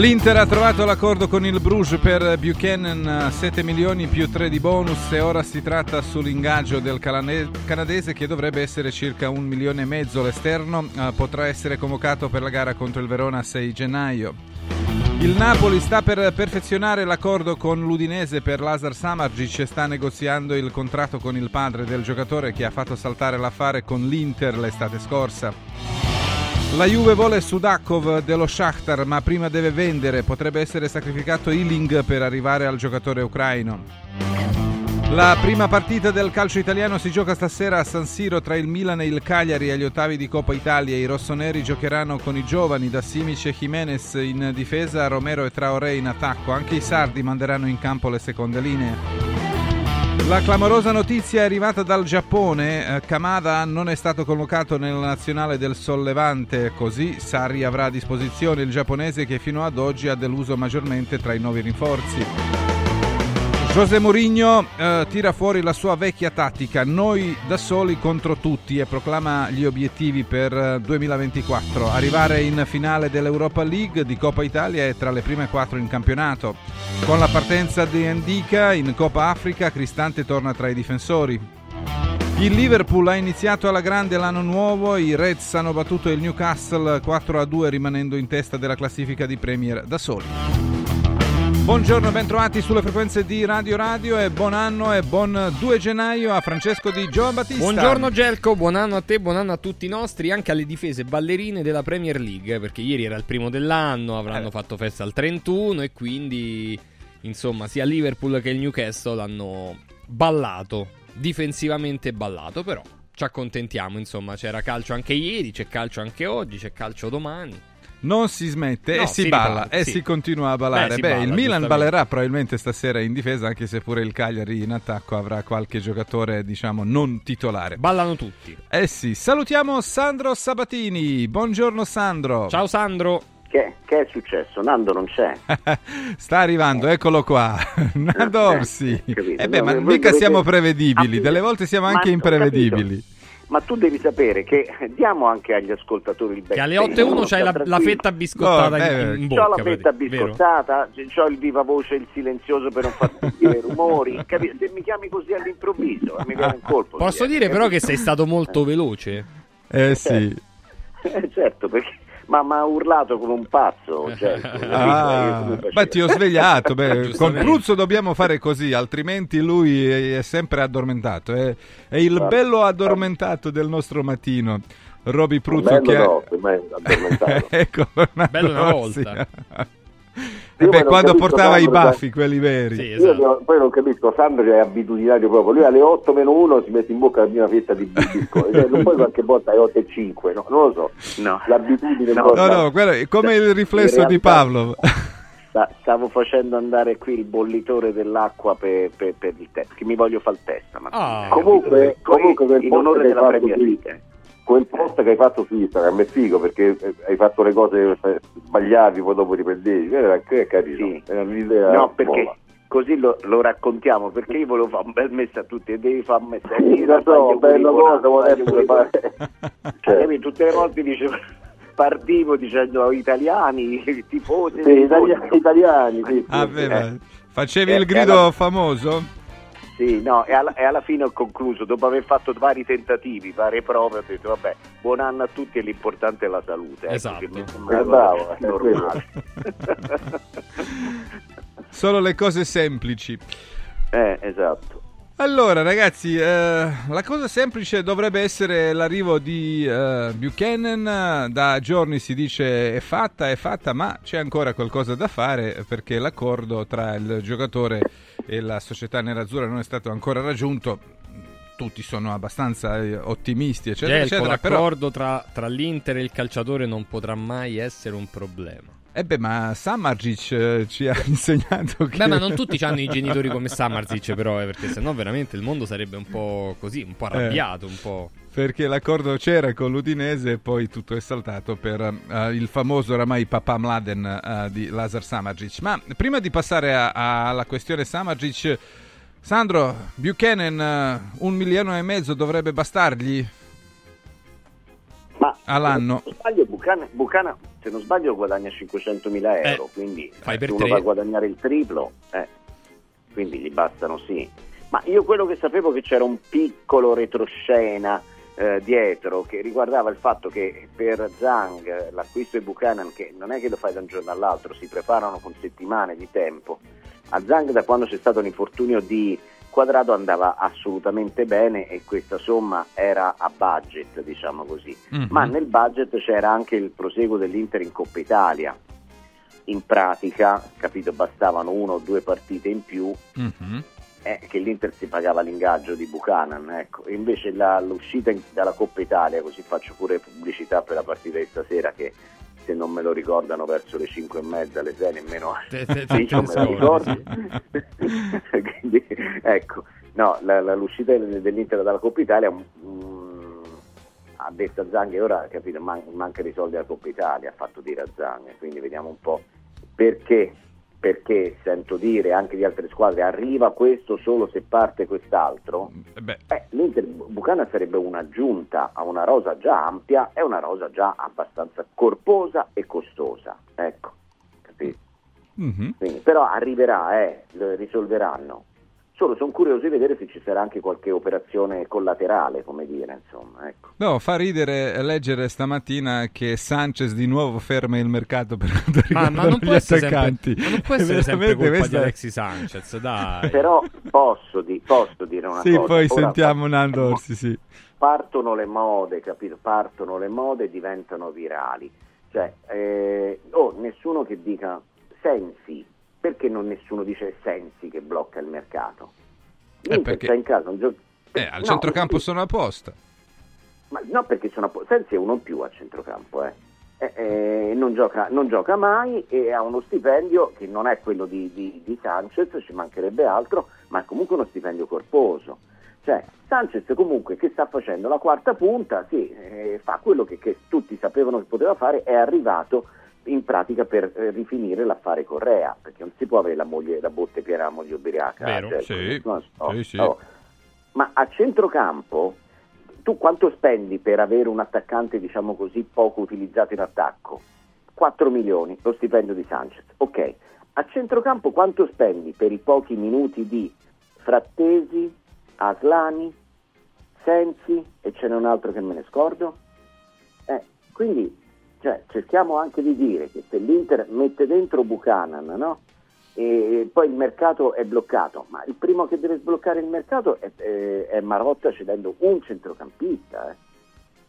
L'Inter ha trovato l'accordo con il Bruges per Buchanan 7 milioni più 3 di bonus e ora si tratta sull'ingaggio del canadese che dovrebbe essere circa un milione e mezzo. L'esterno eh, potrà essere convocato per la gara contro il Verona 6 gennaio. Il Napoli sta per perfezionare l'accordo con l'Udinese per Lazar Samargic e sta negoziando il contratto con il padre del giocatore che ha fatto saltare l'affare con l'Inter l'estate scorsa. La Juve vuole Sudakov dello Shakhtar, ma prima deve vendere. Potrebbe essere sacrificato Iling per arrivare al giocatore ucraino. La prima partita del calcio italiano si gioca stasera a San Siro tra il Milan e il Cagliari agli ottavi di Coppa Italia. I rossoneri giocheranno con i giovani da Simic e Jimenez in difesa, Romero e Traoré in attacco. Anche i sardi manderanno in campo le seconde linee. La clamorosa notizia è arrivata dal Giappone. Eh, Kamada non è stato convocato nella nazionale del sollevante, così Sarri avrà a disposizione il giapponese che fino ad oggi ha deluso maggiormente tra i nuovi rinforzi. José Mourinho eh, tira fuori la sua vecchia tattica, noi da soli contro tutti e proclama gli obiettivi per 2024. Eh, Arrivare in finale dell'Europa League di Coppa Italia è tra le prime quattro in campionato. Con la partenza di Endica in Coppa Africa, Cristante torna tra i difensori. Il Liverpool ha iniziato alla grande l'anno nuovo, i Reds hanno battuto il Newcastle 4-2 rimanendo in testa della classifica di Premier da soli. Buongiorno e bentrovati sulle frequenze di Radio Radio e buon anno e buon 2 gennaio a Francesco di Giovan Battista. Buongiorno Gelco, buon anno a te, buon anno a tutti i nostri, anche alle difese ballerine della Premier League, perché ieri era il primo dell'anno, avranno eh. fatto festa al 31 e quindi insomma sia Liverpool che il Newcastle hanno ballato, difensivamente ballato, però ci accontentiamo, insomma, c'era calcio anche ieri, c'è calcio anche oggi, c'è calcio domani non si smette no, e si, si balla riparte, e sì. si continua a ballare. Beh, Beh balla, il Milan ballerà probabilmente stasera in difesa, anche se pure il Cagliari in attacco avrà qualche giocatore, diciamo, non titolare. Ballano tutti. Eh sì, salutiamo Sandro Sabatini. Buongiorno Sandro. Ciao Sandro. Che, che, è successo? Nando non c'è. Sta arrivando, eccolo qua. Nando Orsi. Eh, eh beh, ma mica siamo prevedibili, delle volte siamo anche imprevedibili ma tu devi sapere che diamo anche agli ascoltatori il Che alle 8 e 1 c'hai la, la, fetta biscottata no, in, in bocca. C'ho la fetta biscottata, c'ho il viva voce, il silenzioso per non far sentire rumori. Capi? Se mi chiami così all'improvviso, mi viene un colpo. Posso dire però che sei stato molto veloce? Eh sì. Eh, certo, perché ma ha urlato come un pazzo. Cioè, ah, beh, ti ho svegliato. Beh, con Pruzzo dobbiamo fare così, altrimenti lui è sempre addormentato. È, è il Guarda. bello addormentato del nostro mattino. Roby Pruzzo che no, è ecco, una bello una volta. Eh beh, quando portava Sandro, i baffi, quelli veri. Sì, esatto. Io poi non capisco, Sandro è abitudinario proprio. Lui alle 8 meno 1 si mette in bocca la prima fetta di biscotto. cioè, non poi qualche volta alle 8 e 5, no? Non lo so. No. L'abitudine no, no, no, guarda, è come il riflesso di Pavlov. Stavo facendo andare qui il bollitore dell'acqua per, per, per il test, che mi voglio fare il test. Ma ah. comunque, comunque, in onore della Premier League quel post che hai fatto su Instagram è figo perché eh, hai fatto le cose eh, sbagliavi poi dopo riprendevi era, è carino sì. era un'idea no perché nuova. così lo, lo, raccontiamo perché io volevo fare un bel messa a tutti e devi fare un messaggio sì, lo so, bello cosa volevo fare cioè. tutte le volte dicevo partivo dicendo italiani tifosi sì, italiani, italiani sì, ah, sì, eh. facevi eh, il grido famoso? Sì, no, e alla, e alla, fine ho concluso, dopo aver fatto vari tentativi, varie prove, ho detto vabbè, buon anno a tutti e l'importante è la salute. Ecco, esatto. Mi sembra bravo, normale. Solo le cose semplici. Eh, esatto. Allora, ragazzi, eh, la cosa semplice dovrebbe essere l'arrivo di eh, Buchanan. Da giorni si dice è fatta, è fatta, ma c'è ancora qualcosa da fare perché l'accordo tra il giocatore e la società nerazzurra non è stato ancora raggiunto. Tutti sono abbastanza eh, ottimisti, eccetera, Gelco, eccetera. L'accordo però... tra, tra l'Inter e il calciatore non potrà mai essere un problema. Eh beh, ma Samardzic eh, ci ha insegnato che... Beh, ma non tutti hanno i genitori come Samardzic però, eh, perché sennò veramente il mondo sarebbe un po' così, un po' eh. arrabbiato, eh, un po'... Perché l'accordo c'era con l'Udinese e poi tutto è saltato per uh, il famoso oramai papà Mladen uh, di Lazar Samardzic. Ma prima di passare a, a, alla questione Samardzic, Sandro, Buchanan uh, un milione e mezzo dovrebbe bastargli? Ma all'anno. Se non sbaglio, Bucana, Bucana, se non sbaglio guadagna 500.000 euro, eh, quindi fai per se uno tre. va a guadagnare il triplo, eh, quindi gli bastano sì. Ma io quello che sapevo che c'era un piccolo retroscena eh, dietro che riguardava il fatto che per Zhang l'acquisto di Buchanan, che non è che lo fai da un giorno all'altro, si preparano con settimane di tempo. A Zhang da quando c'è stato l'infortunio di Quadrado andava assolutamente bene e questa somma era a budget, diciamo così. Mhm. Ma nel budget c'era anche il proseguo dell'Inter in Coppa Italia. In pratica, capito, bastavano uno o due partite in più Mhm. eh, che l'Inter si pagava l'ingaggio di Buchanan, ecco. E invece la- l'uscita in- dalla Coppa Italia, così faccio pure pubblicità per la partita di stasera che se non me lo ricordano verso le 5 e mezza, le 6 nemmeno ne me scordi, ricordo. Quindi, ecco, no, la- la- l'uscita del- dell'Inter dalla Coppa Italia mm, ha detto a Zang e ora capito, man- manca i soldi alla Coppa Italia, ha fatto dire a Zang, quindi vediamo un po' perché, perché sento dire anche di altre squadre arriva questo solo se parte quest'altro. Eh Beh, Eh, L'Inter Bucana sarebbe un'aggiunta a una rosa già ampia e una rosa già abbastanza corposa e costosa. Ecco, capito? mhm. Quindi, però arriverà, eh, risolveranno. Solo sono curioso di vedere se ci sarà anche qualche operazione collaterale, come dire, insomma, ecco. No, fa ridere leggere stamattina che Sanchez di nuovo ferma il mercato per quanto Ma, riguarda ma non gli può essere attaccanti. sempre, ma non può essere sempre colpa di Alexis Sanchez, dai. Però posso, di- posso dire una Sì, cosa. poi Ora sentiamo pa- Nando Orsi, sì. Partono le mode, capito? Partono le mode e diventano virali. Cioè, eh, oh, nessuno che dica Sensi, perché non nessuno dice Sensi che blocca il mercato? L'Inter perché- c'ha in casa un gioco... Eh, al centrocampo sono a posto. Ma no, perché sono a po- Sensi è uno in più a centrocampo, eh. Eh, eh, non, gioca, non gioca mai e ha uno stipendio che non è quello di, di- di Sanchez, ci mancherebbe altro, ma è comunque uno stipendio corposo. Cioè, Sanchez comunque che sta facendo la quarta punta, sì, eh, fa quello che, che tutti sapevano che poteva fare, è arrivato in pratica per eh, rifinire l'affare Correa, perché non si può avere la, moglie, la botte piena la moglie ubriaca. Vero, cioè, sì, no, no, sì, sì. no. Ma a centrocampo tu quanto spendi per avere un attaccante, diciamo così, poco utilizzato in attacco? 4 milioni, lo stipendio di Sanchez. Ok, a centrocampo quanto spendi per i pochi minuti di Frattesi, Aslani, Sensi e ce n'è un altro che me ne scordo? Eh, quindi cioè, cerchiamo anche di dire che se l'Inter mette dentro Buchanan, no? E poi il mercato è bloccato, ma il primo che deve sbloccare il mercato è, è- è Marotta cedendo un centrocampista, eh.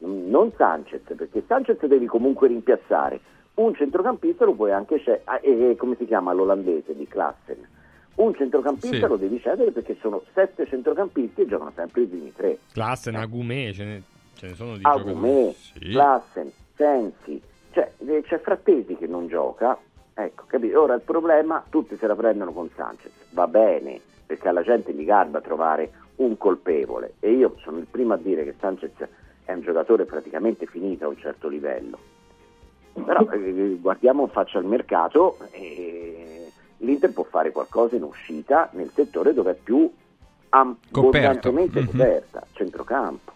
non Sanchez, perché Sanchez devi comunque rimpiazzare. Un centrocampista lo puoi anche cedere, ah, e- e come si chiama l'olandese di Klassen? Un centrocampista Sì. lo devi cedere perché sono sette centrocampisti e giocano sempre i primi tre. Klassen, Agumé, ce ne, ce ne sono di Agumè, giocatori. Sì. Klassen, Sensi, cioè eh, c'è Frattesi che non gioca, ecco, capito? Ora il problema, tutti se la prendono con Sanchez, va bene, perché alla gente gli garba trovare un colpevole e io sono il primo a dire che Sanchez è un giocatore praticamente finito a un certo livello. Però eh, guardiamo in faccia al mercato e l'Inter può fare qualcosa in uscita nel settore dove è più Coperto. abbondantemente Mhm. coperta, centrocampo.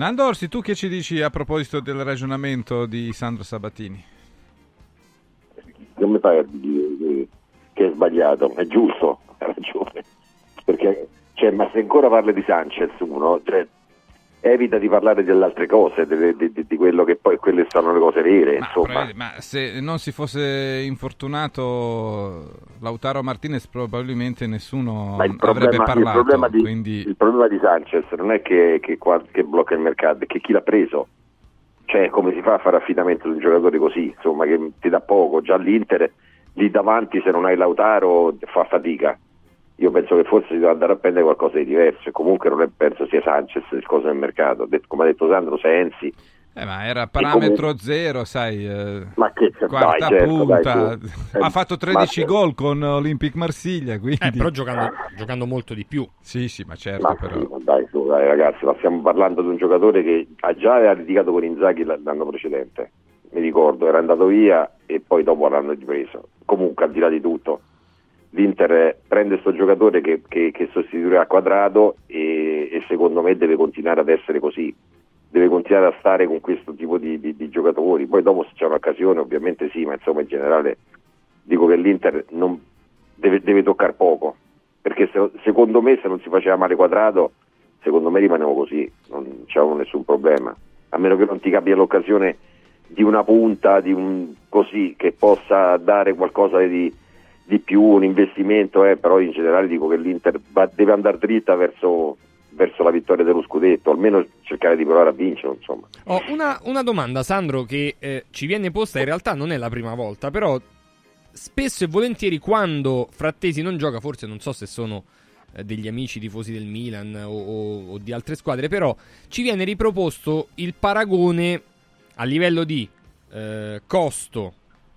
Nando Orsi, tu che ci dici a proposito del ragionamento di Sandro Sabatini? non mi pare di- di- che è sbagliato, è giusto, ha ragione. Perché, cioè, ma se ancora parli di Sanchez uno, cioè, evita di parlare delle altre cose, di, di- di quello che poi quelle sono le cose vere, Ma, ma se non si fosse infortunato Lautaro Martinez probabilmente nessuno Ma il avrebbe problema, il parlato. problema di, quindi... il problema di Sanchez non è che, che qua- che blocca il mercato, è che chi l'ha preso. Cioè, come si fa a fare affidamento di un giocatore così, insomma, che ti dà poco. Già l'Inter lì davanti, se non hai Lautaro, fa fatica. Io penso che forse si deve andare a prendere qualcosa di diverso. E comunque non è, penso sia Sanchez il cosa del mercato. Come ha detto Sandro, Sensi. Eh, ma era parametro comunque- zero, sai, eh, Ma che quarta dai, certo, dai, punta. tu. ha Eh, fatto 13 ma- gol con Olympic Marsiglia, quindi... Eh, però giocando, giocando molto di più. Sì, sì, ma certo, Ma però... sì, ma dai, su, dai, ragazzi, ma stiamo parlando di un giocatore che ha già litigato con Inzaghi l'anno precedente. Mi ricordo, era andato via e poi dopo l'hanno ripreso. Comunque, al di là di tutto, l'Inter prende questo giocatore che, che- che sostituirà Quadrado e, e secondo me deve continuare ad essere così. deve continuare a stare con questo tipo di, di, di giocatori. Poi dopo se c'è un'occasione ovviamente sì, ma insomma in generale dico che l'Inter non, deve, deve toccare poco, perché se, secondo me se non si faceva male quadrato, secondo me rimaniamo così, non c'è nessun problema, a meno che non ti capita l'occasione di una punta, di un così, che possa dare qualcosa di, di più, un investimento, eh, però in generale dico che l'Inter va, deve andare dritta verso verso la vittoria dello scudetto, almeno cercare di provare a vincere. Insomma. Ho una, una domanda, Sandro, che eh, ci viene posta, in realtà non è la prima volta, però spesso e volentieri quando Frattesi non gioca, forse non so se sono eh, degli amici tifosi del Milan o, o, o, di altre squadre, però ci viene riproposto il paragone a livello di eh, costo,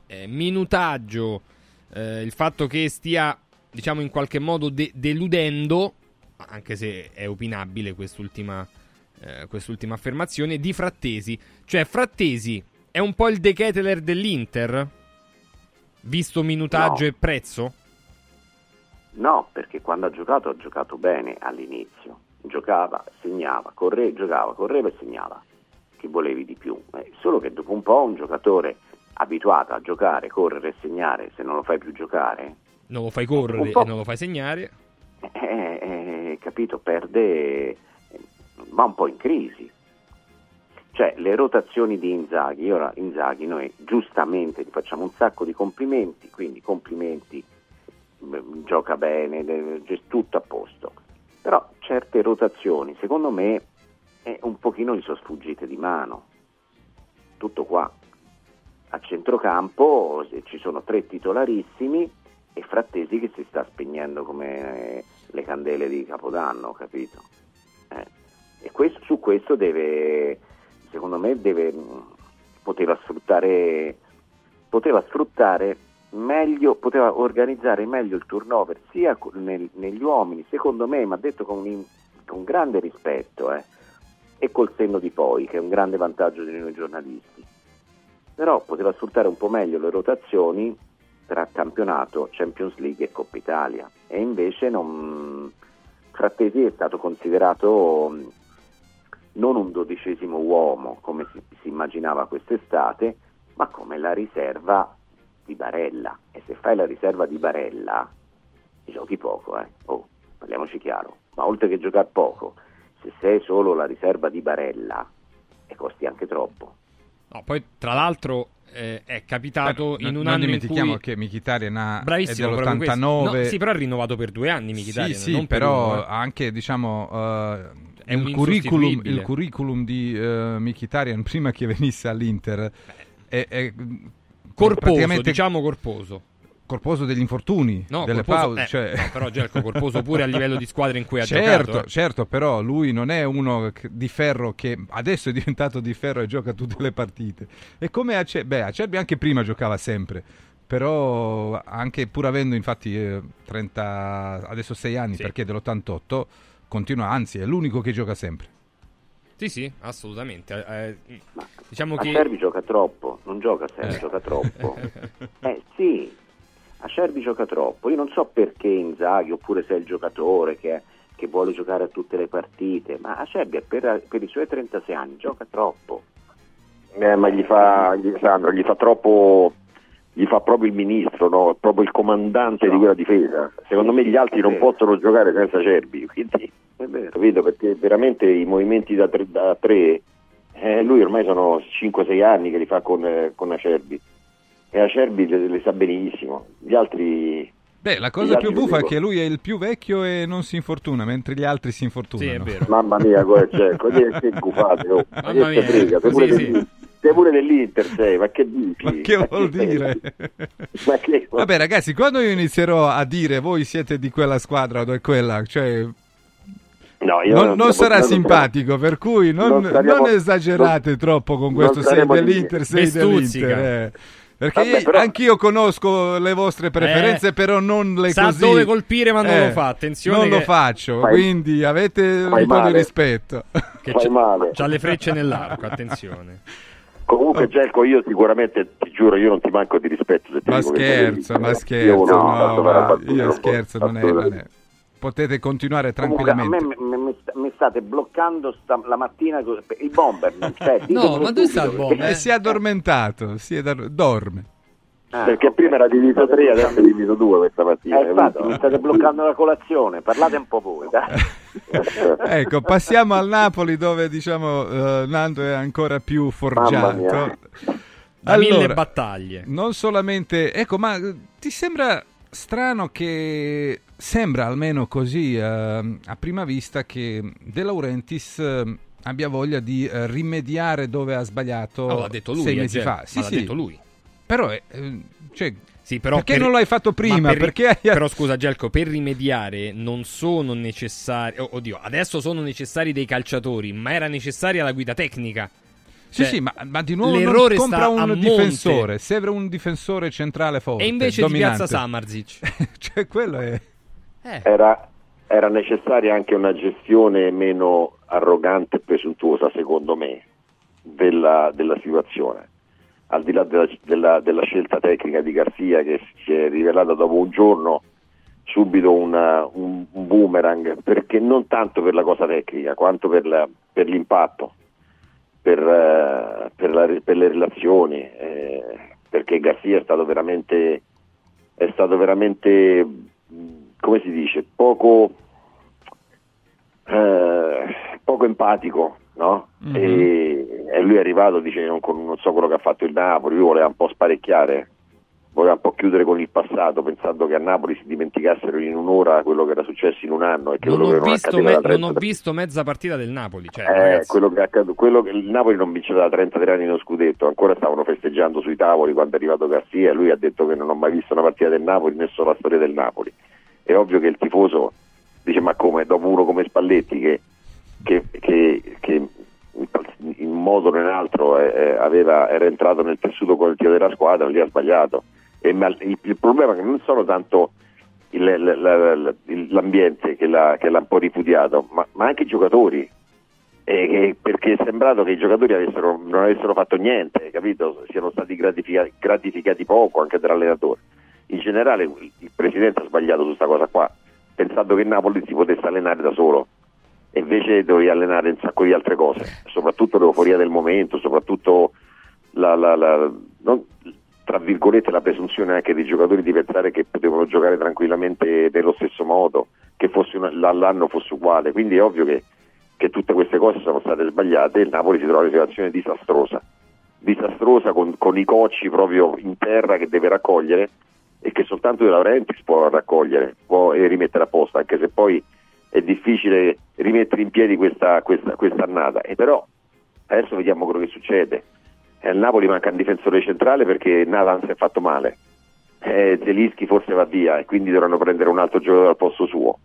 eh, minutaggio, eh, il fatto che stia, diciamo, in qualche modo de- deludendo anche se è opinabile quest'ultima, eh, quest'ultima affermazione, di Frattesi. Cioè, Frattesi è un po' il De Keteler dell'Inter? Visto minutaggio no. e prezzo? No, perché quando ha giocato ha giocato bene all'inizio. Giocava, segnava, correva, giocava, correva e segnava. Che volevi di più? Eh, solo che dopo un po' un giocatore abituato a giocare, correre e segnare, se non lo fai più giocare... Non lo fai correre e non lo fai segnare eh, eh, capito, perde, va un po' in crisi. Cioè, le rotazioni di Inzaghi, ora Inzaghi noi giustamente gli facciamo un sacco di complimenti, quindi complimenti, gioca bene, tutto a posto. Però certe rotazioni, secondo me, eh, un pochino gli sono sfuggite di mano. Tutto qua. A centrocampo ci sono tre titolarissimi, e Frattesi che si sta spegnendo come le candele di Capodanno, capito? Eh. E questo, su questo deve, secondo me, deve, poteva sfruttare, poteva sfruttare meglio, poteva organizzare meglio il turnover sia nel, negli uomini, secondo me, ma detto con, con grande rispetto, eh, e col senno di poi, che è un grande vantaggio di noi giornalisti. Però poteva sfruttare un po' meglio le rotazioni tra campionato, Champions League e Coppa Italia e invece non... Frattesi è stato considerato mm, non un dodicesimo uomo come si, si immaginava quest'estate, ma come la riserva di Barella e se fai la riserva di Barella giochi poco, eh? oh, parliamoci chiaro, ma oltre che giocare poco, se sei solo la riserva di Barella e costi anche troppo. No, poi tra l'altro eh, è capitato Beh, in un non anno dimentichiamo in cui... che Mkhitaryan ha, Bravissimo, è dell'89 no, sì però ha rinnovato per due anni Mkhitaryan sì, sì però uno, eh. anche diciamo uh, il, curriculum, il, curriculum, di uh, Mkhitaryan prima che venisse all'Inter è, è corposo diciamo corposo corposo degli infortuni, no, delle corposo, pause. Eh, cioè... no, però Gerco corposo pure a livello di squadra in cui ha certo, giocato. Eh. Certo, però lui non è uno di ferro che adesso è diventato di ferro e gioca tutte le partite. E come Acerbi, beh, Acerbi anche prima giocava sempre. Però anche pur avendo infatti eh, 30 adesso 6 anni sì. perché dell'88 continua, anzi è l'unico che gioca sempre. Sì, sì, assolutamente. Eh, diciamo che Acerbi gioca troppo, non gioca sempre, gioca troppo. eh sì, Acerbi gioca troppo, io non so perché Inzaghi oppure se è il giocatore che, che vuole giocare a tutte le partite, ma Acerbi per, per, i suoi 36 anni gioca troppo. Eh, ma gli fa, gli, Sandro, gli fa troppo gli fa proprio il ministro, no? proprio il comandante no. di quella difesa. Secondo me gli altri non possono giocare senza Acerbi, quindi capito? Perché veramente i movimenti da tre, da tre eh, lui ormai sono 5-6 anni che li fa con, eh, con Acerbi e Acerbi le, le sa benissimo. Gli altri Beh, la cosa più buffa è che lui è il più vecchio e non si infortuna, mentre gli altri si infortunano. Sì, è vero. Mamma mia, cioè, che gufate, oh. Mamma mia. Frega, sei, pure sì, sei pure dell'Inter, sei, ma che dici? Ma che vuol dire? ma che... Vabbè ragazzi, quando io inizierò a dire voi siete di quella squadra o di quella, cioè... No, non, non, non sarà simpatico, per cui non, non, saremo, esagerate troppo con questo sei dell'Inter, sei dell'Inter. Eh. Perché Vabbè, però... anch'io conosco le vostre preferenze, eh, però non le sa così. Sa dove colpire, ma non eh, lo fa. Attenzione. Non che... lo faccio, Fai... quindi avete Fai un po' di rispetto. Che Fai c'ha, male. c'ha le frecce nell'arco, attenzione. Comunque, oh. Gelco, io sicuramente ti giuro, io non ti manco di rispetto. ma scherzo, ma scherzo, no, no, io scherzo, non è, non è. Potete continuare tranquillamente. Comunque, a me mi, mi state bloccando sta, la mattina il bomber non c'è. no, ma dove sta il bomber? Eh, si è addormentato, si è da- dorme. Ah, perché prima era diviso 3, adesso è diviso 2 questa mattina. Eh, infatti, mi state bloccando la colazione, parlate un po' voi. ecco, passiamo al Napoli dove diciamo uh, Nando è ancora più forgiato. Da allora, mille battaglie. Non solamente, ecco, ma ti sembra strano che sembra almeno così uh, a prima vista che De Laurentiis uh, abbia voglia di rimediare dove ha sbagliato oh, l'ha detto lui, sei mesi fa. Sì, sì. detto lui. Però, eh, cioè, sì, però perché per, non l'hai fatto prima? Per, perché... Però scusa Gelco, per rimediare non sono necessari... Oh, oddio, adesso sono necessari dei calciatori, ma era necessaria la guida tecnica. Cioè, sì, sì, ma, ma, di nuovo non compra un difensore, serve un difensore centrale forte. E invece dominante. di piazza Samarzic. cioè, quello è... Eh. Era, era necessaria anche una gestione meno arrogante e presuntuosa, secondo me, della, della situazione al di là della, della, della, scelta tecnica di Garzia che si è rivelata dopo un giorno subito una, un, un, boomerang, perché non tanto per la cosa tecnica quanto per, la, per l'impatto, per, uh, per, la, per, le relazioni, eh, perché Garzia è stato veramente, è stato veramente come si dice, poco, eh, poco empatico no? Mm-hmm. E, e, lui è arrivato, dice non, non, so quello che ha fatto il Napoli, lui voleva un po' sparecchiare, voleva un po' chiudere con il passato, pensando che a Napoli si dimenticassero in un'ora quello che era successo in un anno e che non, quello ho, che visto non, me- non ho visto mezza partita del Napoli. Cioè, eh, quello che accaduto, quello che il Napoli non vinceva da 33 anni nello scudetto, ancora stavano festeggiando sui tavoli quando è arrivato Garzia e lui ha detto che non ho mai visto una partita del Napoli né solo la storia del Napoli. È ovvio che il tifoso dice ma come, dopo uno come Spalletti che che, che, che in modo o in altro eh, aveva, era entrato nel tessuto collettivo della squadra, lì ha sbagliato. E, il, problema è che non sono tanto l'ambiente che l'ha, che l'ha, un po' ripudiato, ma, ma anche i giocatori. Che, perché è sembrato che i giocatori avessero, non avessero fatto niente, capito? Siano stati gratificati, gratificati poco anche dall'allenatore. In generale il presidente ha sbagliato su questa cosa qua, pensando che Napoli si potesse allenare da solo. E invece dovevi allenare un sacco di altre cose, soprattutto l'euforia del momento, soprattutto la, la, la non, tra virgolette la presunzione anche dei giocatori di pensare che potevano giocare tranquillamente nello stesso modo, che fosse una, l'anno fosse uguale, quindi è ovvio che, che, tutte queste cose sono state sbagliate e il Napoli si trova in una situazione disastrosa, disastrosa con, con i cocci proprio in terra che deve raccogliere e che soltanto De Laurentiis può raccogliere può, e rimettere a posto, anche se poi è difficile rimettere in piedi questa, questa, annata. E però adesso vediamo quello che succede. Eh, al Napoli manca un difensore centrale perché Nathan si è fatto male. Eh, Zelischi forse va via e quindi dovranno prendere un altro giocatore al posto suo.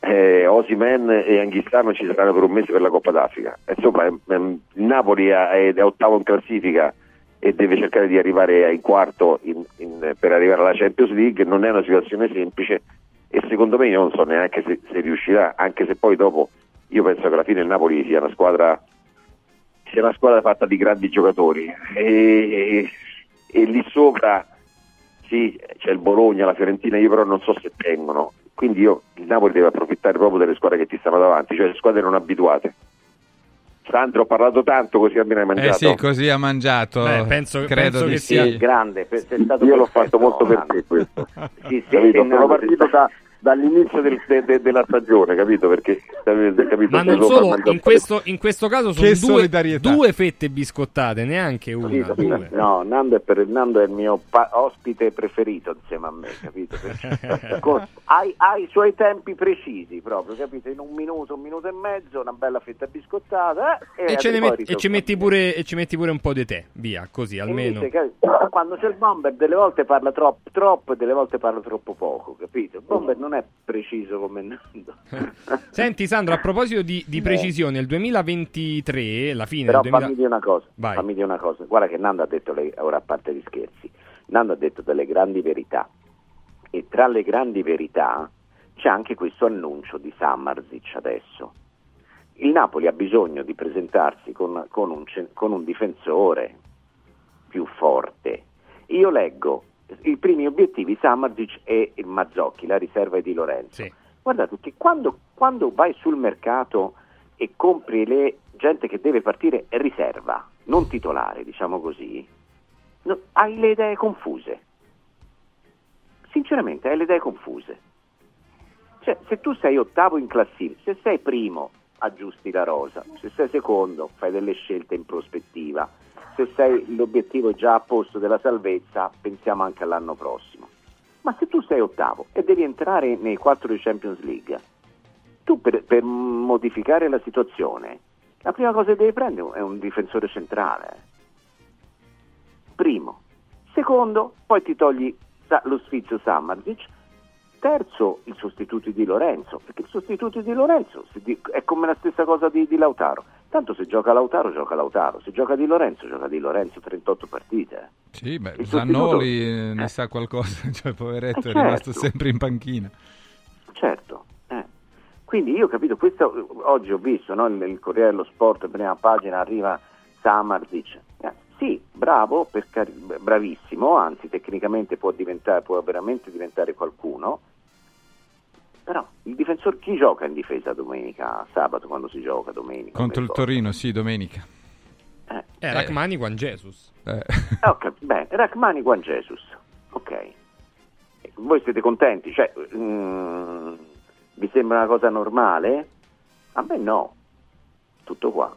Eh, Osimen e Anghissano ci saranno per un mese per la Coppa d'Africa. Insomma, ehm, il Napoli è, è ottavo in classifica e deve cercare di arrivare in quarto in, in, per arrivare alla Champions League. Non è una situazione semplice e secondo me io non so neanche se, se, riuscirà, anche se poi dopo io penso che alla fine il Napoli sia una squadra, sia una squadra fatta di grandi giocatori e, e, e lì sopra sì, c'è il Bologna, la Fiorentina, io però non so se tengono, quindi io, il Napoli deve approfittare proprio delle squadre che ti stanno davanti, cioè le squadre non abituate. Sandro, ho parlato tanto così almeno hai mangiato. Eh sì, così ha mangiato. Beh, penso, Credo penso che sia sì. grande. Io l'ho fatto molto per te questo. sì, sì, Sono partito da, dall'inizio del, de, de, della stagione, capito? Perché, capito? Ma non solo, in questo, in questo, caso sono due, due, fette biscottate, neanche una. Sì, due. No, Nando è, per, Nando è, il mio pa- ospite preferito insieme a me, capito? Con, hai, hai, i suoi tempi precisi proprio, capito? In un minuto, un minuto e mezzo, una bella fetta biscottata eh, e, e, met- e, ci metti pure, e ci metti pure un po' di tè, via, così almeno. Invece, quando c'è il bomber delle volte parla troppo, troppo e delle volte parla troppo poco, capito? Il bomber non è preciso come Nando. Senti Sandro, a proposito di, di precisione, nel 2023, la fine Però del 2000... fammi dire una cosa, fammi dire una cosa. Guarda che Nando ha detto, le, ora a parte gli scherzi, Nando ha detto delle grandi verità e tra le grandi verità c'è anche questo annuncio di Samarzic adesso. Il Napoli ha bisogno di presentarsi con, con, un, con un difensore più forte. Io leggo i primi obiettivi Samardic e il Mazzocchi, la riserva di Lorenzo. Sì. Guardate che quando, quando vai sul mercato e compri le gente che deve partire riserva, non titolare, diciamo così, no, hai le idee confuse. Sinceramente hai le idee confuse. Cioè, se tu sei ottavo in classifica, se sei primo aggiusti la rosa, se sei secondo fai delle scelte in prospettiva, se sei l'obiettivo già a posto della salvezza pensiamo anche all'anno prossimo. Ma se tu sei ottavo e devi entrare nei quattro di Champions League, tu per, per modificare la situazione, la prima cosa che devi prendere è un difensore centrale. Primo. Secondo, poi ti togli lo sfizio Samarzic Terzo, il sostituto di Lorenzo, perché il sostituto di Lorenzo è come la stessa cosa di, di, Lautaro. Tanto se gioca Lautaro, gioca Lautaro, se gioca di Lorenzo, gioca di Lorenzo 38 partite. Sì, beh, Zannoli sostituto... ne eh. sa qualcosa, cioè poveretto eh, certo. è rimasto sempre in panchina. Certo, eh. quindi io ho capito, questo, oggi ho visto no, nel Corriere dello Sport, prima pagina, arriva Samarzic. Eh, sì, bravo, car- bravissimo, anzi tecnicamente può, può veramente diventare qualcuno, però il difensore, chi gioca in difesa domenica, sabato quando si gioca domenica? Contro il Torino, sì, domenica. Eh, eh Rachmani Juan Jesus. Eh. eh okay, beh, Rachmani Juan Jesus, ok. Voi siete contenti? Cioè, mm, vi sembra una cosa normale? A me no, tutto qua.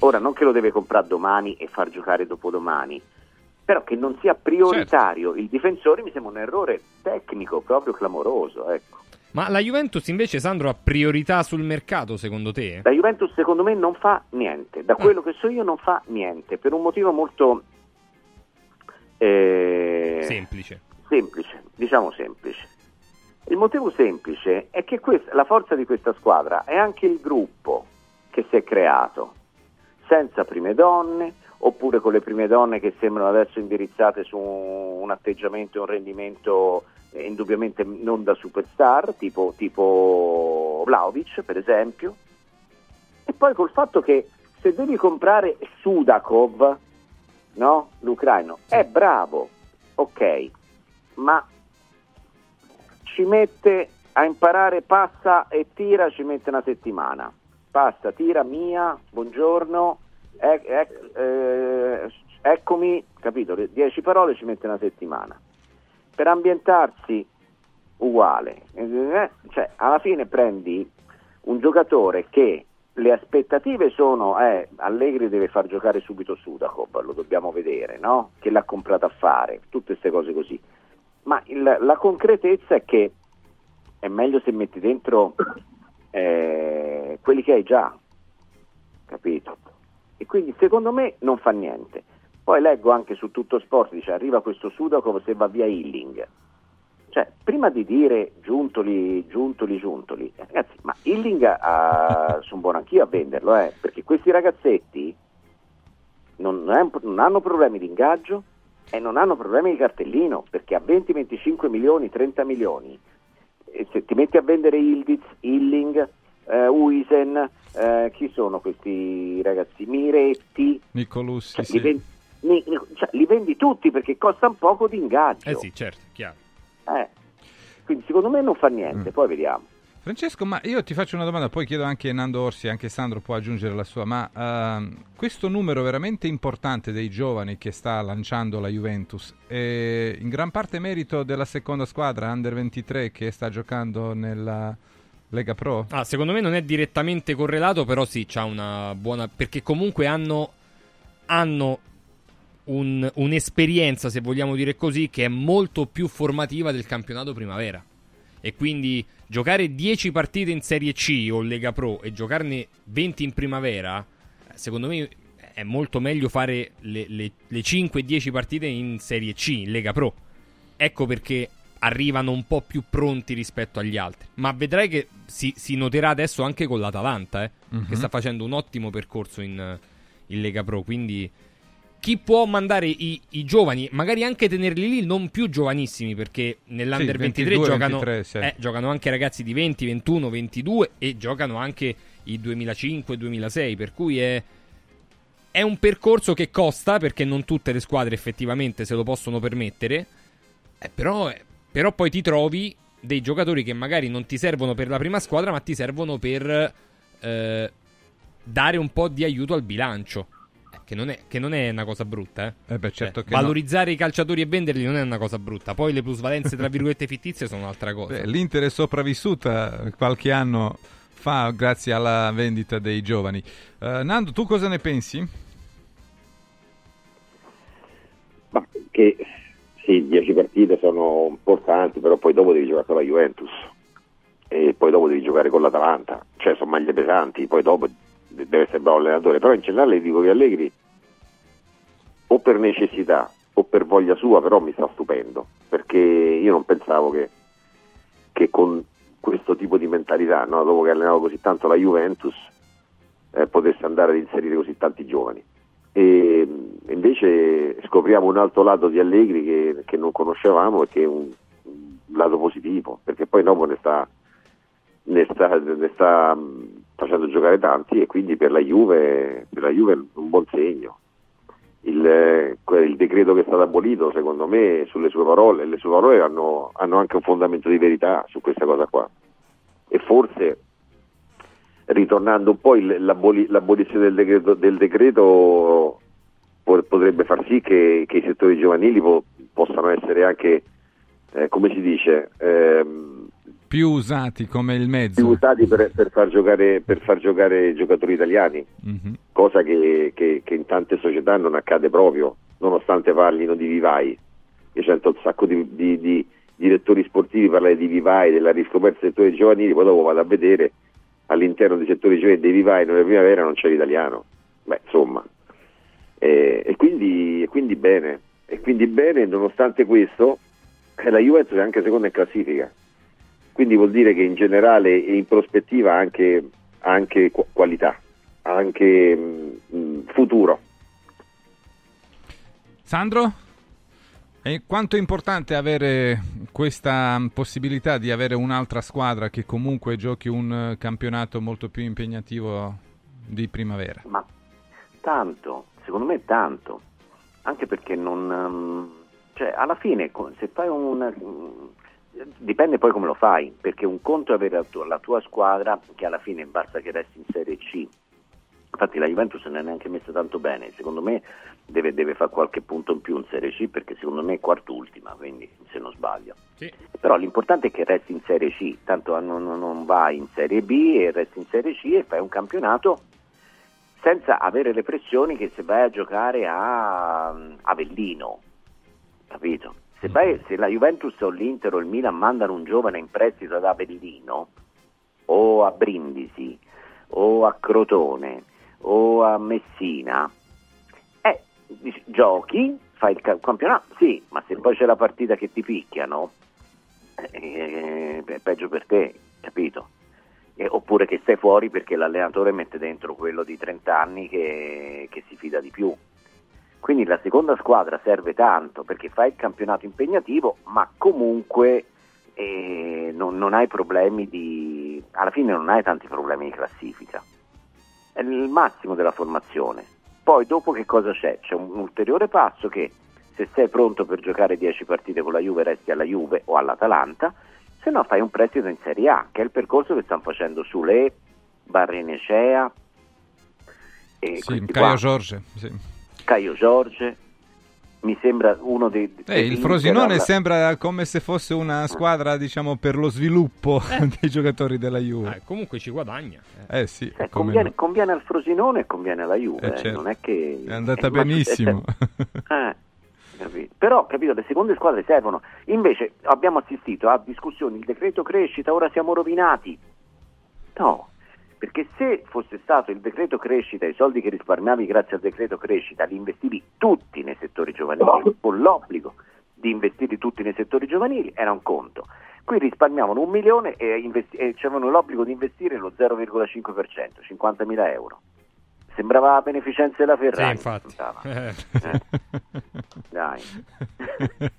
Ora, non che lo deve comprare domani e far giocare dopodomani, però che non sia prioritario certo. il difensore mi sembra un errore tecnico proprio clamoroso, ecco. Ma la Juventus invece, Sandro, ha priorità sul mercato secondo te? La Juventus secondo me non fa niente, da quello ah. che so io non fa niente, per un motivo molto... Eh, semplice. Semplice, diciamo semplice. Il motivo semplice è che questa, la forza di questa squadra è anche il gruppo che si è creato, senza prime donne, oppure con le prime donne che sembrano adesso indirizzate su un atteggiamento e un rendimento eh, indubbiamente non da superstar, tipo, tipo Vlaovic per esempio, e poi col fatto che se devi comprare Sudakov, no? l'ucraino, è bravo, ok, ma ci mette a imparare passa e tira, ci mette una settimana. Passa, tira, mia, buongiorno, ec- ec- eh, eccomi, capito? Le dieci parole ci mette una settimana per ambientarsi uguale. Eh, cioè, alla fine prendi un giocatore che le aspettative sono eh, Allegri deve far giocare subito Sudakov, lo dobbiamo vedere, no? che l'ha comprato a fare, tutte queste cose così. Ma il, la concretezza è che è meglio se metti dentro eh, quelli che hai già, capito? E quindi secondo me non fa niente. Poi leggo anche su tutto sport, dice arriva questo Sudakov se va via Hilling. Cioè, prima di dire giuntoli, giuntoli, giuntoli, eh, ragazzi, ma Hilling uh, sono buono anch'io a venderlo, eh, perché questi ragazzetti non, non, hanno problemi di ingaggio e non hanno problemi di cartellino, perché a 20, 25 milioni, 30 milioni, se ti metti a vendere Ildiz, Hilling, uh, Uisen, uh, chi sono questi ragazzi? Miretti, Nicolussi, cioè, sì li, cioè, li vendi tutti perché costano poco di ingaggio. Eh sì, certo, chiaro. Eh. Quindi secondo me non fa niente, mm. poi vediamo. Francesco, ma io ti faccio una domanda, poi chiedo anche a Nando Orsi, anche Sandro può aggiungere la sua, ma uh, questo numero veramente importante dei giovani che sta lanciando la Juventus è in gran parte merito della seconda squadra, Under 23, che sta giocando nella Lega Pro? Ah, secondo me non è direttamente correlato, però sì, c'ha una buona... perché comunque hanno, hanno un, un'esperienza, se vogliamo dire così, che è molto più formativa del campionato primavera. E quindi giocare 10 partite in Serie C o Lega Pro e giocarne 20 in primavera, secondo me è molto meglio fare le, le, le 5-10 partite in Serie C, in Lega Pro. Ecco perché arrivano un po' più pronti rispetto agli altri. Ma vedrai che si, si noterà adesso anche con l'Atalanta, eh, uh-huh. che mhm. sta facendo un ottimo percorso in, in Lega Pro. Quindi chi può mandare i, i, giovani, magari anche tenerli lì non più giovanissimi, perché nell'Under sì, 23 giocano, 23, sì. eh, giocano anche ragazzi di 20, 21, 22 e giocano anche i 2005-2006, per cui è, è un percorso che costa, perché non tutte le squadre effettivamente se lo possono permettere, eh, però, però poi ti trovi dei giocatori che magari non ti servono per la prima squadra, ma ti servono per eh, dare un po' di aiuto al bilancio. Che non, è, che non è una cosa brutta, eh. eh beh, certo cioè, valorizzare no. i calciatori e venderli non è una cosa brutta. Poi le plusvalenze, tra virgolette, fittizie sono un'altra cosa. Beh, L'Inter è sopravvissuta qualche anno fa grazie alla vendita dei giovani. Uh, Nando, tu cosa ne pensi? Ma che sì, 10 partite sono importanti, però poi dopo devi giocare con la Juventus e poi dopo devi giocare con l'Atalanta, cioè sono maglie pesanti, poi dopo deve essere bravo allenatore, però in generale dico che Allegri o per necessità o per voglia sua, però mi sta stupendo, perché io non pensavo che, che con questo tipo di mentalità, no? dopo che ha allenato così tanto la Juventus, eh, potesse andare ad inserire così tanti giovani e invece scopriamo un altro lato di Allegri che, che non conoscevamo e che è un, un, lato positivo, perché poi dopo ne sta, ne sta, ne sta facendo giocare tanti e quindi per la Juve, per la Juve è un buon segno. Il, il, decreto che è stato abolito, secondo me, sulle sue parole, le sue parole hanno, hanno anche un fondamento di verità su questa cosa qua. E forse ritornando un po' il, l'aboli, l'abolizione del decreto, del decreto, potrebbe far sì che, che i settori giovanili po, possano essere anche, eh, come si dice, ehm, più usati come il mezzo. Più usati per, per, far, giocare, per far, giocare, giocatori italiani, mm-hmm. cosa che, che, che, in tante società non accade proprio, nonostante parlino di vivai. Io sento un sacco di, di, di direttori sportivi parlare di vivai, della riscoperta dei settori giovanili, poi dopo vado a vedere all'interno dei settori giovani dei vivai nella primavera non c'è l'italiano. Beh, insomma. Eh, e, quindi, e, quindi, bene. E quindi bene, nonostante questo, eh, la Juventus è anche seconda in classifica. Quindi vuol dire che in generale e in prospettiva anche, anche qualità, anche mh, mm, futuro. Sandro? E quanto è importante avere questa possibilità di avere un'altra squadra che comunque giochi un campionato molto più impegnativo di primavera? Ma tanto, secondo me tanto, anche perché non... Um, cioè, alla fine se fai un... Dipende poi come lo fai, perché un conto è avere la tua, la tua squadra che alla fine basta che resti in Serie C Infatti la Juventus non è neanche messa tanto bene, secondo me deve, deve fare qualche punto in più in Serie C perché secondo me è quart'ultima, quindi se non sbaglio. Sì. Però l'importante è che resti in Serie C, tanto non, non vai in Serie B e resti in Serie C e fai un campionato senza avere le pressioni che se vai a giocare a Avellino, capito? Se, vai, se la Juventus o l'Inter o il Milan mandano un giovane in prestito ad Avellino o a Brindisi o a Crotone o a Messina, eh, giochi, fai il campionato, sì, ma se poi c'è la partita che ti picchiano, eh, è peggio per te, capito? Eh, oppure che stai fuori perché l'allenatore mette dentro quello di 30 anni che, che si fida di più. Quindi la seconda squadra serve tanto perché fai il campionato impegnativo, ma comunque eh, non, non, hai problemi di. alla fine non hai tanti problemi di classifica è il massimo della formazione. Poi dopo che cosa c'è? C'è un ulteriore passo che se sei pronto per giocare 10 partite con la Juve resti alla Juve o all'Atalanta, se no fai un prestito in Serie A, che è il percorso che stanno facendo Sule, Barrenecea e sì, Caio Giorge. Sì. Caio Giorge, mi sembra uno dei... Eh, il Frosinone alla... sembra come se fosse una squadra, diciamo, per lo sviluppo eh. dei giocatori della Juve. Eh, comunque ci guadagna. Eh, eh sì. Eh, conviene, no. conviene, al Frosinone e conviene alla Juve, eh, certo. non è che... È andata benissimo. Capito. Però, capito, le seconde squadre servono. Invece abbiamo assistito a discussioni, il decreto crescita, ora siamo rovinati. No, perché se fosse stato il decreto crescita, i soldi che risparmiavi grazie al decreto crescita, li investivi tutti nei settori giovanili, con l'obbligo di investire tutti nei settori giovanili, era un conto. Qui risparmiavano un milione e, investi- e avevano l'obbligo di investire lo 0,5%, 50.000 euro. Sembrava la beneficenza della Ferrari. Sì, infatti. Eh. Dai.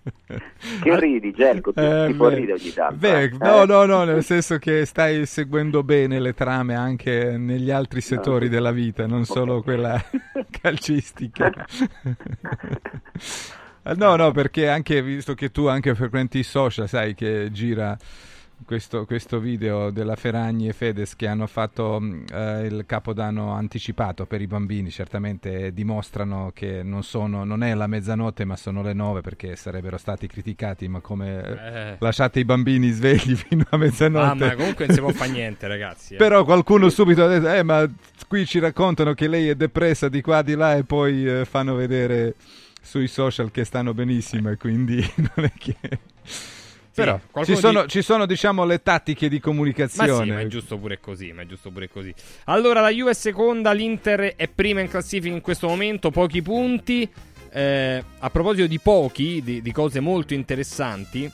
che ridi, Gelco? Ti, eh, ti può ridere ogni tanto. Beh, eh? no, no, no, nel senso che stai seguendo bene le trame anche negli altri settori no. della vita, non solo quella calcistica. No, no, perché anche visto che tu anche frequenti i social, sai che gira questo, questo, video della Ferragni e Fedes che hanno fatto eh, il capodanno anticipato per i bambini, certamente dimostrano che non, sono, non è la mezzanotte ma sono le nove perché sarebbero stati criticati, ma come eh. lasciate i bambini svegli fino a mezzanotte. Ah, ma comunque non si può fare niente ragazzi. Eh. Però qualcuno subito ha detto, eh ma qui ci raccontano che lei è depressa di qua di là e poi eh, fanno vedere sui social che stanno benissimo e quindi non è che... Però ci sono, di... ci sono, diciamo, le tattiche di comunicazione. Ma sì, ma è giusto pure così, ma è giusto pure così. Allora, la Juve è seconda, l'Inter è prima in classifica in questo momento, pochi punti. Eh, a proposito di pochi, di, di, cose molto interessanti,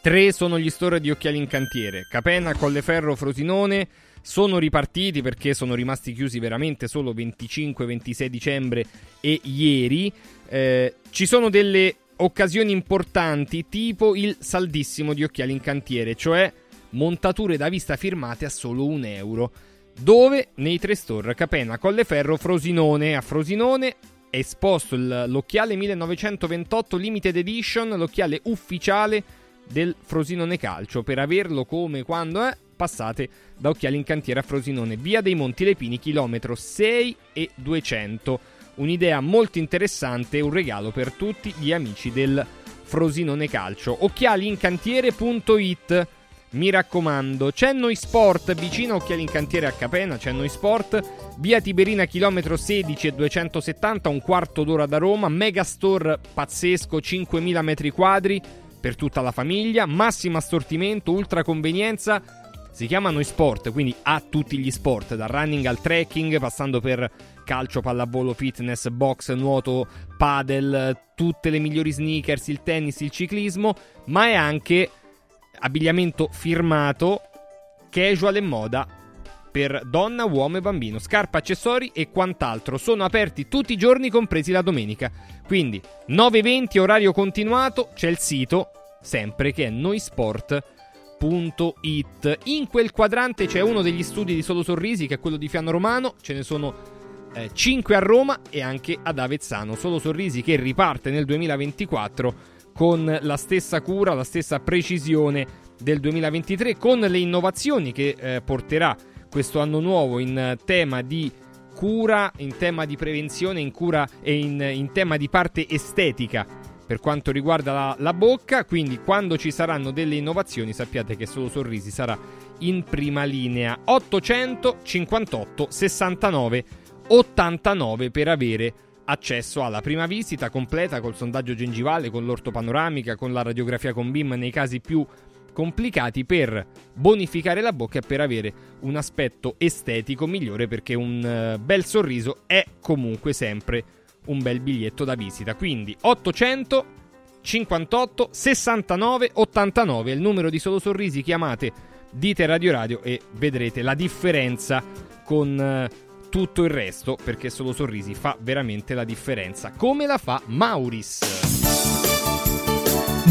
tre sono gli store di occhiali in cantiere. Capenna, Colleferro, Frosinone sono ripartiti perché sono rimasti chiusi veramente solo 25-26 dicembre e ieri. Eh, ci sono delle occasioni importanti, tipo il saldissimo di occhiali in cantiere, cioè montature da vista firmate a solo un euro. Dove? Nei tre store Capena, Colleferro, Frosinone. A Frosinone è esposto l'occhiale 1928 Limited Edition, l'occhiale ufficiale del Frosinone Calcio. Per averlo come quando è, passate da Occhiali in Cantiere a Frosinone, via dei Monti Lepini, chilometro 6 e 200 un'idea molto interessante e un regalo per tutti gli amici del Frosinone Calcio. Occhialiincantiere.it mi raccomando, c'è Noi Sport vicino a Occhiali in Cantiere a Capena, c'è Noi Sport, via Tiberina chilometro 16 e 270, un quarto d'ora da Roma, megastore pazzesco, 5000 metri quadri per tutta la famiglia, massimo assortimento, ultra convenienza, si chiama Noi Sport, quindi ha tutti gli sport, dal running al trekking, passando per calcio, pallavolo, fitness, box, nuoto, padel, tutte le migliori sneakers, il tennis, il ciclismo, ma è anche abbigliamento firmato, casual e moda per donna, uomo e bambino, scarpe, accessori e quant'altro. Sono aperti tutti i giorni, compresi la domenica. Quindi 9.20 orario continuato, c'è il sito, sempre che è noisport.it. In quel quadrante c'è uno degli studi di Solo Sorrisi, che è quello di Fiano Romano, ce ne sono eh, 5 a Roma e anche ad Avezzano. Solo Sorrisi che riparte nel 2024 con la stessa cura, la stessa precisione del 2023, con le innovazioni che eh, porterà questo anno nuovo in tema di cura, in tema di prevenzione, in cura e in, in tema di parte estetica per quanto riguarda la, la, bocca. Quindi, quando ci saranno delle innovazioni, sappiate che Solo Sorrisi sarà in prima linea. 858 69 89 per avere accesso alla prima visita completa col sondaggio gengivale, con l'ortopanoramica, con la radiografia con BIM nei casi più complicati per bonificare la bocca e per avere un aspetto estetico migliore perché un uh, bel sorriso è comunque sempre un bel biglietto da visita. Quindi 800 58 69 89 è il numero di solo sorrisi, chiamate, dite Radio Radio e vedrete la differenza con uh, tutto il resto, perché solo sorrisi fa veramente la differenza. Come la fa Mauris?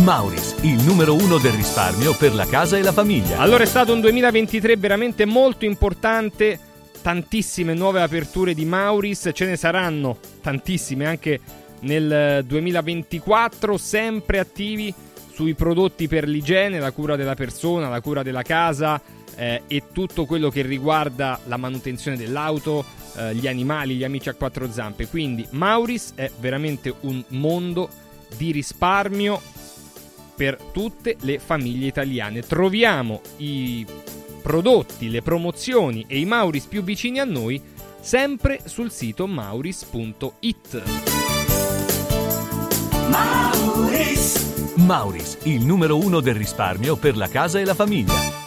Mauris, il numero uno del risparmio per la casa e la famiglia. Allora è stato un 2023 veramente molto importante, tantissime nuove aperture di Mauris, ce ne saranno tantissime anche nel 2024, sempre attivi sui prodotti per l'igiene, la cura della persona, la cura della casa, eh, e tutto quello che riguarda la manutenzione dell'auto, eh, gli animali, gli amici a quattro zampe. Quindi Mauris è veramente un mondo di risparmio per tutte le famiglie italiane. Troviamo i prodotti, le promozioni e i Mauris più vicini a noi sempre sul sito mauris.it. Mauris. Mauris, il numero uno del risparmio per la casa e la famiglia.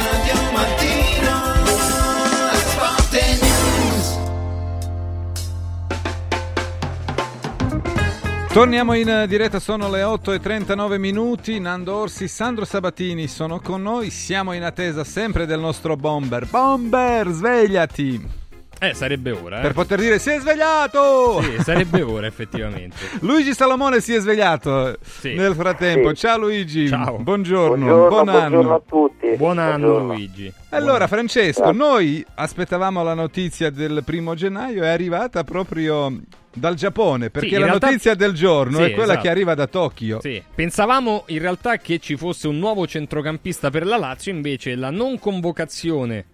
Torniamo in diretta, sono le 8 e 39 minuti. Nando Orsi, Sandro Sabatini sono con noi. Siamo in attesa sempre del nostro bomber. Bomber, svegliati! Eh, sarebbe ora. Eh. Per poter dire si è svegliato! Sì, sarebbe ora, effettivamente. Luigi Salomone si è svegliato Sì. nel frattempo. Sì. Ciao Luigi. Ciao. Buongiorno. Buongiorno, Buon buongiorno anno. a tutti. Buon anno, Buongiorno. Luigi. Allora, Francesco, noi aspettavamo la notizia del primo gennaio, è arrivata proprio dal Giappone, perché in la realtà- notizia del giorno Sì, è quella esatto. che arriva da Tokyo. Sì, pensavamo in realtà che ci fosse un nuovo centrocampista per la Lazio, invece la non convocazione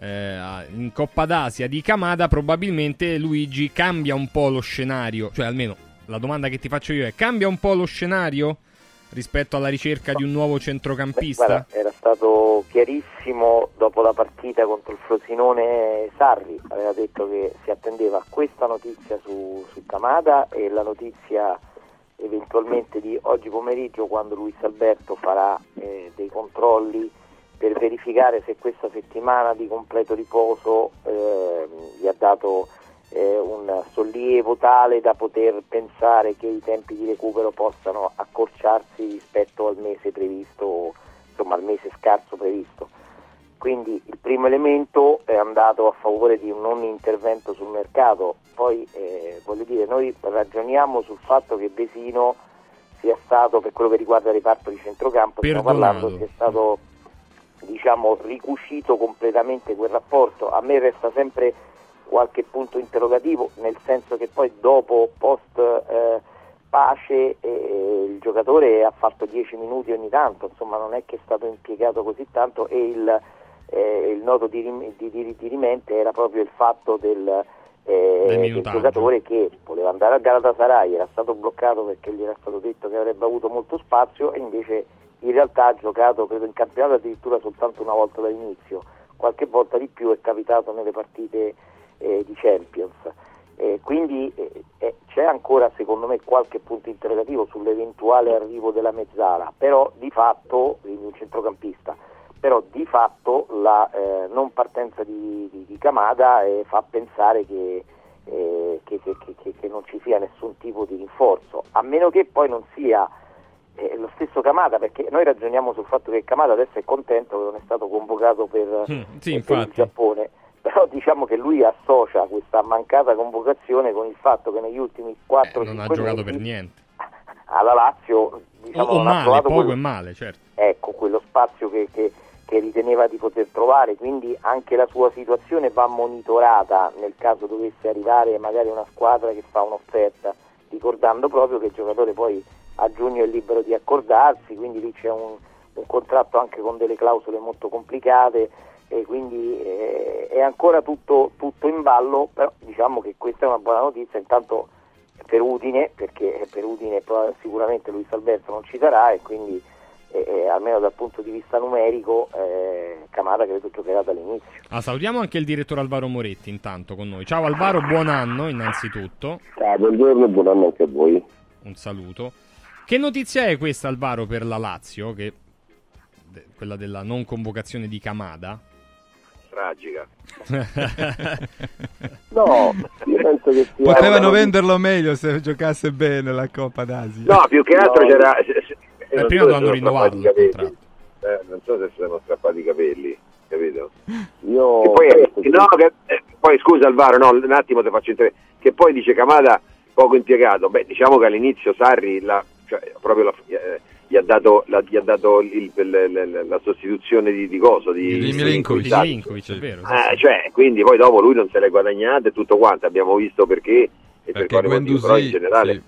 eh, in Coppa d'Asia di Kamada probabilmente Luigi cambia un po' lo scenario, cioè almeno la domanda che ti faccio io è cambia un po' lo scenario rispetto alla ricerca di un nuovo centrocampista? Guarda, era stato chiarissimo dopo la partita contro il Frosinone Sarri, aveva detto che si attendeva questa notizia su, su Kamada e la notizia eventualmente di oggi pomeriggio quando Luis Alberto farà eh, dei controlli per verificare se questa settimana di completo riposo eh, gli ha dato eh, un sollievo tale da poter pensare che i tempi di recupero possano accorciarsi rispetto al mese previsto, insomma al mese scarso previsto. Quindi il primo elemento è andato a favore di un non intervento sul mercato, poi eh, voglio dire, noi ragioniamo sul fatto che Vesino sia stato, per quello che riguarda il reparto di centrocampo, stiamo parlando, sia stato diciamo, ricucito completamente quel rapporto. A me resta sempre qualche punto interrogativo, nel senso che poi dopo post eh, pace eh, il giocatore ha fatto 10 minuti ogni tanto, insomma non è che è stato impiegato così tanto e il, eh, il nodo di, di, di, di, rimente era proprio il fatto del, eh, del giocatore che voleva andare a Galatasaray, era stato bloccato perché gli era stato detto che avrebbe avuto molto spazio e invece in realtà ha giocato credo in campionato addirittura soltanto una volta dall'inizio, qualche volta di più è capitato nelle partite eh, di Champions. Eh, quindi eh, eh, c'è ancora secondo me qualche punto interrogativo sull'eventuale arrivo della mezzala, però di fatto, quindi un centrocampista, però di fatto la eh, non partenza di, di, di Kamada eh, fa pensare che, che, che, che, non ci sia nessun tipo di rinforzo, a meno che poi non sia lo stesso Kamada, perché noi ragioniamo sul fatto che Kamada adesso è contento che non è stato convocato per, mm, sì, per il Giappone però diciamo che lui associa questa mancata convocazione con il fatto che negli ultimi 4 eh, non ha giocato per niente. alla Lazio diciamo, o, o male, poco quello, e male certo. Ecco quello spazio che, che, che, riteneva di poter trovare. Quindi anche la sua situazione va monitorata nel caso dovesse arrivare magari una squadra che fa un'offerta ricordando proprio che il giocatore poi a giugno è libero di accordarsi quindi lì c'è un, un contratto anche con delle clausole molto complicate e quindi eh, è ancora tutto, tutto, in ballo, però diciamo che questa è una buona notizia, intanto per Udine, perché per Udine sicuramente Luis Alberto non ci sarà e quindi eh, eh, almeno dal punto di vista numerico eh, Camara credo giocherà dall'inizio. Ah, salutiamo anche il direttore Alvaro Moretti intanto con noi. Ciao Alvaro, buon anno innanzitutto. Ciao, buongiorno e buon anno anche a voi. Un saluto. Che notizia è questa Alvaro per la Lazio, che, quella della non convocazione di Camada? Tragica. no, io penso che sia Potevano una... venderlo meglio se giocasse bene la Coppa d'Asia. No, più che altro no. c'era... Eh, prima so dovevano rinnovarlo. Eh, non so se sono strappati i capelli, capito? Io... Che poi, no, che, eh, poi scusa Alvaro, no, un attimo ti faccio entrare. Che poi dice Camada poco impiegato. Beh, diciamo che all'inizio Sarri, la, cioè, proprio la, eh, gli ha dato, la, gli ha dato il, il, la, la, sostituzione di, di Coso di, di Milinkovic, di Milinkovic è vero ah, cioè, quindi poi dopo lui non se l'è guadagnato e tutto quanto abbiamo visto perché e perché per quale motivo, però in generale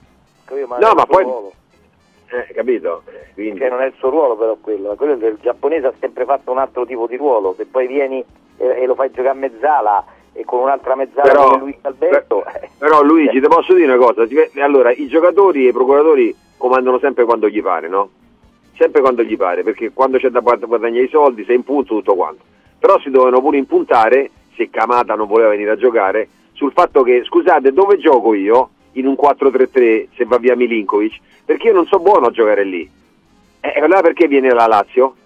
sì. no ma poi eh, capito? Quindi... cioè, non è il suo ruolo però quello. Quello del giapponese ha sempre fatto un altro tipo di ruolo. Se poi vieni e, e lo fai giocare a mezzala e con un'altra mezzala però, come Luis Alberto eh. però Luigi ti posso dire una cosa. Allora i giocatori e i procuratori comandano sempre quando gli pare, no? Sempre quando gli pare, perché quando c'è da guadagnare i soldi, sei in punto, tutto quanto. Però si dovevano pure impuntare, se Camata non voleva venire a giocare, sul fatto che, scusate, dove gioco io in un 4-3-3 se va via Milinkovic? Perché io non so buono a giocare lì. E allora perché viene la Lazio?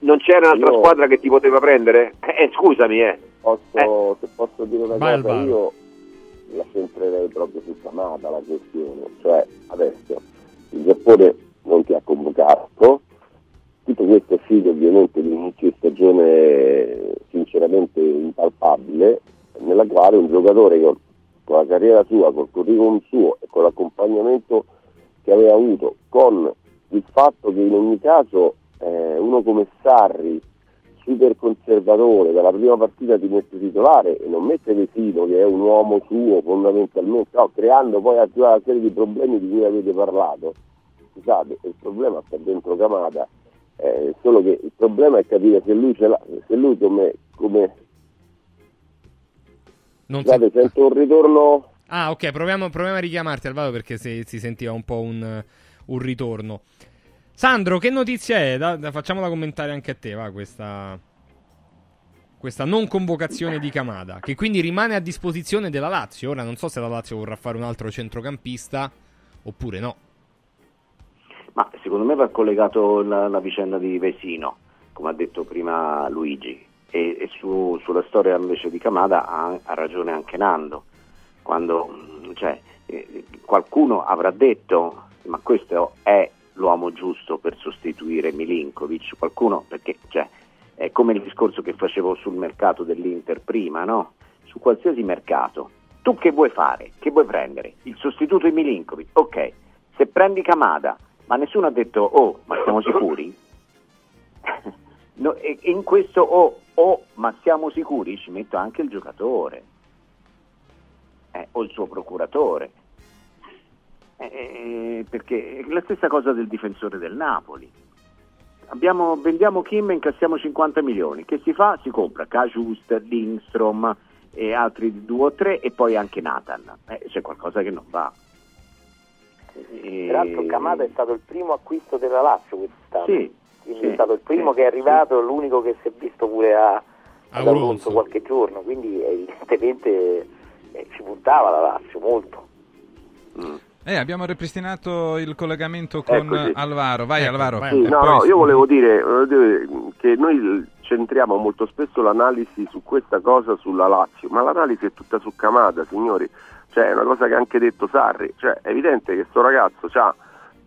Non c'era un'altra io... squadra che ti poteva prendere? Eh, eh scusami, eh. Posso, eh. Se posso dire una vai cosa, io la centrerei proprio su Camata la questione. Cioè, adesso il Giappone non ti ha convocato. Tutto questo figlio ovviamente di un'inizio di stagione sinceramente impalpabile, nella quale un giocatore con, con la carriera sua, col curriculum suo e con l'accompagnamento che aveva avuto, con il fatto che in ogni caso eh, uno come Sarri, super conservatore, dalla prima partita ti mette titolare e non mette Vesino che è un uomo suo fondamentalmente, no, creando poi una serie di problemi di cui avete parlato scusate, il problema sta dentro Camada, eh, solo che il problema è capire se lui, ce l'ha, se lui come... come... Non scusate, si... sento un ritorno... Ah, ok, proviamo, proviamo a richiamarti Alvaro perché si, si sentiva un po' un, un, ritorno. Sandro, che notizia è? Da, da, facciamola commentare anche a te, va, questa, questa non convocazione di Camada, che quindi rimane a disposizione della Lazio. Ora non so se la Lazio vorrà fare un altro centrocampista oppure no. Ma secondo me va collegato la, la vicenda di Vesino, come ha detto prima Luigi, e, e su, sulla storia invece di Camada ha, ha ragione anche Nando, quando cioè, eh, qualcuno avrà detto ma questo è l'uomo giusto per sostituire Milinkovic, qualcuno perché cioè, è come il discorso che facevo sul mercato dell'Inter prima, no? su qualsiasi mercato. Tu che vuoi fare? Che vuoi prendere? Il sostituto di Milinkovic? Ok, se prendi Camada, ma nessuno ha detto oh, ma siamo sicuri? no, in questo oh, oh, ma siamo sicuri ci metto anche il giocatore eh, o il suo procuratore. Eh, eh, perché è la stessa cosa del difensore del Napoli. Abbiamo, vendiamo Kim e incassiamo 50 milioni. Che si fa? Si compra Kajust, Lindstrom e altri due o tre e poi anche Nathan. Eh, c'è qualcosa che non va. E... Peraltro Camada è stato il primo acquisto della Lazio quest'anno. Sì, quindi sì, è stato il primo sì, che è arrivato, l'unico che si è visto pure a, A ad Alonso qualche giorno, quindi evidentemente eh, ci puntava la Lazio molto. Eh, abbiamo ripristinato il collegamento con Eccoci. Alvaro. Vai Ecco, Alvaro. vai. Sì, no, poi- no, io volevo dire, volevo dire che noi centriamo molto spesso l'analisi su questa cosa sulla Lazio, ma l'analisi è tutta su Camada, signori. Cioè, è una cosa che ha anche detto Sarri. Cioè, è evidente che sto ragazzo ha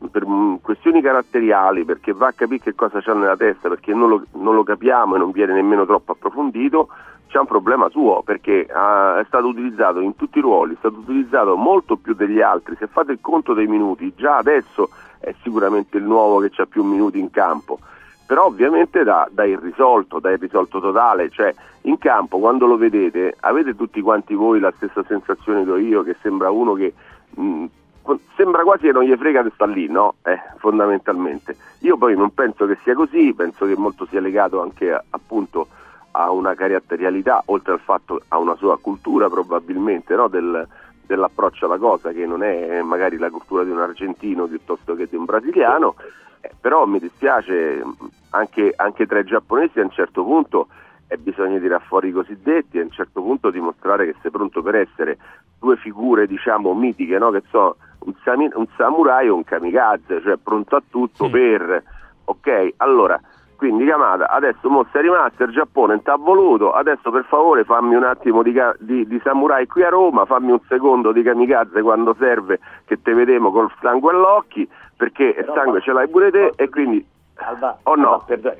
per questioni caratteriali, perché va a capire che cosa c'ha nella testa, perché non lo, non lo capiamo e non viene nemmeno troppo approfondito, c'è un problema suo, perché ah, è stato utilizzato in tutti i ruoli, è stato utilizzato molto più degli altri, se fate il conto dei minuti, già adesso è sicuramente il nuovo che ha più minuti in campo, però ovviamente da, da irrisolto, da irrisolto totale, cioè in campo quando lo vedete avete tutti quanti voi la stessa sensazione che ho io, che sembra uno che mh, qu- sembra quasi che non gli frega di sta lì, no? Eh, fondamentalmente. Io poi non penso che sia così, penso che molto sia legato anche a- appunto a una caratterialità, oltre al fatto a una sua cultura probabilmente, no? Del- dell'approccio alla cosa, che non è magari la cultura di un argentino piuttosto che di un brasiliano, eh, però mi dispiace anche, anche tra i giapponesi a un certo punto eh, bisogna tirare fuori i cosiddetti e a un certo punto dimostrare che sei pronto per essere due figure diciamo mitiche, no? che so, un, samurai o un kamikaze, cioè pronto a tutto per... Ok, allora, quindi Kamada, adesso mo sei rimasto, il Giappone non ti ha voluto, adesso per favore fammi un attimo di, di- di samurai qui a Roma, fammi un secondo di kamikaze quando serve, che te vedemo col sangue all'occhi, perché il sangue ma- ce l'hai pure te e quindi... Alba, Oh no. Alba,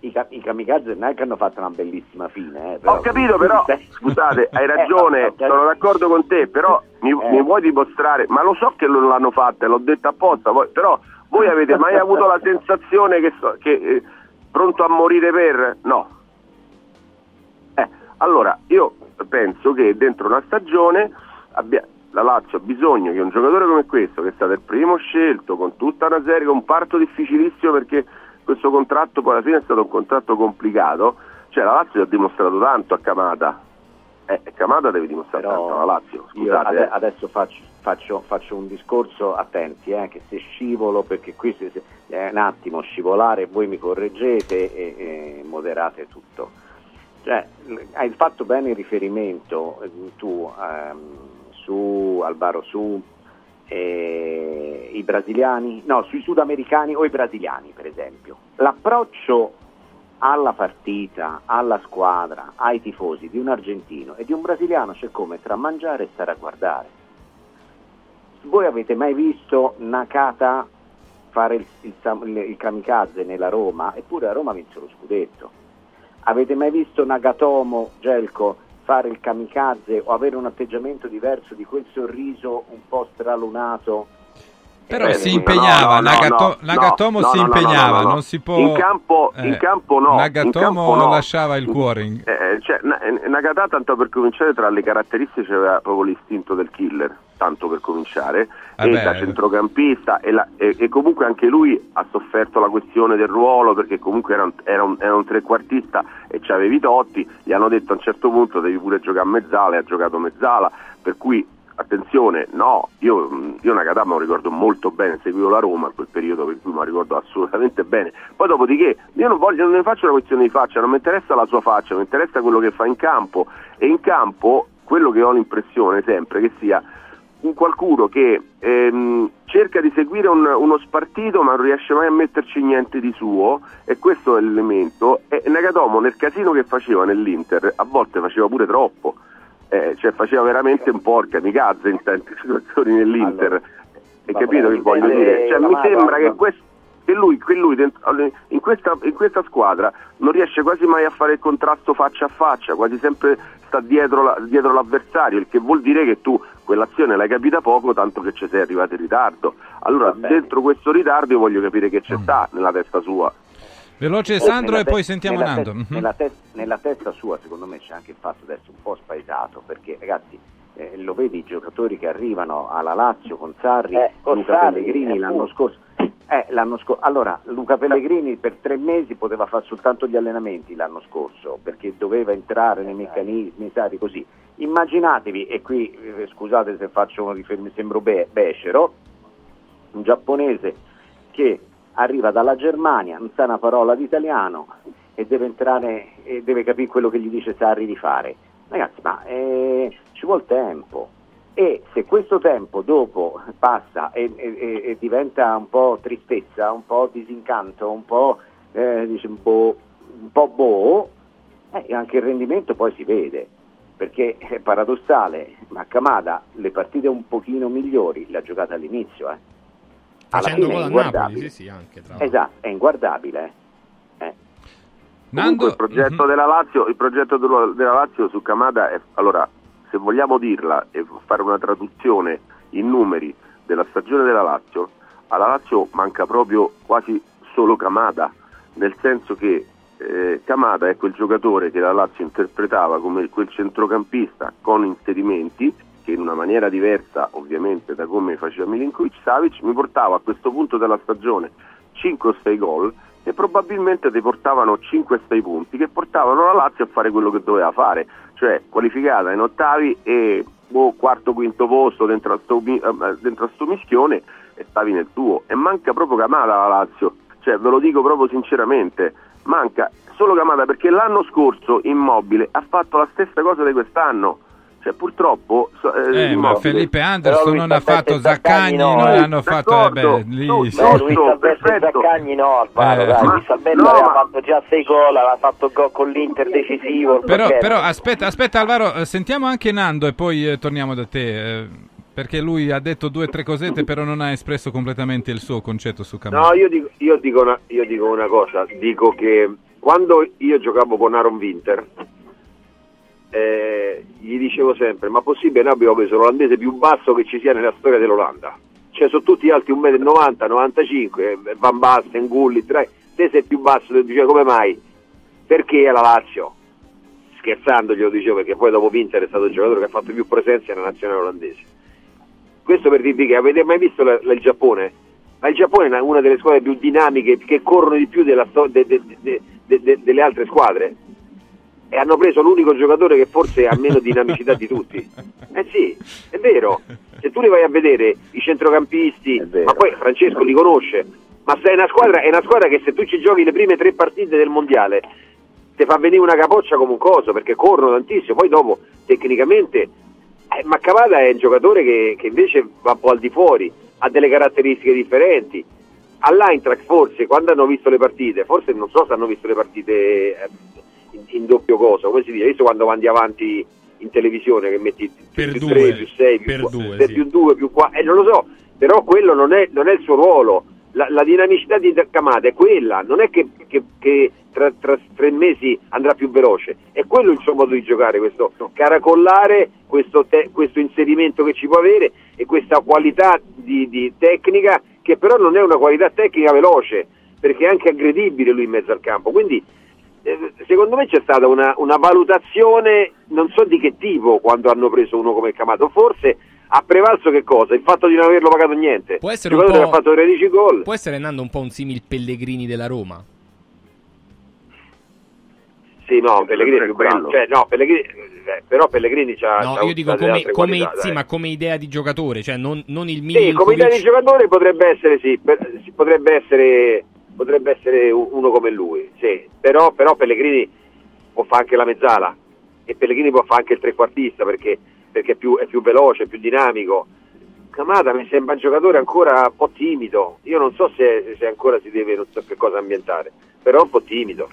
i, i kamikaze non è che hanno fatto una bellissima fine. Eh, però- Ho capito però, scusate, hai Eh, ragione, capito. sono d'accordo con te, però mi, Eh. mi vuoi dimostrare, ma lo so che non l'hanno fatta, l'ho detto apposta, però voi avete mai avuto la sensazione che, so- che eh, pronto a morire per... No. Eh, allora, io penso che dentro una stagione abbia- la Lazio ha bisogno che un giocatore come questo, che è stato il primo scelto, con tutta una serie, con un parto difficilissimo perché questo contratto poi alla fine è stato un contratto complicato, cioè la Lazio ha dimostrato tanto a Camada. Eh, Camada deve dimostrare Però tanto alla Lazio, Io scusate. ade- eh. adesso faccio, faccio- faccio un discorso, attenti, eh, che se scivolo, perché qui se- è un attimo scivolare, voi mi correggete e, e moderate tutto. Cioè, hai fatto bene il riferimento eh, tu ehm, su Albaro su eh, i brasiliani, no, sui sudamericani o i brasiliani per esempio. L'approccio alla partita, alla squadra, ai tifosi di un argentino e di un brasiliano c'è come tra mangiare e stare a guardare. Voi avete mai visto Nakata fare il, il il- il kamikaze nella Roma? Eppure a Roma vinse lo scudetto. Avete mai visto Nagatomo, Gelco, fare il kamikaze o avere un atteggiamento diverso di quel sorriso un po' stralunato? Però Eh, si impegnava, no, no, Nagato- no, Nagatomo si impegnava, no, no. non si può... In campo, in eh, campo no. in Nagatomo campo no. lasciava il cuore. in- Eh, cioè, Na- eh, Nagata, tanto per cominciare, tra le caratteristiche aveva proprio l'istinto del killer, tanto per cominciare, Eh e beh. da centrocampista, e, la- e- e comunque anche lui ha sofferto la questione del ruolo, perché comunque era un, era un- era un trequartista e c'avevi Totti, gli hanno detto a un certo punto devi pure giocare a mezzala, e ha giocato mezzala, per cui attenzione, no, io, io Nagata me lo ricordo molto bene, seguivo la Roma in quel periodo per cui me lo ricordo assolutamente bene. Poi dopodiché io non voglio, non ne faccio una questione di faccia, non mi interessa la sua faccia, mi interessa quello che fa in campo e in campo quello che ho l'impressione sempre che sia un qualcuno che ehm, cerca di seguire un, uno spartito ma non riesce mai a metterci niente di suo e questo è l'elemento. E Nagatomo nel casino che faceva nell'Inter a volte faceva pure troppo. Eh, cioè faceva veramente un po' kamikaze in tante situazioni nell'Inter. Allora, hai capito che voglio dire? Cioè, mi sembra che questo che lui, che lui in, questa, in, questa, squadra non riesce quasi mai a fare il contrasto faccia a faccia, quasi sempre sta dietro, la, dietro l'avversario, il che vuol dire che tu quell'azione l'hai capita poco, tanto che ci sei arrivato in ritardo. Allora, dentro questo ritardo io voglio capire che c'è mm. sta nella testa sua. Veloce Sandro e te- poi sentiamo nella Nando. Te- mm-hmm. nella, te- nella, testa sua secondo me c'è anche il fatto di essere un po' spaesato, perché ragazzi eh, lo vedi i giocatori che arrivano alla Lazio con Sarri, eh, con Luca Sarri, Pellegrini eh, l'anno scorso. Eh, l'anno scor- allora, Luca Pellegrini per tre mesi poteva fare soltanto gli allenamenti l'anno scorso perché doveva entrare nei meccanismi, sai, così. Immaginatevi, e qui eh, scusate se faccio un riferimento, sembro be- becero, un giapponese che arriva dalla Germania, non sa una parola di italiano e deve entrare e deve capire quello che gli dice Sarri di fare. Ragazzi, ma eh, ci vuole tempo e se questo tempo dopo passa e, e, e diventa un po' tristezza, un po' disincanto, un po', eh, dice, po', un po boh, eh, anche il rendimento poi si vede perché è paradossale, ma Camada le partite un pochino migliori le ha giocate all'inizio. Eh. Alla Facendo gol è a inguardabile. Napoli, sì, sì, anche tra Esatto, è inguardabile. eh. Eh. Comunque il progetto, Mhm. della Lazio, il progetto della Lazio su Camada è allora se vogliamo dirla e fare una traduzione in numeri della stagione della Lazio, alla Lazio manca proprio quasi solo Camada, nel senso che eh, Camada è quel giocatore che la Lazio interpretava come quel centrocampista con inserimenti che in una maniera diversa ovviamente da come faceva Milinkovic Savic mi portava a questo punto della stagione 5 o 6 gol e probabilmente ti portavano 5 o 6 punti che portavano la Lazio a fare quello che doveva fare, cioè qualificata in ottavi e boh, quarto quinto posto dentro a sto, eh, dentro a sto mischione e stavi nel tuo. E manca proprio Camada la Lazio, cioè ve lo dico proprio sinceramente, manca solo Camada perché l'anno scorso Immobile ha fatto la stessa cosa di quest'anno. Cioè, purtroppo so- eh, Eh, ma Felipe Anderson non ha fatto Zaccagni, non hanno fatto... eh, beh, lì No, sì. Luis Alberto e Zaccagni no, Alvaro, Eh, dai, ma- Luis Alberto no, aveva ma- fatto già 6 gol, aveva fatto gol con l'Inter decisivo. Però, perché- però aspetta, aspetta Alvaro, eh, sentiamo anche Nando e poi eh, torniamo da te. Perché lui ha detto due o tre cosette, però non ha espresso completamente il suo concetto su Camara. No, io dico, io, dico una, io dico una cosa, dico che quando io giocavo con Aaron Winter, eh, gli dicevo sempre, ma possibile noi abbiamo preso l'olandese più basso che ci sia nella storia dell'Olanda? Cioè sono tutti alti 1,90 m, 95, eh, Van Basten, Gulli, te sei più basso, e dicevo come mai? Perché è la Lazio? Scherzando glielo dicevo perché poi dopo Winter è stato il giocatore che ha fatto più presenza nella nazionale olandese. Questo per dirvi che avete mai visto la- la- il Giappone? Ma il Giappone è una delle squadre più dinamiche, che corrono di più della de- de- de- delle altre squadre. E hanno preso l'unico giocatore che forse ha meno dinamicità di tutti. Eh sì, è vero. Se tu li vai a vedere, i centrocampisti, ma poi Francesco li conosce, ma se è una squadra, è una squadra che se tu ci giochi le prime tre partite del mondiale, ti fa venire una capoccia come un coso, perché corrono tantissimo, poi dopo tecnicamente eh, ma Cavada è un giocatore che, che invece va un po' al di fuori, ha delle caratteristiche differenti. All'Eintracht forse, quando hanno visto le partite, forse non so se hanno visto le partite eh, in, in doppio coso, come si dice, visto quando mandi avanti in televisione che metti Per più due, 3, più 6, più, per qua- due, per sì. più 2, più 4, eh, non lo so, però quello non è, non è il suo ruolo. La, la dinamicità di Camada è quella, non è che, che- che tra, tra tre mesi andrà più veloce, è quello il suo modo di giocare, questo caracollare, questo, te- questo inserimento che ci può avere e questa qualità di, di tecnica che però non è una qualità tecnica veloce, perché è anche aggredibile lui in mezzo al campo. Quindi eh, secondo me c'è stata una, una valutazione, non so di che tipo, quando hanno preso uno come Camato, forse ha prevalso che cosa? Il fatto di non averlo pagato niente. Può essere un po'- che ha fatto 13 gol. Può essere Nando un po' un simil Pellegrini della Roma? Sì, no, Pellegrini è più bravo. Cioè, no, Pellegrini, eh, però Pellegrini c'ha, No, c'ha- io dico come, come- qualità, sì, ma come idea di giocatore, cioè non, non il Sì, Milinkovic. come idea di giocatore potrebbe essere sì, per- sì, potrebbe essere potrebbe essere uno come lui, sì. Però, però Pellegrini può fare anche la mezzala e Pellegrini può fare anche il trequartista perché, perché è, più, è più veloce, è più dinamico. Camada mi sembra un giocatore ancora un po' timido. Io non so se, se ancora si deve, non so che cosa ambientare, però un po' timido.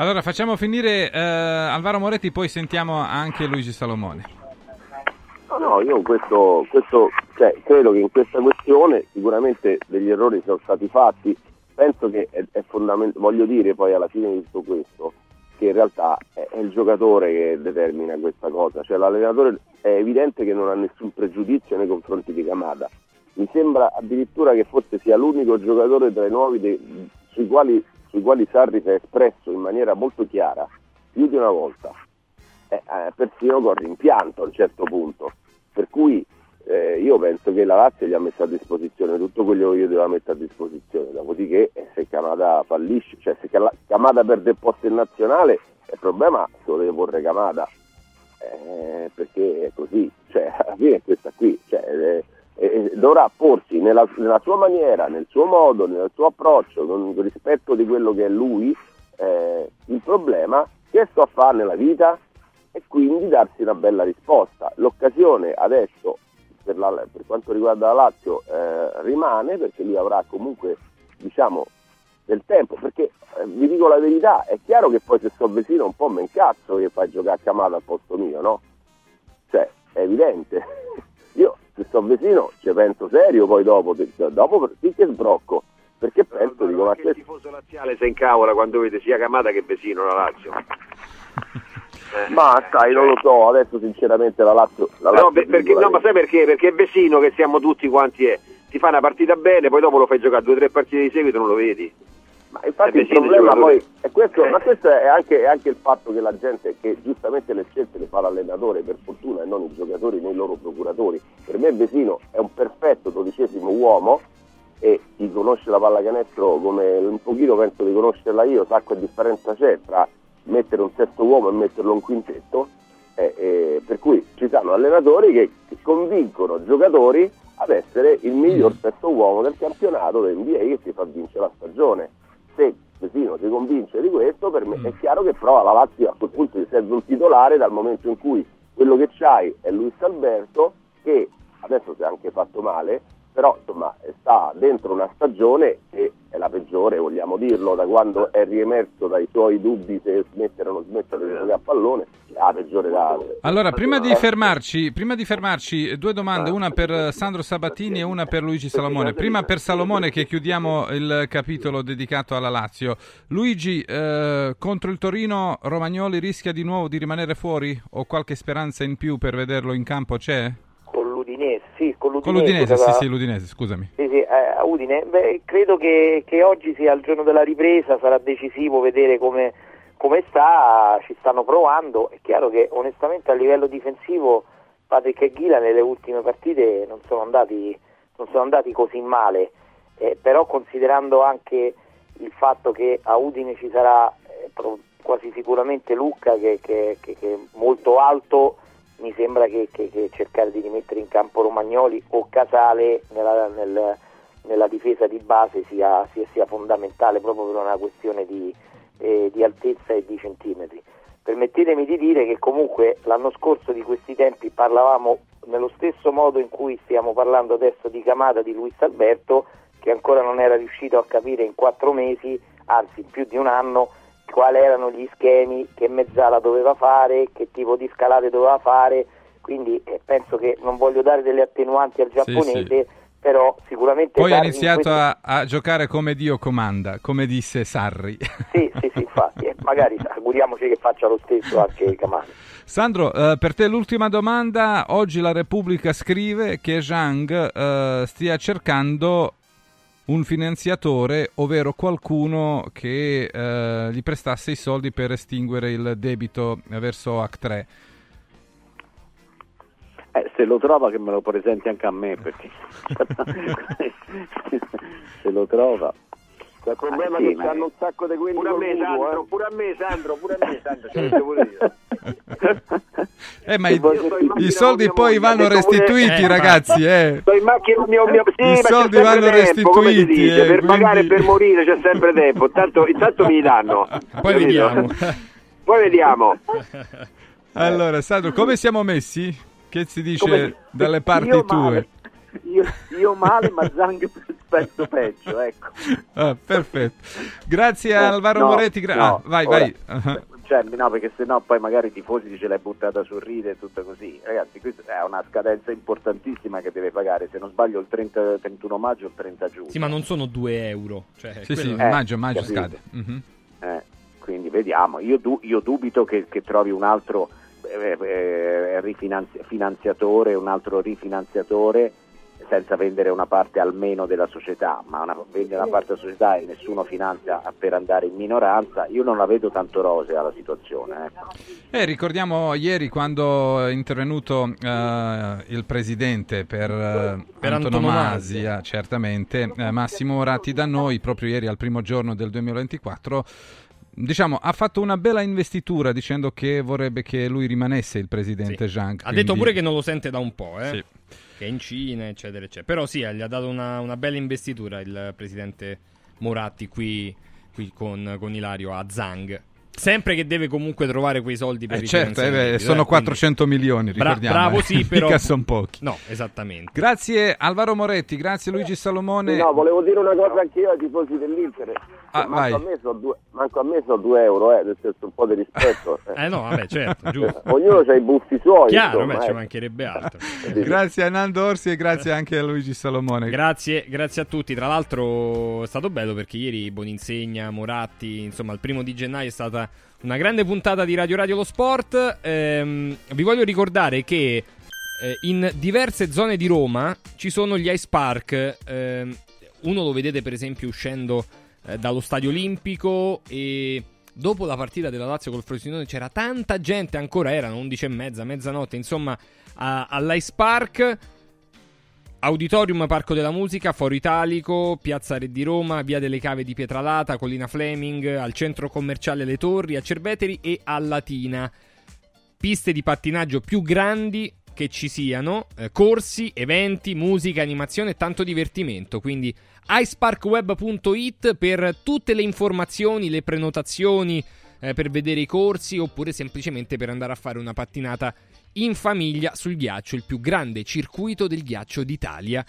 Allora facciamo finire eh, Alvaro Moretti, poi sentiamo anche Luigi Salomone. No, no, io questo, questo cioè, credo che in questa questione sicuramente degli errori sono stati fatti, penso che è, è fondamentale, voglio dire poi alla fine di tutto questo, che in realtà è, è, il giocatore che determina questa cosa, cioè l'allenatore è evidente che non ha nessun pregiudizio nei confronti di Camada, mi sembra addirittura che forse sia l'unico giocatore tra i nuovi de, sui, quali, sui quali Sarri si è espresso in maniera molto chiara più di una volta, eh, eh, persino con rimpianto a un certo punto. Per cui eh, io penso che la Lazio gli ha messo a disposizione tutto quello che io doveva mettere a disposizione, dopodiché eh, se Camada fallisce, cioè se Camada perde il posto in nazionale, il problema se lo deve porre Camada, eh, perché è così, cioè alla fine è questa qui, cioè, eh, eh, dovrà porsi nella, nella, sua maniera, nel suo modo, nel suo approccio, con rispetto di quello che è lui, il problema che sto a fare nella vita e quindi darsi una bella risposta. L'occasione adesso per, la, per quanto riguarda la Lazio eh, rimane perché lui avrà comunque diciamo del tempo perché eh, vi dico la verità è chiaro che poi se sto vicino un po' me incazzo che fai giocare a Camada al posto mio no? cioè è evidente io se sto vicino ci penso serio poi dopo dopo sì che sbrocco perché penso dico ma che il tifoso laziale si incavola quando vede sia Camada che Vesino la Lazio eh. Ma sai, non lo so, adesso sinceramente la Lazio... La Lazio no, perché, no, ma sai perché? Perché è Vesino che siamo tutti quanti è. Ti fa una partita bene, poi dopo lo fai giocare due o tre partite di seguito e non lo vedi. Ma infatti il problema poi è questo, ma questo è anche, è anche, il fatto che la gente, che giustamente le scelte le fa l'allenatore per fortuna e non i giocatori né i loro procuratori. Per me Vesino è un perfetto dodicesimo uomo e chi conosce la pallacanestro come un pochino penso di conoscerla io, sa che differenza c'è tra mettere un sesto uomo e metterlo in quintetto, eh, eh, per cui ci sono allenatori che, che, convincono giocatori ad essere il miglior mm. sesto uomo del campionato del NBA che ti fa vincere la stagione. Se Vesino si convince di questo, per me mm. è chiaro che prova la Lazio a quel punto di serve un titolare dal momento in cui quello che c'hai è Luis Alberto che adesso si è anche fatto male, però insomma sta dentro una stagione che è la peggiore, vogliamo dirlo, da quando è riemerso dai suoi dubbi se smettere o non smettere di giocare a pallone, è la peggiore da... Allora, prima di fermarci, prima di fermarci due domande, una per Sandro Sabatini e una per Luigi Salomone. Prima per Salomone che chiudiamo il capitolo dedicato alla Lazio. Luigi, eh, contro il Torino Romagnoli rischia di nuovo di rimanere fuori o qualche speranza in più per vederlo in campo c'è? l'Udinese, sì, con l'Udinese. Con l'Udinese, sì, sì, l'Udinese, scusami. Sì, sì, eh, Udine. Beh, credo che, che, oggi sia il giorno della ripresa, sarà decisivo vedere come, come sta, ci stanno provando. È chiaro che onestamente a livello difensivo Patrick e Ghila nelle ultime partite non sono andati, non sono andati così male, eh, però considerando anche il fatto che a Udine ci sarà eh, quasi sicuramente Lucca che, che, che, che è molto alto mi sembra che, che, che, cercare di rimettere in campo Romagnoli o Casale nella, nel, nella difesa di base sia, sia, sia, fondamentale proprio per una questione di, eh, di, altezza e di centimetri. Permettetemi di dire che comunque l'anno scorso di questi tempi parlavamo nello stesso modo in cui stiamo parlando adesso di Camada di Luis Alberto che ancora non era riuscito a capire in quattro mesi, anzi più di un anno, quali erano gli schemi, che mezzala doveva fare, che tipo di scalate doveva fare, quindi eh, penso che non voglio dare delle attenuanti al giapponese, sì, sì. però sicuramente... Poi ha iniziato questo... a, a, giocare come Dio comanda, come disse Sarri. Sì, sì, sì, infatti, eh, magari auguriamoci che faccia lo stesso anche Camanda. Sandro, eh, per te l'ultima domanda, oggi la Repubblica scrive che Zhang eh, stia cercando un finanziatore, ovvero qualcuno che eh, gli prestasse i soldi per estinguere il debito verso HAC3. Eh, se lo trova che me lo presenti anche a me perché se lo trova il problema ah, sì, che hanno un sacco di quelli pure a me, Sandro, eh. pure a me Sandro, pure a me Sandro, ce pure io. eh, ma i, i soldi poi vanno restituiti, eh, ragazzi. Eh. Macchina, mio, mio, sì, I soldi vanno tempo, restituiti. Dice, eh, per quindi... pagare e per morire c'è sempre tempo. Intanto, intanto mi danno. Poi vediamo. poi vediamo. Allora, Sandro, come siamo messi? che si dice Come... dalle parti io tue? Male. Io, io male, ma Zang spesso peggio, ecco. Ah, perfetto. Grazie a Alvaro no, Moretti. Gra- no, ah, vai, ora, vai. Uh-huh. Cioè, no, perché sennò poi magari i tifosi ce l'hai buttata sul ride e tutto così. Ragazzi, questa è una scadenza importantissima che deve pagare, se non sbaglio il 30, 31 maggio o il 30 giugno. Sì, ma non sono 2 euro. Cioè, sì, quello... sì, Eh, maggio, maggio capito. scade. Mhm. Eh, quindi vediamo. Io, du- io dubito che, che trovi un altro eh, eh, rifinanzi- finanziatore, un altro rifinanziatore senza vendere una parte almeno della società, ma una, vendere una parte della società e nessuno finanzia per andare in minoranza, io non la vedo tanto rosea la situazione. Ecco. Eh, ricordiamo ieri quando è intervenuto eh, il presidente per, eh, Per antonomasia, certamente, eh, Massimo Moratti da noi, proprio ieri al primo giorno del 2024, diciamo, ha fatto una bella investitura dicendo che vorrebbe che lui rimanesse il presidente Zhang. Ha quindi- detto pure che non lo sente da un po', eh? Sì. Che è in Cina, eccetera, eccetera. Però sì, gli ha dato una, una bella investitura il presidente Moratti qui, qui con, con Ilario a Zang. Sempre che deve comunque trovare quei soldi per Eh, i certo, eh, beh, eh, sono quindi- 400 milioni, Bra- ricordiamo. bravo, eh. sì, però... Mica son pochi. No, esattamente. Grazie Alvaro Moretti, grazie Luigi Salomone. No, volevo dire una cosa anch'io ai tifosi dell'Inter. Ah, manco, vai. a me so due, manco a me so due euro, eh, nel senso un po' di rispetto. Eh no, vabbè, certo, giusto. Ognuno ha i buffi suoi. Chiaro, insomma, beh, ci eh. mancherebbe altro. Grazie a Nando Orsi e grazie anche a Luigi Salomone. Grazie, grazie a tutti. Tra l'altro è stato bello perché ieri Boninsegna, Moratti, insomma, il primo di gennaio è stata una grande puntata di Radio Radio Lo Sport. Ehm, vi voglio ricordare che eh, in diverse zone di Roma ci sono gli Ice Park. Ehm, uno lo vedete per esempio uscendo eh, dallo Stadio Olimpico e dopo la partita della Lazio col Frosinone c'era tanta gente, ancora erano 11 e mezza, mezzanotte, insomma, a- all'Ice Park. Auditorium Parco della Musica, Foro Italico, Piazza Re di Roma, Via delle Cave di Pietralata, Collina Fleming, al centro commerciale Le Torri, a Cerveteri e a Latina. Piste di pattinaggio più grandi che ci siano, eh, corsi, eventi, musica, animazione e tanto divertimento. Quindi iceparkweb.it per tutte le informazioni, le prenotazioni, eh, per vedere i corsi oppure semplicemente per andare a fare una pattinata in famiglia sul ghiaccio, il più grande circuito del ghiaccio d'Italia.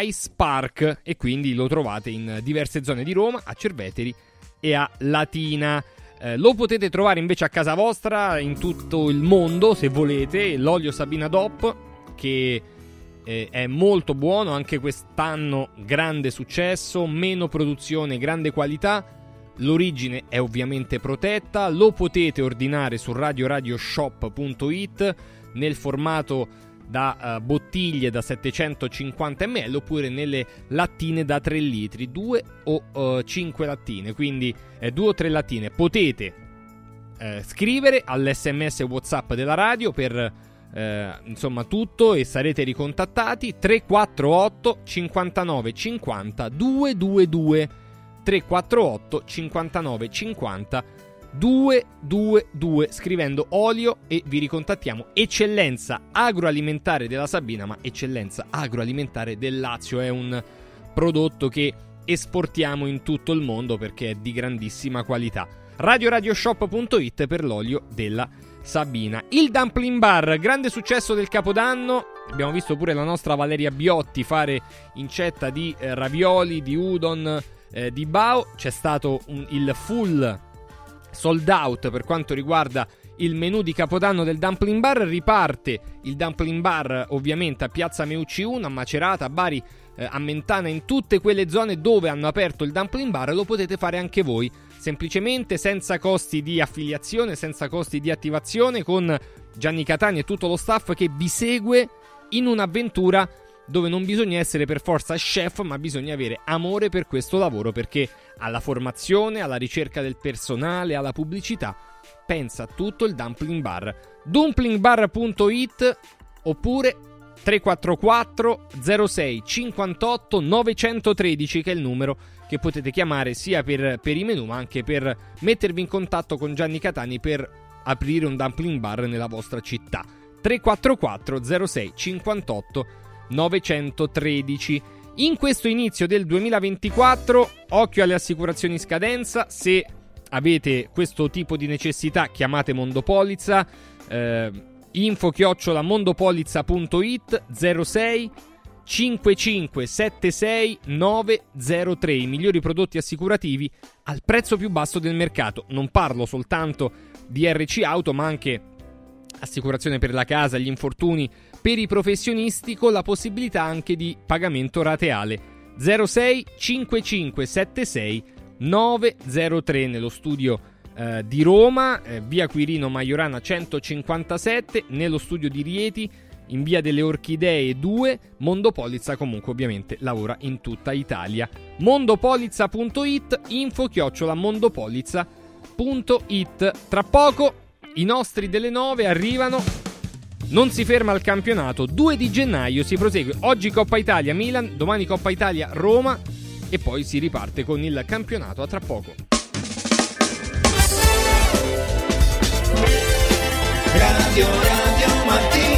Ice Park e quindi lo trovate in diverse zone di Roma, a Cerveteri e a Latina. Eh, lo potete trovare invece a casa vostra in tutto il mondo se volete, l'olio Sabina DOP che eh, è molto buono, anche quest'anno grande successo, meno produzione, grande qualità. L'origine è ovviamente protetta, lo potete ordinare su radioradioshop.it nel formato da eh, bottiglie da 750 ml oppure nelle lattine da 3 litri, 2 o 5 lattine, quindi 2 o 3 lattine. Potete eh, scrivere all'SMS WhatsApp della radio per eh, insomma tutto e sarete ricontattati 348 59 50 222 348 59 50 222 scrivendo olio e vi ricontattiamo. Eccellenza agroalimentare della Sabina ma eccellenza agroalimentare del Lazio. È un prodotto che esportiamo in tutto il mondo perché è di grandissima qualità. Radioradioshop.it per l'olio della Sabina. Il dumpling bar grande successo del capodanno. Abbiamo visto pure la nostra Valeria Biotti fare incetta di eh, ravioli di udon eh, di Bao c'è stato un- il full sold out per quanto riguarda il menù di Capodanno del Dumpling Bar. Riparte il Dumpling Bar ovviamente a Piazza Meucci 1, a Macerata, a Bari, eh, a Mentana, in tutte quelle zone dove hanno aperto il Dumpling Bar. Lo potete fare anche voi, semplicemente senza costi di affiliazione, senza costi di attivazione, con Gianni Catani e tutto lo staff che vi segue in un'avventura dove non bisogna essere per forza chef, ma bisogna avere amore per questo lavoro perché alla formazione, alla ricerca del personale, alla pubblicità, pensa tutto il Dumpling Bar. Dumplingbar.it oppure 344 06 58 913 che è il numero che potete chiamare sia per, per i menu ma anche per mettervi in contatto con Gianni Catani per aprire un dumpling bar nella vostra città. 344 06 58 913. In questo inizio del 2024, occhio alle assicurazioni in scadenza. Se avete questo tipo di necessità, chiamate Mondopolizza. Eh, info chiocciola mondopolizza.it 06 5576 903 i migliori prodotti assicurativi al prezzo più basso del mercato. Non parlo soltanto di RC Auto, ma anche assicurazione per la casa, gli infortuni per i professionisti con la possibilità anche di pagamento rateale. 06 5576 903 nello studio eh, di Roma, eh, via Quirino Maiorana 157, nello studio di Rieti in via delle Orchidee 2. Mondopolizza comunque ovviamente lavora in tutta Italia. Mondopolizza.it, info chiocciola mondopolizza.it. Tra poco i nostri delle 9 arrivano. Non si ferma il campionato, 2 di gennaio si prosegue. Oggi Coppa Italia Milan, domani Coppa Italia Roma e poi si riparte con il campionato a tra poco. Radio Radio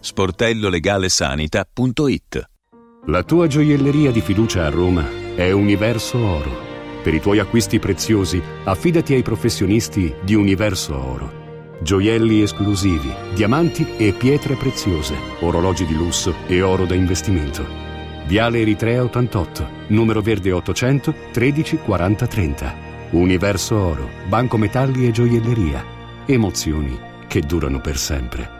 sportellolegalesanita.it La tua gioielleria di fiducia a Roma è Universo Oro. Per i tuoi acquisti preziosi, affidati ai professionisti di Universo Oro. Gioielli esclusivi, diamanti e pietre preziose, orologi di lusso e oro da investimento. Viale Eritrea 88, numero verde 800 13 40 30. Universo Oro, Banco Metalli e Gioielleria. Emozioni che durano per sempre.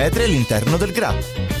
all'interno del GRA.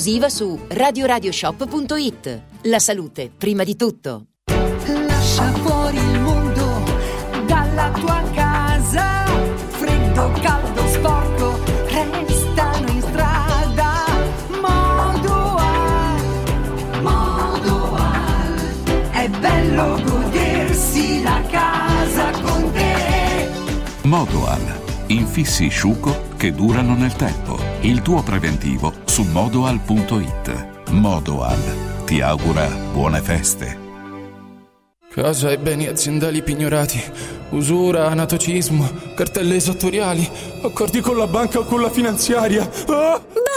su radioradioshop.it. La salute, prima di tutto. Lascia fuori il mondo dalla tua casa Freddo, caldo, sporco Restano in strada Modoal Modoal È bello godersi la casa con te Modoal. Infissi sciuco che durano nel tempo. Il tuo preventivo su modoal.it. Modoal ti augura buone feste. Casa e beni aziendali pignorati, usura, anatocismo, cartelle esattoriali, accordi con la banca o con la finanziaria. Ah!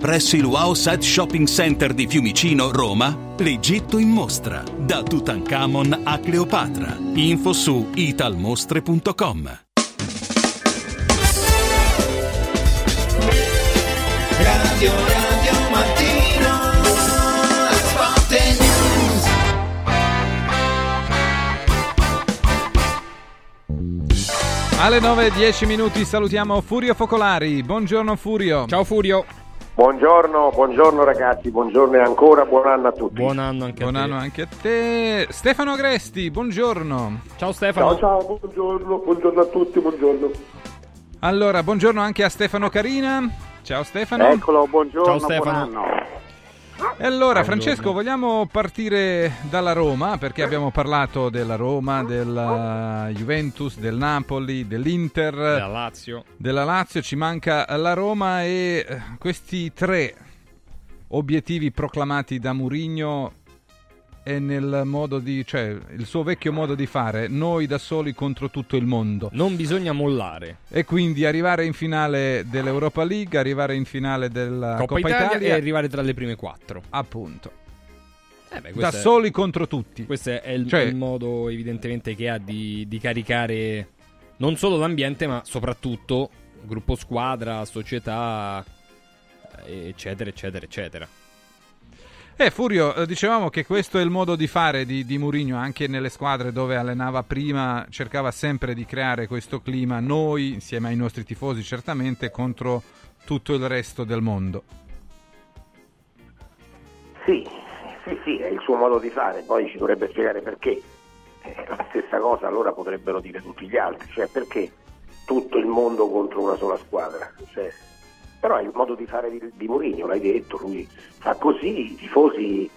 Presso il Wow Set Shopping Center di Fiumicino, Roma, l'Egitto in mostra. Da Tutankhamon a Cleopatra. Info su italmostre.com. Radio Radio Mattino Sport News Alle 9.10 minuti salutiamo Furio Focolari. Buongiorno Furio. Ciao Furio. Buongiorno, buongiorno ragazzi, buongiorno e ancora buon anno a tutti. Buon anno anche Buon a te. anno anche a te. Stefano Agresti, buongiorno. Ciao Stefano. Ciao ciao, buongiorno, buongiorno a tutti, buongiorno. Allora, buongiorno anche a Stefano Carina. Ciao Stefano. Eccolo, buongiorno, Ciao, Stefano. buon anno. E allora, Francesco, vogliamo partire dalla Roma perché abbiamo parlato della Roma, della Juventus, del Napoli, dell'Inter, Della Lazio. della Lazio. Ci manca la Roma e eh, questi tre obiettivi proclamati da Mourinho è nel modo di, cioè il suo vecchio modo di fare, noi da soli contro tutto il mondo. Non bisogna mollare. E quindi arrivare in finale dell'Europa League, arrivare in finale della Coppa, Coppa, Italia, Italia, e arrivare tra le prime quattro. appunto. Eh beh, Da è- soli contro tutti. Questo è il, Cioè- il modo evidentemente che ha di, di caricare non solo l'ambiente, ma soprattutto gruppo squadra, società, eh, eccetera, eccetera, eccetera. Eh, Furio, eh, dicevamo che questo è il modo di fare di, di Mourinho anche nelle squadre dove allenava prima, cercava sempre di creare questo clima, noi, insieme ai nostri tifosi certamente, contro tutto il resto del mondo. Sì, sì, sì, è il suo modo di fare, poi ci dovrebbe spiegare perché. Eh, la stessa cosa allora potrebbero dire tutti gli altri, cioè perché tutto il mondo contro una sola squadra. Cioè, però è il modo di fare di, di Mourinho, l'hai detto, lui fa così, i tifosi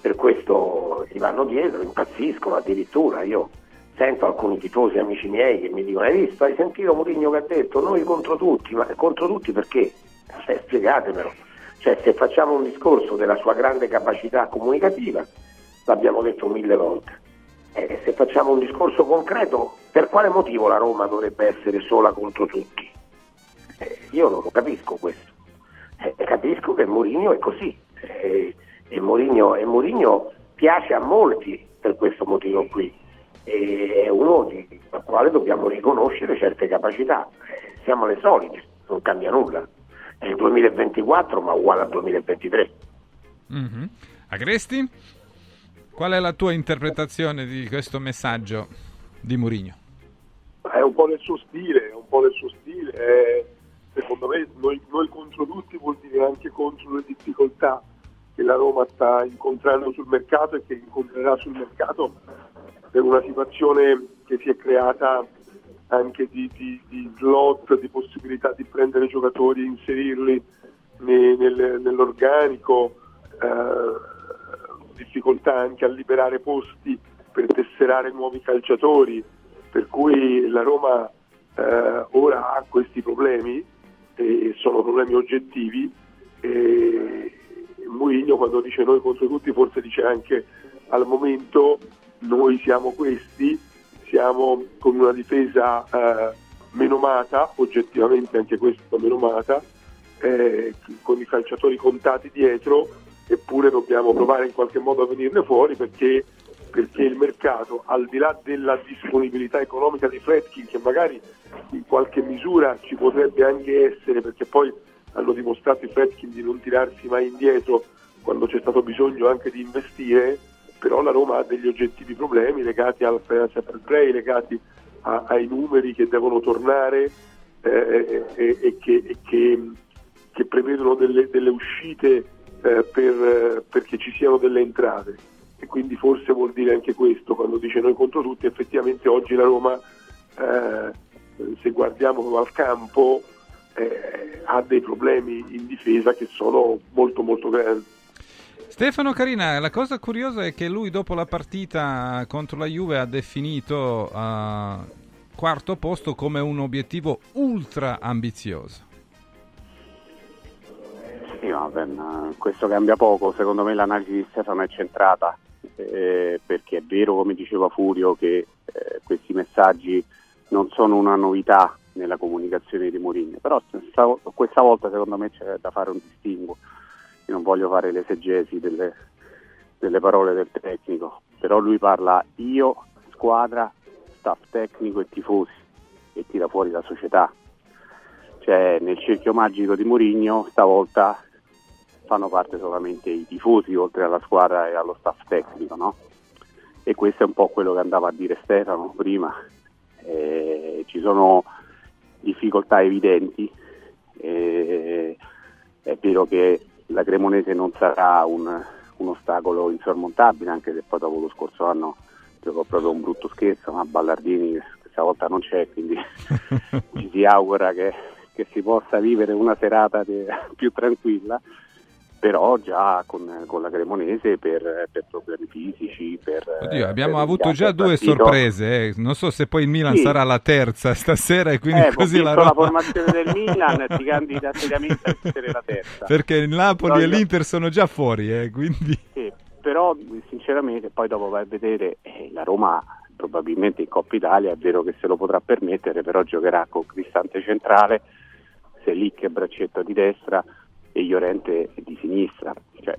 per questo gli vanno dietro, impazziscono addirittura. Io sento alcuni tifosi amici miei che mi dicono: Hai visto, hai sentito Mourinho che ha detto noi contro tutti, ma contro tutti perché? Cioè, spiegatemelo. Cioè, se facciamo un discorso della sua grande capacità comunicativa, l'abbiamo detto mille volte. E se facciamo un discorso concreto, per quale motivo la Roma dovrebbe essere sola contro tutti? Eh, io non lo capisco questo. Eh, capisco che Mourinho è così. Eh, e Mourinho, e Mourinho piace a molti per questo motivo qui. E è uno di, al quale dobbiamo riconoscere certe capacità. Eh, siamo le solite, non cambia nulla. È il 2024 ma uguale al 2023. Mhm. Agresti? Qual è la tua interpretazione di questo messaggio di Mourinho? È un po' nel suo stile, è un po' nel suo stile. eh, secondo me noi, noi contro tutti vuol dire anche contro le difficoltà che la Roma sta incontrando sul mercato e che incontrerà sul mercato per una situazione che si è creata anche di, di, di slot, di possibilità di prendere giocatori e inserirli ne- nel- nell'organico, eh, difficoltà anche a liberare posti per tesserare nuovi calciatori, per cui la Roma eh, ora ha questi problemi e sono problemi oggettivi e Mourinho quando dice noi contro tutti forse dice anche al momento noi siamo questi, siamo con una difesa eh, menomata, oggettivamente anche questa menomata, eh, con i calciatori contati dietro, eppure dobbiamo provare in qualche modo a venirne fuori perché, perché il mercato, al di là della disponibilità economica di Fredkin, che magari in qualche misura ci potrebbe anche essere, perché poi hanno dimostrato i Fredkin di non tirarsi mai indietro quando c'è stato bisogno anche di investire, però la Roma ha degli oggettivi problemi legati al financial fair play, legati a- ai numeri che devono tornare eh, e, e che, e che- che prevedono delle, delle uscite eh, per- perché ci siano delle entrate. E quindi forse vuol dire anche questo, quando dice noi contro tutti, effettivamente oggi la Roma, eh, se guardiamo al campo, eh, ha dei problemi in difesa che sono molto molto grandi. Stefano Carina, la cosa curiosa è che lui dopo la partita contro la Juve ha definito eh, quarto posto come un obiettivo ultra ambizioso. Sì, ma ben, eh, questo cambia poco, secondo me l'analisi di Stefano è centrata, eh, perché è vero, come diceva Furio, che eh, questi messaggi non sono una novità nella comunicazione di Mourinho, però questa, volta secondo me c'è da fare un distinguo. Io non voglio fare l'esegesi delle, delle parole del tecnico, però lui parla io, squadra, staff tecnico e tifosi e tira fuori la società. Cioè nel cerchio magico di Mourinho stavolta fanno parte solamente i tifosi oltre alla squadra e allo staff tecnico, no? E questo è un po' quello che andava a dire Stefano prima. Eh, ci sono difficoltà evidenti, eh, è vero che la Cremonese non sarà un, un, ostacolo insormontabile, anche se poi dopo lo scorso anno giocò proprio un brutto scherzo, ma Ballardini questa volta non c'è, quindi ci si augura che, che, si possa vivere una serata de, più tranquilla però già con, con la Cremonese per, per, problemi fisici. Per, Oddio, abbiamo per avuto già due partito. sorprese, eh. non so se poi il Milan sì. sarà la terza stasera e quindi eh, così la Roma... la formazione del Milan si candida seriamente a essere la terza. Perché il Napoli però e l'Inter sono già fuori, eh, quindi... Sì, però sinceramente poi dopo vai a vedere eh, la Roma probabilmente in Coppa Italia è vero che se lo potrà permettere, però giocherà con Cristante centrale, Selic e braccetto di destra e Iorente di sinistra. Cioè,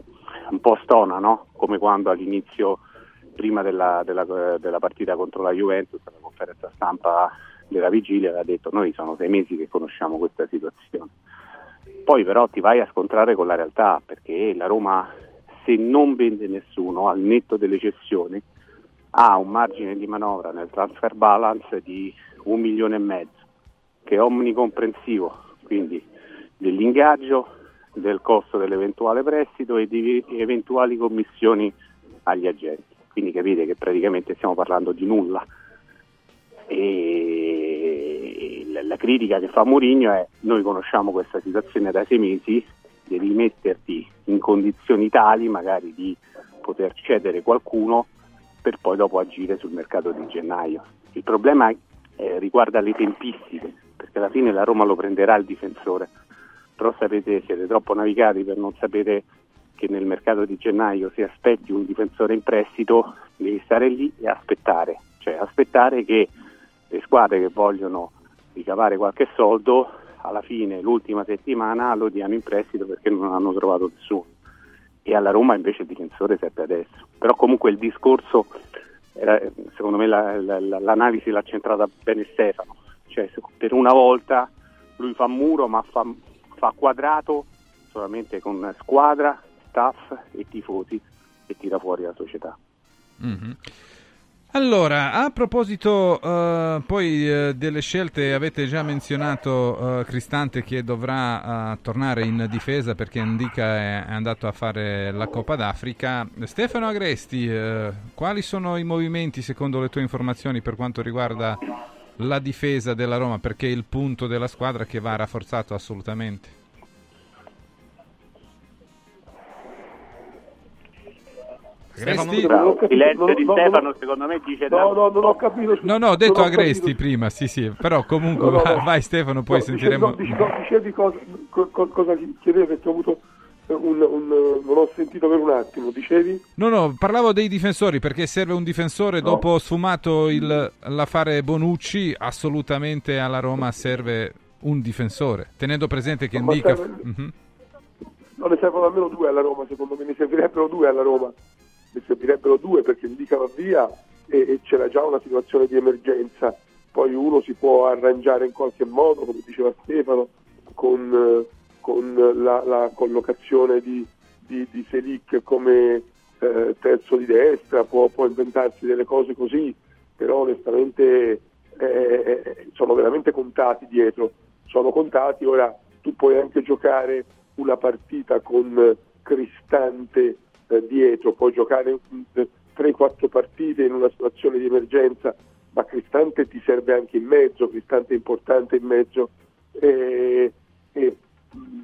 un po' stona, no? Come quando all'inizio, prima della, della, della partita contro la Juventus, alla conferenza stampa della vigilia, aveva detto noi sono sei mesi che conosciamo questa situazione. Poi però ti vai a scontrare con la realtà, perché la Roma, se non vende nessuno, al netto delle cessioni, ha un margine di manovra nel transfer balance di un milione e mezzo, che è omnicomprensivo, quindi dell'ingaggio, del costo dell'eventuale prestito e di eventuali commissioni agli agenti. Quindi capite che praticamente stiamo parlando di nulla. E la critica che fa Mourinho è noi conosciamo questa situazione da sei mesi, devi metterti in condizioni tali magari di poter cedere qualcuno per poi dopo agire sul mercato di gennaio. Il problema eh, riguarda le tempistiche, perché alla fine la Roma lo prenderà il difensore però sapete, siete troppo navigati per non sapere che nel mercato di gennaio se aspetti un difensore in prestito devi stare lì e aspettare, cioè aspettare che le squadre che vogliono ricavare qualche soldo alla fine, l'ultima settimana, lo diano in prestito perché non hanno trovato nessuno. E alla Roma invece il difensore serve adesso. Però comunque il discorso, era, secondo me la, la, l'analisi l'ha centrata bene Stefano, cioè per una volta lui fa muro ma fa, fa quadrato solamente con squadra, staff e tifosi e tira fuori la società. Mm-hmm. Allora, a proposito uh, poi uh, delle scelte, avete già menzionato uh, Cristante che dovrà tornare in difesa perché Indica è, è, andato a fare la Coppa d'Africa. Stefano Agresti, quali sono i movimenti secondo le tue informazioni per quanto riguarda la difesa della Roma perché è il punto della squadra che va rafforzato assolutamente. Il silenzio di Stefano secondo me dice no, no, non ho capito no, no, ho detto Agresti capito. prima sì, sì, però comunque no, no, vai Stefano poi sentiremo dicevi, dicevi cosa, cosa chiedevi perché ho avuto un, un, non ho sentito per un attimo, dicevi? No, no, parlavo dei difensori perché serve un difensore no. dopo sfumato il, l'affare Bonucci, assolutamente alla Roma serve un difensore, tenendo presente che no, indica... Serve... Mm-hmm. Non ne servono almeno due alla Roma, secondo me ne servirebbero due alla Roma, ne servirebbero due perché indica va via e, e c'era già una situazione di emergenza, poi uno si può arrangiare in qualche modo, come diceva Stefano, con... Eh, con la, la collocazione di, di, di, Selic come eh, terzo di destra, può, può, inventarsi delle cose così, però onestamente eh, eh, sono veramente contati dietro, sono contati, ora tu puoi anche giocare una partita con Cristante eh, dietro, puoi giocare 3-4 partite in una situazione di emergenza, ma Cristante ti serve anche in mezzo, Cristante è importante in mezzo. E, e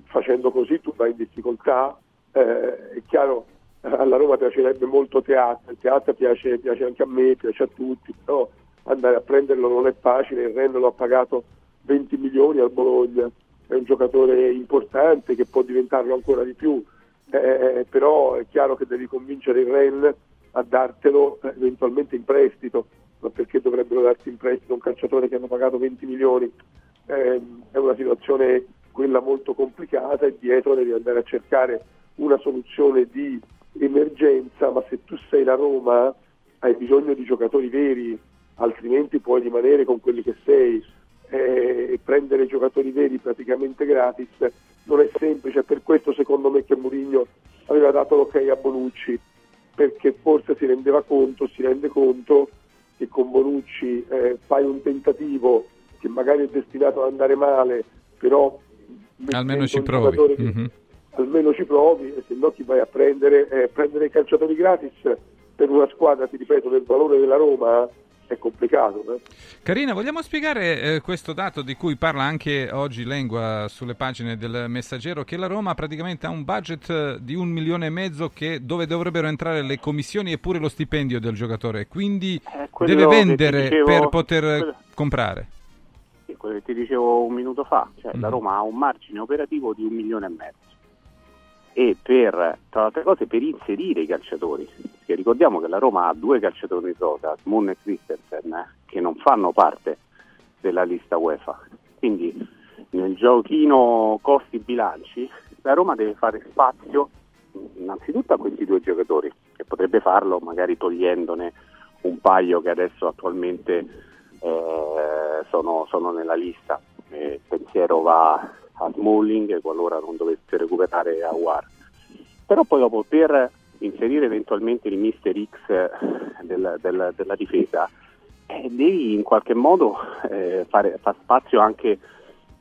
facendo così tu vai in difficoltà, eh, è chiaro alla Roma piacerebbe molto teatro, il teatro piace, piace, anche a me, piace a tutti, però andare a prenderlo non è facile, il Ren lo ha pagato 20 milioni al Bologna, è un giocatore importante che può diventarlo ancora di più, eh, però è chiaro che devi convincere il Ren a dartelo eventualmente in prestito, ma perché dovrebbero darti in prestito un calciatore che hanno pagato 20 milioni? Eh, è una situazione quella molto complicata e dietro devi andare a cercare una soluzione di emergenza, ma se tu sei la Roma hai bisogno di giocatori veri, altrimenti puoi rimanere con quelli che sei. eh, e prendere giocatori veri praticamente gratis non è semplice, per questo secondo me che Mourinho aveva dato l'ok a Bonucci, perché forse si rendeva conto, si rende conto che con Bonucci eh, fai un tentativo che magari è destinato ad andare male, però almeno ci provi. Mm-hmm. Almeno ci provi, e se no chi vai a prendere, eh, prendere i calciatori gratis per una squadra, ti ripeto, del valore della Roma è complicato. Eh? Carina, vogliamo spiegare eh, questo dato di cui parla anche oggi Lengua sulle pagine del Messaggero, che la Roma praticamente ha un budget eh, di un milione e mezzo che, dove dovrebbero entrare le commissioni e pure lo stipendio del giocatore, quindi eh, deve vendere dicevo, per poter quello, comprare. Sì, quello che ti dicevo un minuto fa, cioè mm. la Roma ha un margine operativo di un milione e mezzo e per, tra le altre cose, per inserire i calciatori. Perché ricordiamo che la Roma ha due calciatori in rosa, Moon e Christensen, eh, che non fanno parte della lista UEFA. Quindi nel giochino costi-bilanci la Roma deve fare spazio innanzitutto a questi due giocatori, che potrebbe farlo magari togliendone un paio che adesso attualmente eh, sono, sono, nella lista. Eh, il pensiero va a Smalling qualora non dovesse recuperare Awar. Però poi dopo per inserire eventualmente il Mister X del, del, della difesa eh, devi in qualche modo eh, fare, fare, spazio anche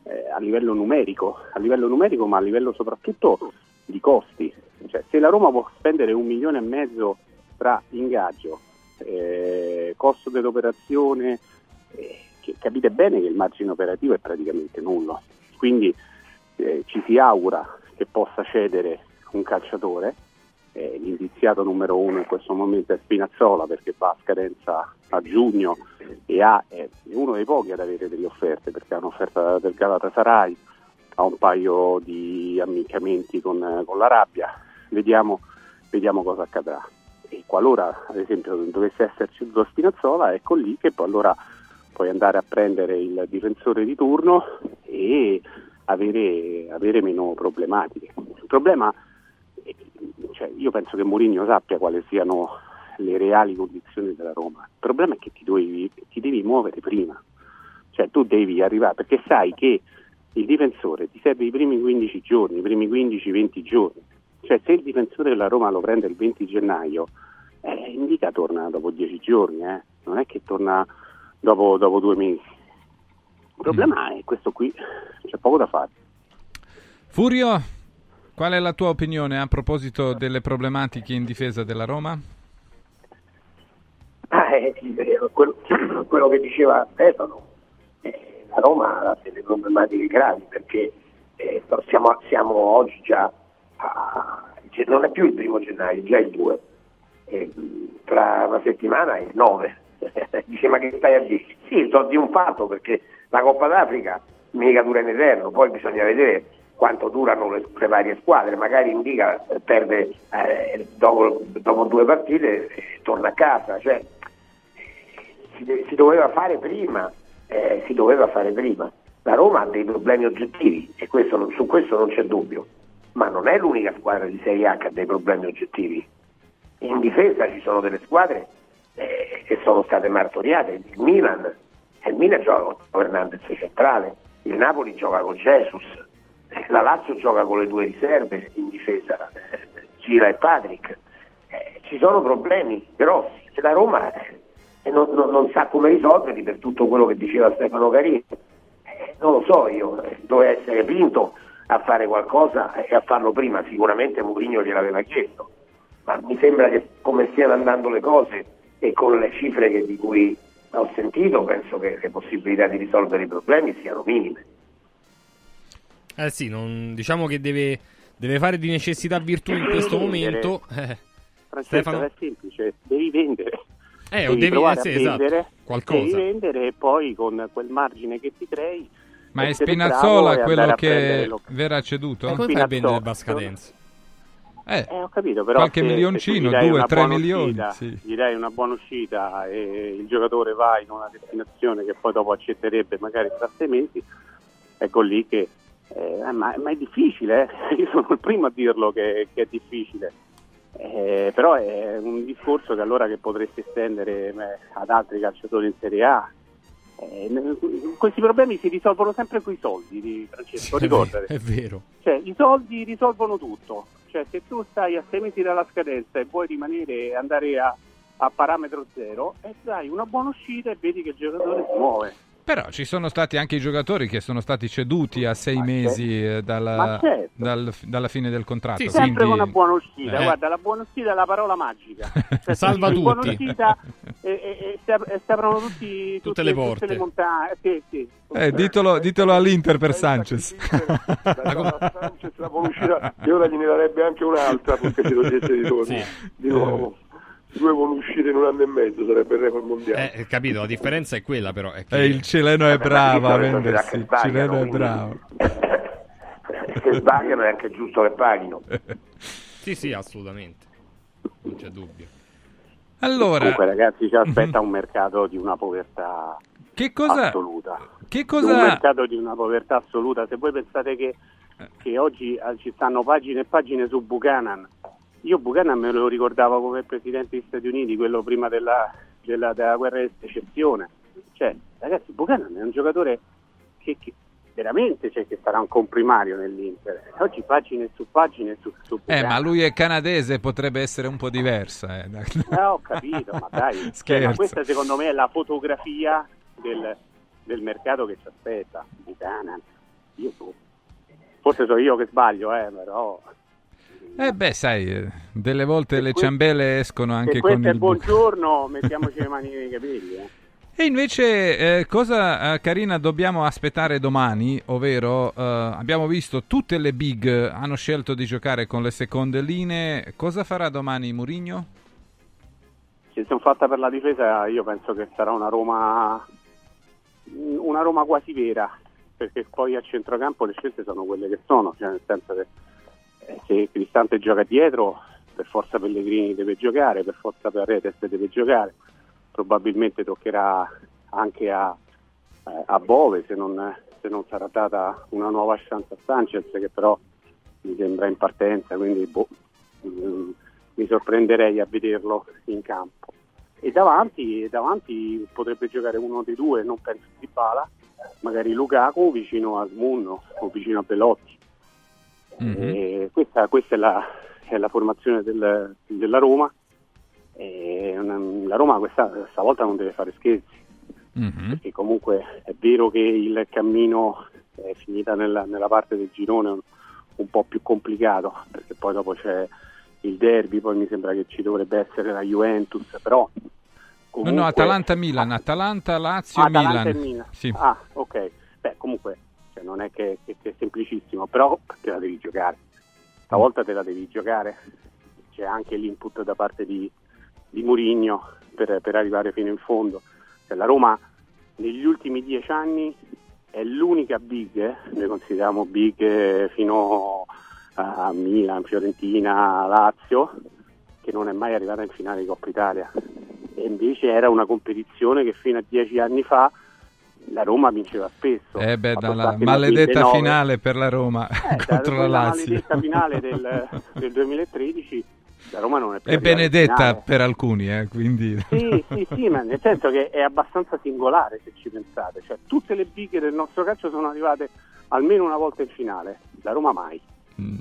eh, a livello numerico, a livello numerico ma a livello soprattutto di costi. Cioè, se la Roma può spendere un milione e mezzo tra ingaggio, eh, costo dell'operazione, eh, capite bene che il margine operativo è praticamente nullo. Quindi eh, ci si augura che possa cedere un calciatore. Eh, l'indiziato numero uno in questo momento è Spinazzola perché va a scadenza a giugno e ha, è uno dei pochi ad avere delle offerte perché ha un'offerta del Galatasaray, ha un paio di ammiccamenti con, con l'Arabia. Vediamo, vediamo cosa accadrà. E qualora ad esempio dovesse esserci lo Spinazzola, ecco lì che poi allora puoi andare a prendere il difensore di turno e avere, avere meno problematiche. Il problema, cioè, io penso che Mourinho sappia quali siano le reali condizioni della Roma. Il problema è che ti devi, ti devi muovere prima, cioè tu devi arrivare perché sai che il difensore ti serve i primi 15 giorni, i primi 15-20 giorni. Cioè se il difensore della Roma lo prende il 20 gennaio, eh, indica torna dopo 10 giorni, eh? non è che torna dopo, dopo due mesi. Il problema è questo qui, c'è poco da fare. Furio, qual è la tua opinione a proposito delle problematiche in difesa della Roma? Ah, eh, quello, quello, che diceva Stefano, eh, la Roma ha delle problematiche gravi perché eh, siamo, siamo, oggi già, a, non è più il primo gennaio, già il 2, tra una settimana è il 9. Dice ma che stai a dire? Sì, so di un fatto perché la Coppa d'Africa mica dura in eterno, poi bisogna vedere quanto durano le, le varie squadre, magari Indica perde eh, dopo, dopo, due partite e torna a casa, cioè, si, si, doveva fare prima, eh, si doveva fare prima. La Roma ha dei problemi oggettivi e questo, su questo non c'è dubbio, ma non è l'unica squadra di Serie A che ha dei problemi oggettivi. In difesa ci sono delle squadre eh, che sono state martoriate, il Milan il Milan gioca con Fernandez centrale, il Napoli gioca con Jesus, la Lazio gioca con le due riserve in difesa, Gira e Patrick. Eh, ci sono problemi grossi e la Roma eh, non, non, non, sa come risolverli per tutto quello che diceva Stefano Carini. Eh, non lo so io, eh, dove essere Pinto a fare qualcosa e a farlo prima, sicuramente Mourinho gliel'aveva chiesto, ma mi sembra che come stiano andando le cose e con le cifre che, di cui ho sentito, penso che le possibilità di risolvere i problemi siano minime. Eh sì, non, diciamo che deve, deve, fare di necessità virtù in questo momento. Eh, Stefano è semplice, devi vendere. Eh, devi, devi provare sì, a esatto. vendere, qualcosa. Devi vendere e poi con quel margine che ti crei ma è Spinazzola quello che verrà ceduto? Come fai a vendere Bascadenza? Eh, eh, ho capito, però qualche se, milioncino, 2-3 milioni. Uscita, sì. Gli dai una buona uscita e il giocatore va in una destinazione che poi dopo accetterebbe magari tra sei mesi, ecco lì che... Eh, ma, ma, è difficile, eh? io sono il primo a dirlo che, che è difficile. Eh, però è un discorso che allora che potresti estendere eh, ad altri calciatori in Serie A Eh, questi problemi si risolvono sempre con i soldi, Francesco, ricordate. È vero. Cioè, i soldi risolvono tutto. Cioè, se tu stai a sei mesi dalla scadenza e vuoi rimanere, andare a, a parametro zero, e dai una buona uscita e vedi che il giocatore si muove. Però ci sono stati anche i giocatori che sono stati ceduti a sei mesi eh, dalla, certo. dal, dalla fine del contratto. Sì, sempre quindi... una buona uscita. Eh. Guarda, la buona uscita è la parola magica. Cioè, Salva tutti. Buona uscita e, e, e, si, aprono tutti, Tutte le porte. Tutte le montagne. Sì, sì. Eh, ditelo, ditelo all'Inter per Sanchez. Sanchez la buona uscita e ora gliene darebbe anche un'altra perché si togliesse di torno. Di nuovo. Due buone uscite in un anno e mezzo sarebbe il record mondiale. Eh, capito, la differenza è quella però. È che... Eh, il cileno è bravo a vendersi. Il cileno è bravo. Se sbagliano è anche giusto che paghino. Sì, sì, assolutamente. Non c'è dubbio. Allora, Comunque, ragazzi, ci aspetta un mercato di una povertà che cosa, assoluta. che Un cosa, mercato di una povertà assoluta. Se voi pensate che, che oggi eh, ci stanno pagine e pagine su Buchanan, io Buchanan me lo ricordavo come presidente degli Stati Uniti, quello prima della, della- della guerra di secessione. Cioè, ragazzi, Buchanan è un giocatore che, che veramente cioè, che sarà un comprimario nell'Inter. Oggi pagine su pagine su, su eh, ma lui è canadese, potrebbe essere un po' diversa. Eh. Eh, ho capito, ma dai, cioè, Scherzo. ma questa secondo me è la fotografia del, del mercato che ci aspetta. Buchanan. Io, boh. forse sono io che sbaglio, eh, però Eh beh, sai, eh, delle volte le ciambelle escono anche se con questo è il buco. buongiorno mettiamoci le mani nei capelli. Eh. E invece, eh, cosa eh, carina dobbiamo aspettare domani? Ovvero, eh, abbiamo visto tutte le big hanno scelto di giocare con le seconde linee. Cosa farà domani Murigno? Se sono fatta per la difesa io penso che sarà una Roma una Roma quasi vera, perché poi a centrocampo le scelte sono quelle che sono, cioè nel senso che se Cristante gioca dietro, per forza Pellegrini deve giocare, per forza Paredes deve giocare, probabilmente toccherà anche a, eh, a Bove se non, se non sarà data una nuova chance a Sanchez che però mi sembra in partenza, quindi boh, mm, mi sorprenderei a vederlo in campo. E davanti, davanti potrebbe giocare uno dei due, non penso di Bala, magari Lukaku vicino a Smunno o vicino a Belotti. E questa, questa è, la, è la formazione del- della Roma. Una- la Roma questa, stavolta non deve fare scherzi, perché comunque è vero che il cammino è finita nella, nella parte del girone un, un po' più complicato, perché poi dopo c'è il derby, poi mi sembra che ci dovrebbe essere la Juventus, però No, comunque... no, Atalanta-Milan, Atalanta-Lazio e Atalanta Milan. Milan. Sì. Ah, ok. Beh, comunque cioè, non è che, che- che è semplicissimo, però te la devi giocare. Stavolta te la devi giocare. C'è anche l'input da parte di, di Murigno per, per arrivare fino in fondo. Cioè, la Roma negli ultimi dieci anni è l'unica big, eh, noi consideriamo big eh, fino a Milan, Fiorentina, Lazio, che non è mai arrivata in finale di Coppa Italia. E invece era una competizione che fino a dieci anni fa la Roma vinceva spesso. Eh beh, dalla maledetta 2009 finale per la Roma eh, contro la Lazio. maledetta finale del, del 2013 la Roma non è più È benedetta per alcuni, eh, quindi... Sì, sì, sì, ma nel senso che è abbastanza singolare se ci pensate. Cioè, tutte le big del nostro calcio sono arrivate almeno una volta in finale, la Roma mai. Mm.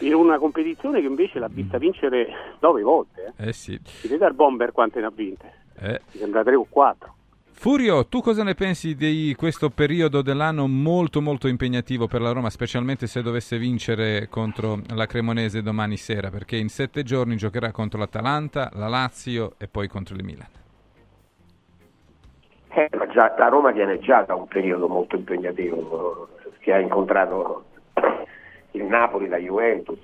In una competizione che invece l'ha vista vincere nove volte. Eh. Eh sì. Si vede al Bomber quante ne ha vinte? Eh. Mi sembra tre o quattro. Furio, tu cosa ne pensi di questo periodo dell'anno molto molto impegnativo per la Roma, specialmente se dovesse vincere contro la Cremonese domani sera, perché in sette giorni giocherà contro l'Atalanta, la Lazio e poi contro il Milan. Eh, ma già, la Roma viene già da un periodo molto impegnativo, che ha incontrato il Napoli, la Juventus,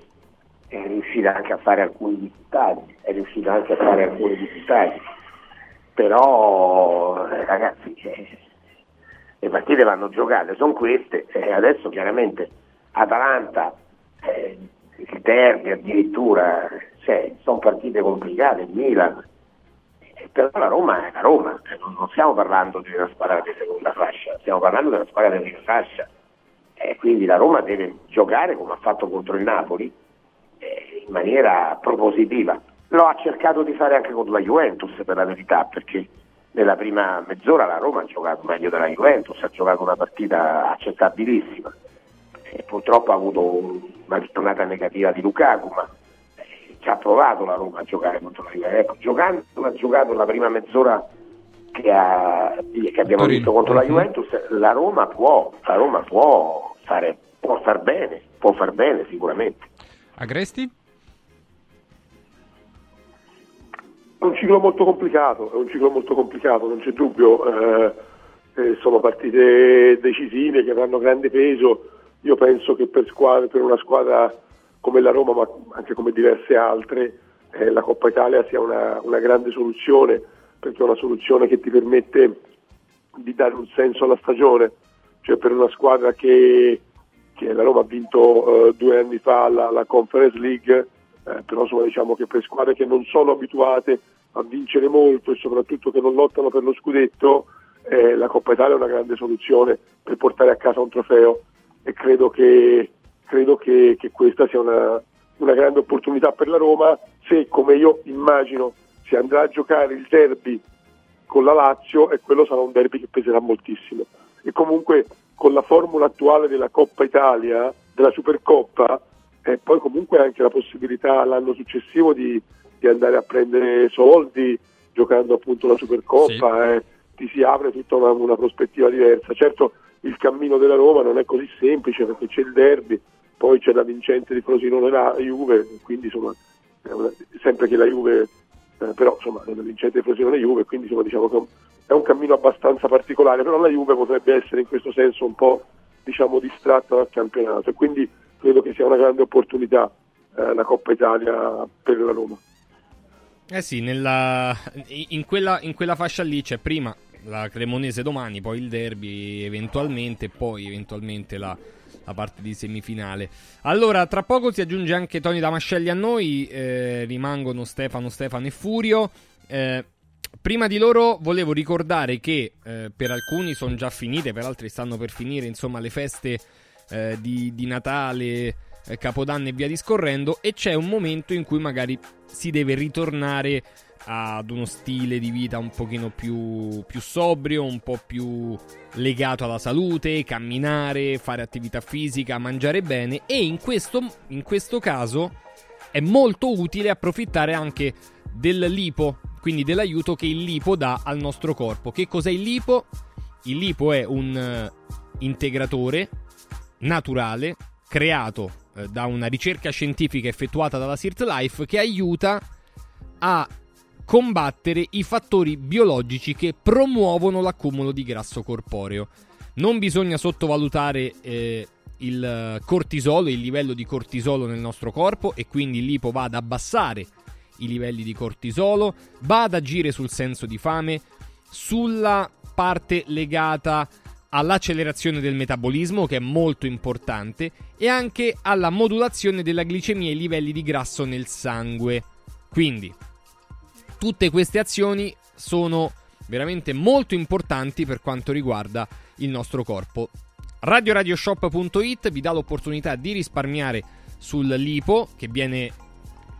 è riuscita anche a fare alcuni risultati, è riuscita anche a fare alcuni risultati, però eh, ragazzi eh, le partite vanno giocate, sono queste, e adesso chiaramente Atalanta, eh, il derby addirittura, cioè, sono partite complicate, il Milan, eh, però la Roma è la Roma, cioè, non, stiamo parlando di una squadra di seconda fascia, stiamo parlando una squadra di prima fascia. E quindi la Roma deve giocare come ha fatto contro il Napoli eh, in maniera propositiva. Lo ha cercato di fare anche con la Juventus per la verità, perché nella prima mezz'ora la Roma ha giocato meglio della Juventus, ha giocato una partita accettabilissima. E purtroppo ha avuto una ritornata negativa di Lukaku, ma ci ha provato la Roma a giocare contro la Juventus. Ecco, giocando, ha giocato la prima mezz'ora che, ha, che abbiamo visto contro la mhm. Juventus, la Roma può, la Roma può, fare, può far bene, può far bene sicuramente. Agresti? È un ciclo molto complicato, è un ciclo molto complicato, non c'è dubbio. Eh, eh, sono partite decisive che avranno grande peso. Io penso che per, squadre, per una squadra come la Roma, ma anche come diverse altre, eh, la Coppa Italia sia una, una, grande soluzione, perché è una soluzione che ti permette di dare un senso alla stagione. Cioè per una squadra che, che la Roma ha vinto eh, due anni fa la, la Conference League, eh, però insomma, diciamo che per squadre che non sono abituate a vincere molto e soprattutto che non lottano per lo scudetto, eh, la Coppa Italia è una grande soluzione per portare a casa un trofeo e credo che, credo che, che questa sia una, una, grande opportunità per la Roma se, come io immagino, si andrà a giocare il derby con la Lazio e quello sarà un derby che peserà moltissimo. E comunque con la formula attuale della Coppa Italia, della Supercoppa, e poi comunque anche la possibilità l'anno successivo di, di andare a prendere soldi giocando appunto la Supercoppa, sì. eh, ti si apre tutta una, una, prospettiva diversa. Certo il cammino della Roma non è così semplice perché c'è il derby, poi c'è la vincente di Frosinone la Juve, quindi insomma sempre che la Juve, eh, però insomma la vincente di Frosinone Juve, quindi insomma diciamo che è un cammino abbastanza particolare, però la Juve potrebbe essere in questo senso un po' diciamo distratta dal campionato e quindi credo che sia una grande opportunità eh, la Coppa Italia per la Roma. Eh sì, nella, in, quella, in quella fascia lì c'è prima la Cremonese domani, poi il derby eventualmente, poi eventualmente la, la parte di semifinale. Allora, tra poco si aggiunge anche Tony Damascelli a noi, eh, rimangono Stefano, Stefano e Furio. Eh, prima di loro volevo ricordare che eh, per alcuni sono già finite, per altri stanno per finire, insomma, le feste eh, di, di, Natale, Capodanno e via discorrendo, e c'è un momento in cui magari si deve ritornare ad uno stile di vita un pochino più, più sobrio, un po' più legato alla salute, camminare, fare attività fisica, mangiare bene e in questo, in questo caso è molto utile approfittare anche del lipo, quindi dell'aiuto che il lipo dà al nostro corpo. Che cos'è il lipo? Il lipo è un uh, integratore naturale creato eh, da una ricerca scientifica effettuata dalla Sirt Life che aiuta a combattere i fattori biologici che promuovono l'accumulo di grasso corporeo. Non bisogna sottovalutare eh, il cortisolo, il livello di cortisolo nel nostro corpo e quindi l'ipo va ad abbassare i livelli di cortisolo, va ad agire sul senso di fame, sulla parte legata all'accelerazione del metabolismo, che è molto importante, e anche alla modulazione della glicemia e i livelli di grasso nel sangue. Quindi, tutte queste azioni sono veramente molto importanti per quanto riguarda il nostro corpo. RadioRadioshop.it vi dà l'opportunità di risparmiare sul lipo che viene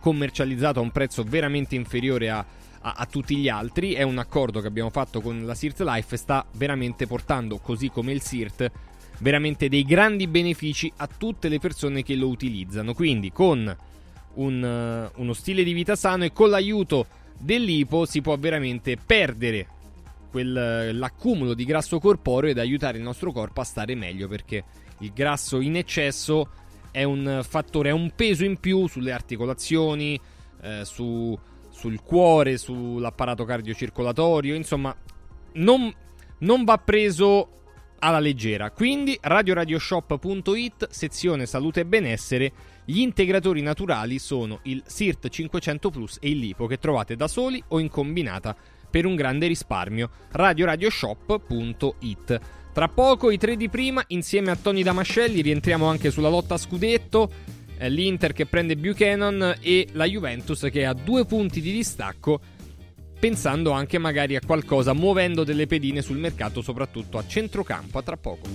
commercializzato a un prezzo veramente inferiore a a, a, tutti gli altri. È un accordo che abbiamo fatto con la SIRT Life sta veramente portando, così come il SIRT, veramente dei grandi benefici a tutte le persone che lo utilizzano. Quindi con un, uh, uno stile di vita sano e con l'aiuto dell'IPO si può veramente perdere quel, l'accumulo di grasso corporeo ed aiutare il nostro corpo a stare meglio perché il grasso in eccesso è un fattore, è un peso in più sulle articolazioni, eh, su, sul cuore, sull'apparato cardiocircolatorio, insomma, non, non va preso alla leggera. Quindi radioradioshop.it, sezione salute e benessere, gli integratori naturali sono il SIRT 500 Plus e il Lipo che trovate da soli o in combinata per un grande risparmio. radioradioshop.it. Tra poco i tre di prima, insieme a Tony Damascelli, rientriamo anche sulla lotta a scudetto l'Inter che prende Buchanan e la Juventus che ha due punti di distacco pensando anche magari a qualcosa muovendo delle pedine sul mercato soprattutto a centrocampo. A tra poco.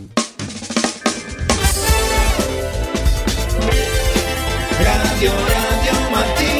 Radio Radio Mattino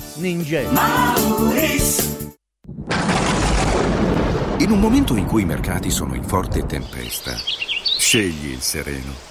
Ninja. Mauris. In un momento in cui i mercati sono in forte tempesta, scegli il sereno.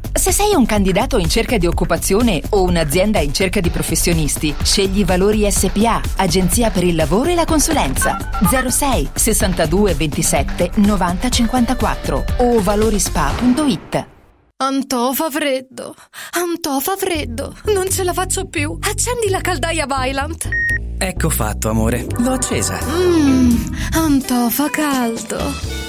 Se sei un candidato in cerca di occupazione o un'azienda in cerca di professionisti, scegli Valori SPA, Agenzia per il lavoro e la consulenza. 06 62 27 90 54 o valorispa.it. Antò fa freddo, Antò fa freddo, non ce la faccio più. Accendi la caldaia Vylant. Ecco fatto, amore. L'ho accesa. Mmm, Antò fa caldo.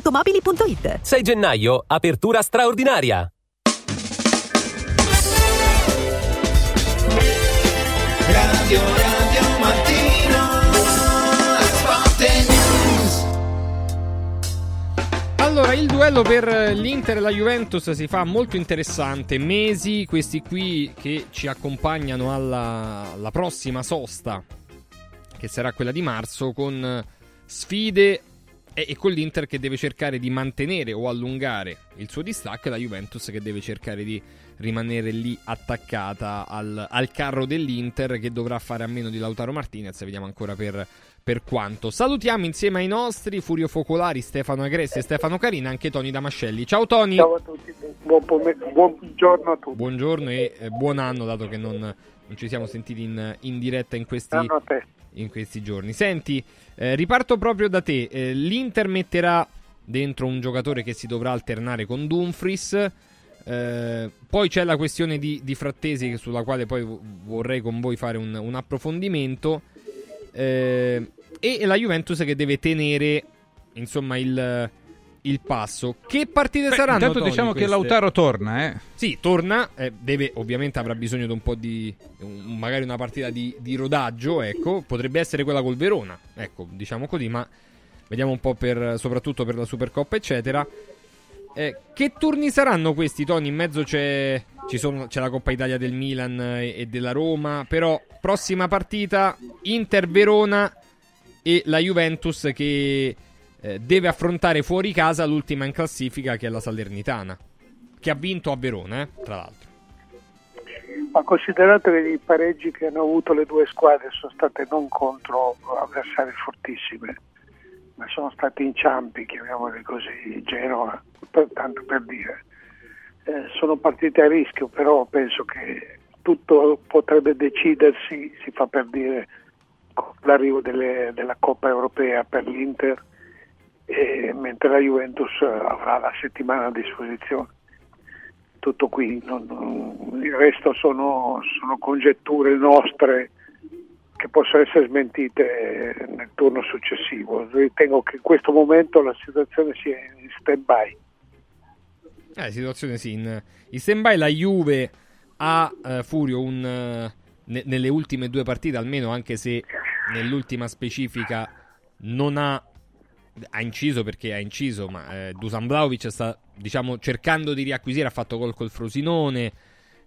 ValentinoAutomobili.it 6 gennaio, apertura straordinaria. Radio Radio Mattino Sport News Allora, il duello per l'Inter e la Juventus si fa molto interessante. Mesi, questi qui che ci accompagnano alla, alla prossima sosta, che sarà quella di marzo, con sfide e, con l'Inter che deve cercare di mantenere o allungare il suo distacco e la Juventus che deve cercare di rimanere lì attaccata al, al carro dell'Inter che dovrà fare a meno di Lautaro Martinez. Vediamo ancora per, per quanto. Salutiamo insieme ai nostri Furio Focolari, Stefano Agresti e Stefano Carina, anche Tony Damascelli. Ciao Tony! Ciao a tutti, buon pome- buongiorno a tutti. Buongiorno e eh, buon anno, dato che non, non ci siamo sentiti in, in diretta in questi. In questi giorni. Senti, eh, riparto proprio da te. Eh, L'Inter metterà dentro un giocatore che si dovrà alternare con Dumfries. Eh, poi c'è la questione di, di Frattesi sulla quale poi vorrei con voi fare un, un approfondimento. Eh, e la Juventus che deve tenere insomma il, il passo. Che partite Beh, saranno? intanto Tony, diciamo che queste? Lautaro torna, eh. Sì, torna, eh, deve, ovviamente avrà bisogno di un po' di un- magari una partita di, di rodaggio, ecco, potrebbe essere quella col Verona, ecco, diciamo così, ma vediamo un po' per soprattutto per la Supercoppa, eccetera. Eh, che turni saranno questi, Tony? In mezzo c'è, ci sono- c'è la Coppa Italia del Milan e, e della Roma, però prossima partita Inter-Verona e la Juventus che eh, deve affrontare fuori casa l'ultima in classifica che è la Salernitana, che ha vinto a Verona, eh, tra l'altro. Ma considerato che i pareggi che hanno avuto le due squadre sono state non contro avversari fortissime, ma sono stati inciampi, chiamiamoli così, Genova, per- tanto per dire. Eh, sono partite a rischio, però penso che tutto potrebbe decidersi, si fa per dire, con l'arrivo delle- della Coppa Europea per l'Inter, mentre la Juventus eh, avrà la settimana a disposizione tutto qui, non- non- il resto sono, sono congetture nostre che possono essere smentite nel turno successivo. Ritengo che in questo momento la situazione sia in stand by. Eh, situazione sì, in, in stand-by la Juve ha eh, Furio un, eh, ne- nelle ultime due partite, almeno anche se nell'ultima specifica non ha ha inciso perché ha inciso, ma eh, Dusan Vlaovic sta diciamo cercando di riacquisire, ha fatto gol col Frosinone.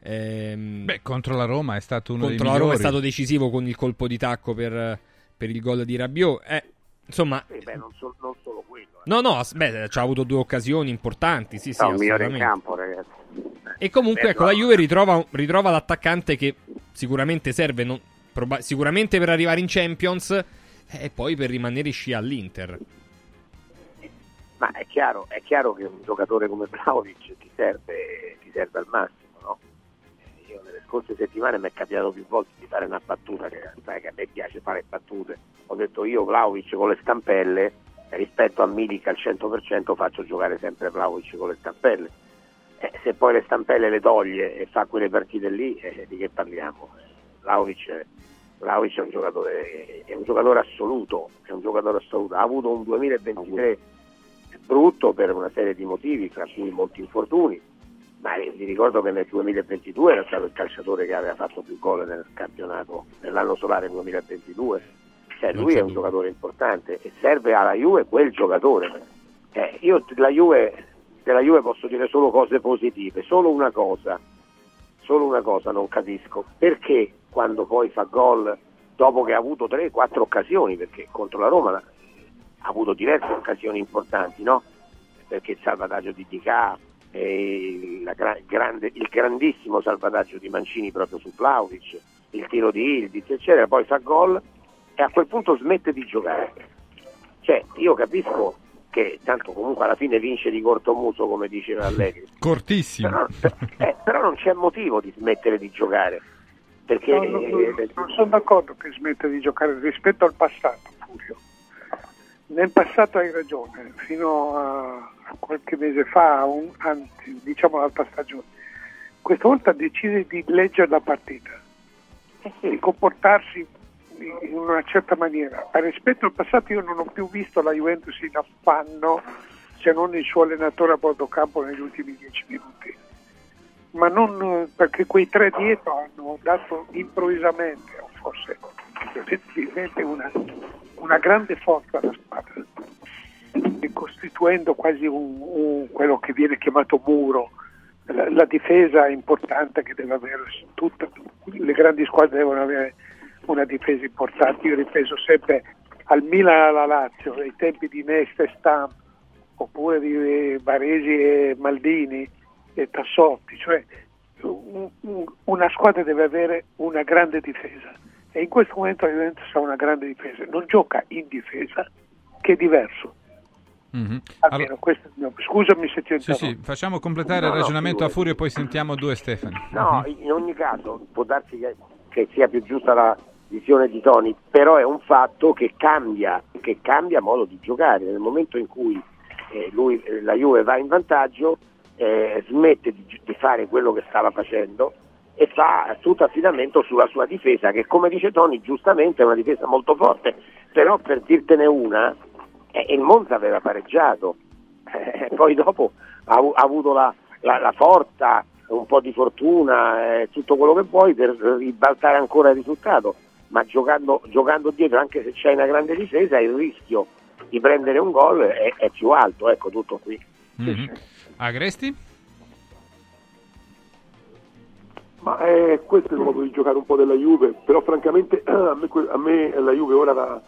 ehm, Beh, contro la Roma è stato uno contro dei la Roma è stato decisivo con il colpo di tacco per, per il gol di Rabiot. Eh, insomma, Sì, beh, non, so- non solo quello. eh. no, no, as- beh, ci ha avuto due occasioni importanti. Sì, sì, No, il migliore in campo, ragazzi. E comunque, Beh, ecco, no. la Juve ritrova, ritrova l'attaccante che sicuramente serve, non- proba- sicuramente per arrivare in Champions e poi per rimanere in scia all'Inter. Ma è chiaro, è chiaro che un giocatore come Vlaovic ti serve, ti serve al massimo, no? Io nelle scorse settimane mi è capitato più volte di fare una battuta, che sai che a me piace fare battute. Ho detto io Vlaovic con le stampelle rispetto a Milik al 100% faccio giocare sempre Vlaovic con le stampelle. Eh, se poi le stampelle le toglie e fa quelle partite lì, eh, di che parliamo? Vlaovic, Vlaovic è un giocatore, è un giocatore assoluto, è un giocatore assoluto. Ha avuto un 2023 brutto per una serie di motivi, tra cui molti infortuni, ma vi ricordo che nel 2022 era stato il calciatore che aveva fatto più gol nel campionato, nell'anno solare 2022. Cioè, lui è un giocatore importante e serve alla Juve quel giocatore. Eh, io la Juve, della Juve posso dire solo cose positive, solo una cosa, solo una cosa non capisco, perché quando poi fa gol dopo che ha avuto 3-4 occasioni, perché contro la Roma ha avuto diverse occasioni importanti, no? Perché il salvataggio di Dica, la gra- grande- il grandissimo salvataggio di Mancini proprio su Vlaovic, il tiro di Ildiz, eccetera, poi fa gol e a quel punto smette di giocare. Cioè, io capisco che tanto comunque alla fine vince di cortomuso, come diceva Allegri, Cortissimo. però, eh, però non c'è motivo di smettere di giocare. Perché No, no, no, non sono d'accordo che smette di giocare rispetto al passato, Furio. Nel passato hai ragione, fino a, qualche mese fa, un- anzi, diciamo l'altra stagione, questa volta decide di leggere la partita, di comportarsi in una certa maniera. A rispetto al passato io non ho più visto la Juventus in affanno se non il suo allenatore a bordo campo negli ultimi dieci minuti. Ma non eh, perché quei tre dietro hanno dato improvvisamente, o forse effettivamente, una, una grande forza alla squadra, costituendo quasi un, un- quello che viene chiamato muro, la, la difesa importante che deve avere tutte le grandi squadre devono avere una difesa importante. Io ripenso sempre al Milan e alla Lazio, ai tempi di Nesta e Stam, oppure di eh, Baresi e Maldini e Tassotti, cioè un- una squadra deve avere una grande difesa E in questo momento la Juventus ha una grande difesa, non gioca in difesa, che è diverso. Mhm. Almeno questo mio- Scusami se ti ho Sì, interrotto. sì, facciamo completare No, il no, ragionamento a figurati. Furio e poi sentiamo due Stefani. No, in ogni caso può darsi che, che sia più giusta la visione di Tony, però è un fatto che cambia, che cambia modo di giocare. Nel momento in cui eh, lui, eh, la Juve va in vantaggio, eh, smette di, di fare quello che stava facendo e fa tutto affidamento sulla sua difesa, che come dice Tony giustamente è una difesa molto forte, però per dirtene una, eh, il Monza aveva pareggiato, Eh, poi dopo ha, ha avuto la, la- la forza, un po' di fortuna, eh, tutto quello che vuoi per ribaltare ancora il risultato, ma giocando, giocando dietro, anche se c'è una grande difesa, il rischio di prendere un gol è, è più alto, ecco tutto qui. Mhm. Agresti? Ma eh, questo è il modo di giocare un po' della Juve, però francamente a me, a me la Juve ora dà,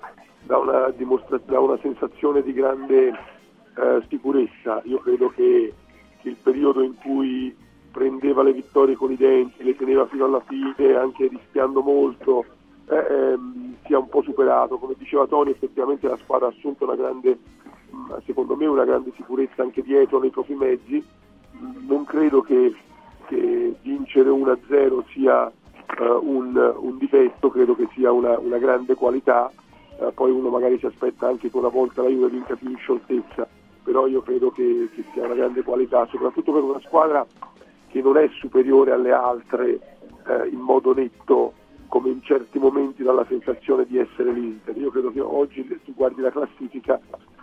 dà una, dimostra- dà una sensazione di grande eh, sicurezza. Io credo che, che il periodo in cui prendeva le vittorie con i denti, le teneva fino alla fine, anche rischiando molto, eh, ehm, sia un po' superato. Come diceva Tony, effettivamente la squadra ha assunto una grande, secondo me una grande sicurezza anche dietro nei propri mezzi. Non credo che che vincere 1-0 sia eh, un, un difetto, credo che sia una, una grande qualità, Eh, poi uno magari si aspetta anche che una volta la Juve vinca più in scioltezza, però io credo che, che sia una grande qualità, soprattutto per una squadra che non è superiore alle altre eh, in modo netto, come in certi momenti dà la sensazione di essere l'Inter. Io credo che oggi, tu guardi la classifica,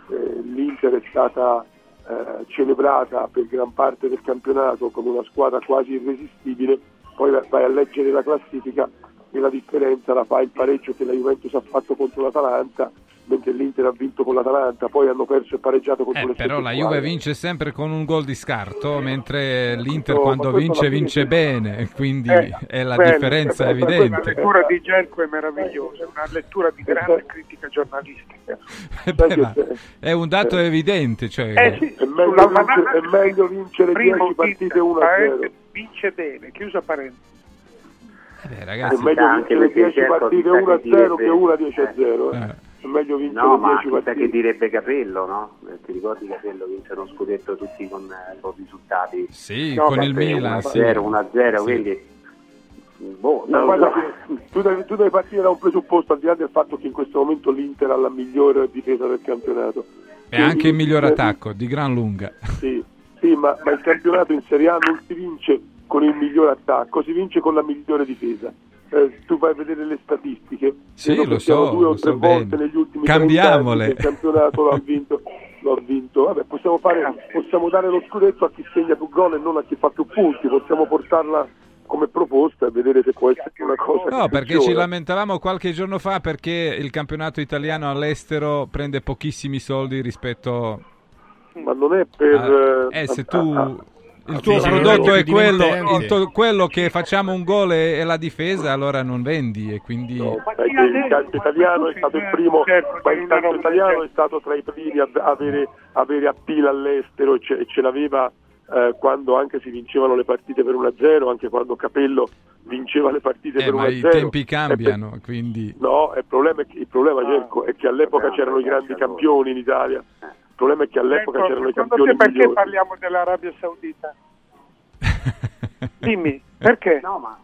eh, l'Inter è stata eh, celebrata per gran parte del campionato come una squadra quasi irresistibile, poi vai- a leggere la classifica e la differenza la fa il pareggio che la Juventus ha fatto contro l'Atalanta, mentre l'Inter ha vinto con l'Atalanta, poi hanno perso e pareggiato con eh, Però spettuale. la Juve vince sempre con un gol di scarto, mentre l'Inter no, quando vince vince bene, quindi eh, è la bello, differenza eh, bello, evidente. La lettura di Genco è meravigliosa, è una lettura di eh, grande eh. critica giornalistica. Eh, beh, è un dato evidente, cioè... eh, sì, è, meglio vincere, è meglio vincere 10 partite 1 0. Vince bene, chiusa parentesi. Eh ragazzi, è meglio vincere 10 partite 1 0 che 1 10 0. È meglio vincere No, ma 10 chissà partite. che direbbe Capello, no? Eh, Ti ricordi Capello vince uno scudetto tutti con, eh, con risultati? Sì, No, con il Milan, 1-0, sì. 1-0, Sì. quindi... Boh, No, guarda tu, devi, tu devi partire da un presupposto, al di là del fatto che in questo momento l'Inter ha la migliore difesa del campionato. E anche il miglior attacco, di gran lunga. Sì, sì, ma, ma il campionato in Serie A non si vince con il miglior attacco, si vince con la migliore difesa. Eh, tu vai a vedere le statistiche, Sì, lo so, due o tre so volte bene. negli ultimi Cambiamole. 30 anni che il campionato lo ha vinto. Lo ha vinto. Vabbè, possiamo, fare, possiamo dare lo scudetto a chi segna più gol e non a chi fa più punti, possiamo portarla come proposta e vedere se può essere una cosa No, perché ci funziona. lamentavamo qualche giorno fa perché il campionato italiano all'estero prende pochissimi soldi rispetto ma non è per a... eh, Eh, se a- tu... a- Il tuo prodotto è quello, to- quello che facciamo un gol e, e la difesa, allora non vendi e quindi... Che il calcio italiano è stato il primo, ma il calcio italiano è stato tra i primi a avere, avere appeal all'estero e ce, ce l'aveva eh, quando anche si vincevano le partite per 1-0, anche quando Capello vinceva le partite Eh, per 1-0. ma i tempi E per- cambiano, quindi... No, il problema, è che, il problema Gerco, è che all'epoca c'erano i grandi campioni in Italia. Il problema è che all'epoca Ecco, c'erano i campioni te perché migliori. parliamo dell'Arabia Saudita? Dimmi, perché? No, ma...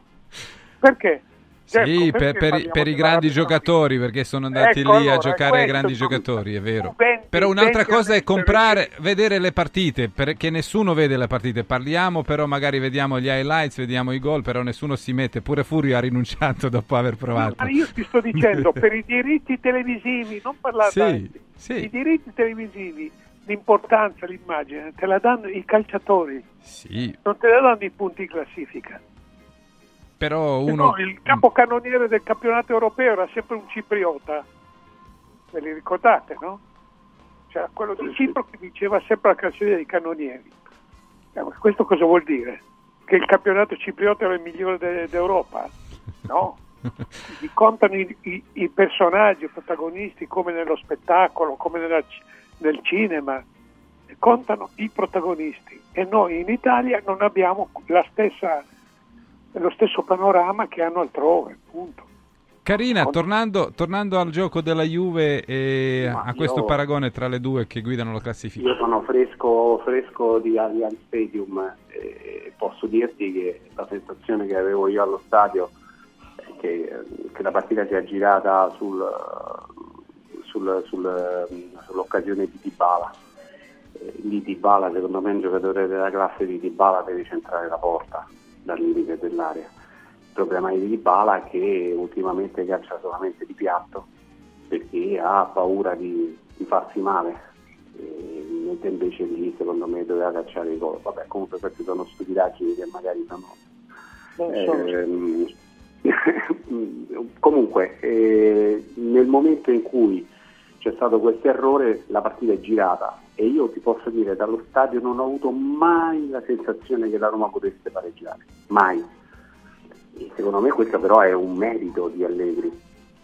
Perché? Gerco, Sì, perché per, per per i grandi giocatori, perché sono andati Ecco, lì allora, a giocare ai grandi punto. giocatori, è vero. vendi- Però un'altra cosa è comprare, vedere le partite, perché nessuno vede le partite. Parliamo, però magari vediamo gli highlights, vediamo i gol, però nessuno si mette. Pure Furio ha rinunciato dopo aver provato. Ma io ti sto dicendo, per i diritti televisivi, non parlare Sì, tanti. Sì. i diritti televisivi, l'importanza, l'immagine, te la danno i calciatori, Sì, non te la danno i punti in classifica. però uno... no, il capocannoniere del campionato europeo era sempre un cipriota, ve li ricordate, no? C'era quello di Cipro che vinceva sempre la classifica dei cannonieri. Eh, questo cosa vuol dire? Che il campionato cipriota era il migliore de- d'Europa? No. Quindi contano i, i- i personaggi, i protagonisti come nello spettacolo, come nella nel cinema, contano i protagonisti e noi in Italia non abbiamo la stessa, lo stesso panorama che hanno altrove, punto. Carina, tornando, tornando al gioco della Juve e Ma a questo io- paragone tra le due che guidano la classifica. Io sono fresco, fresco di Allianz Stadium e posso dirti che la sensazione che avevo io allo stadio che, che la partita sia girata sul, sul- sul- sull'occasione di Dybala. Eh, Di Dybala secondo me è un giocatore della classe di Dybala deve centrare la porta dal limite dell'area. Il problema di Dybala è che ultimamente calcia solamente di piatto perché ha paura di, di farsi male mentre invece lì secondo me doveva cacciare i gol. Vabbè, comunque queste sono stupidaggini che magari sono. Ehm, comunque, eh, nel momento in cui c'è stato questo errore, la partita è girata e io ti posso dire dallo stadio non ho avuto mai la sensazione che la Roma potesse pareggiare, mai. E secondo me questo però è un merito di Allegri,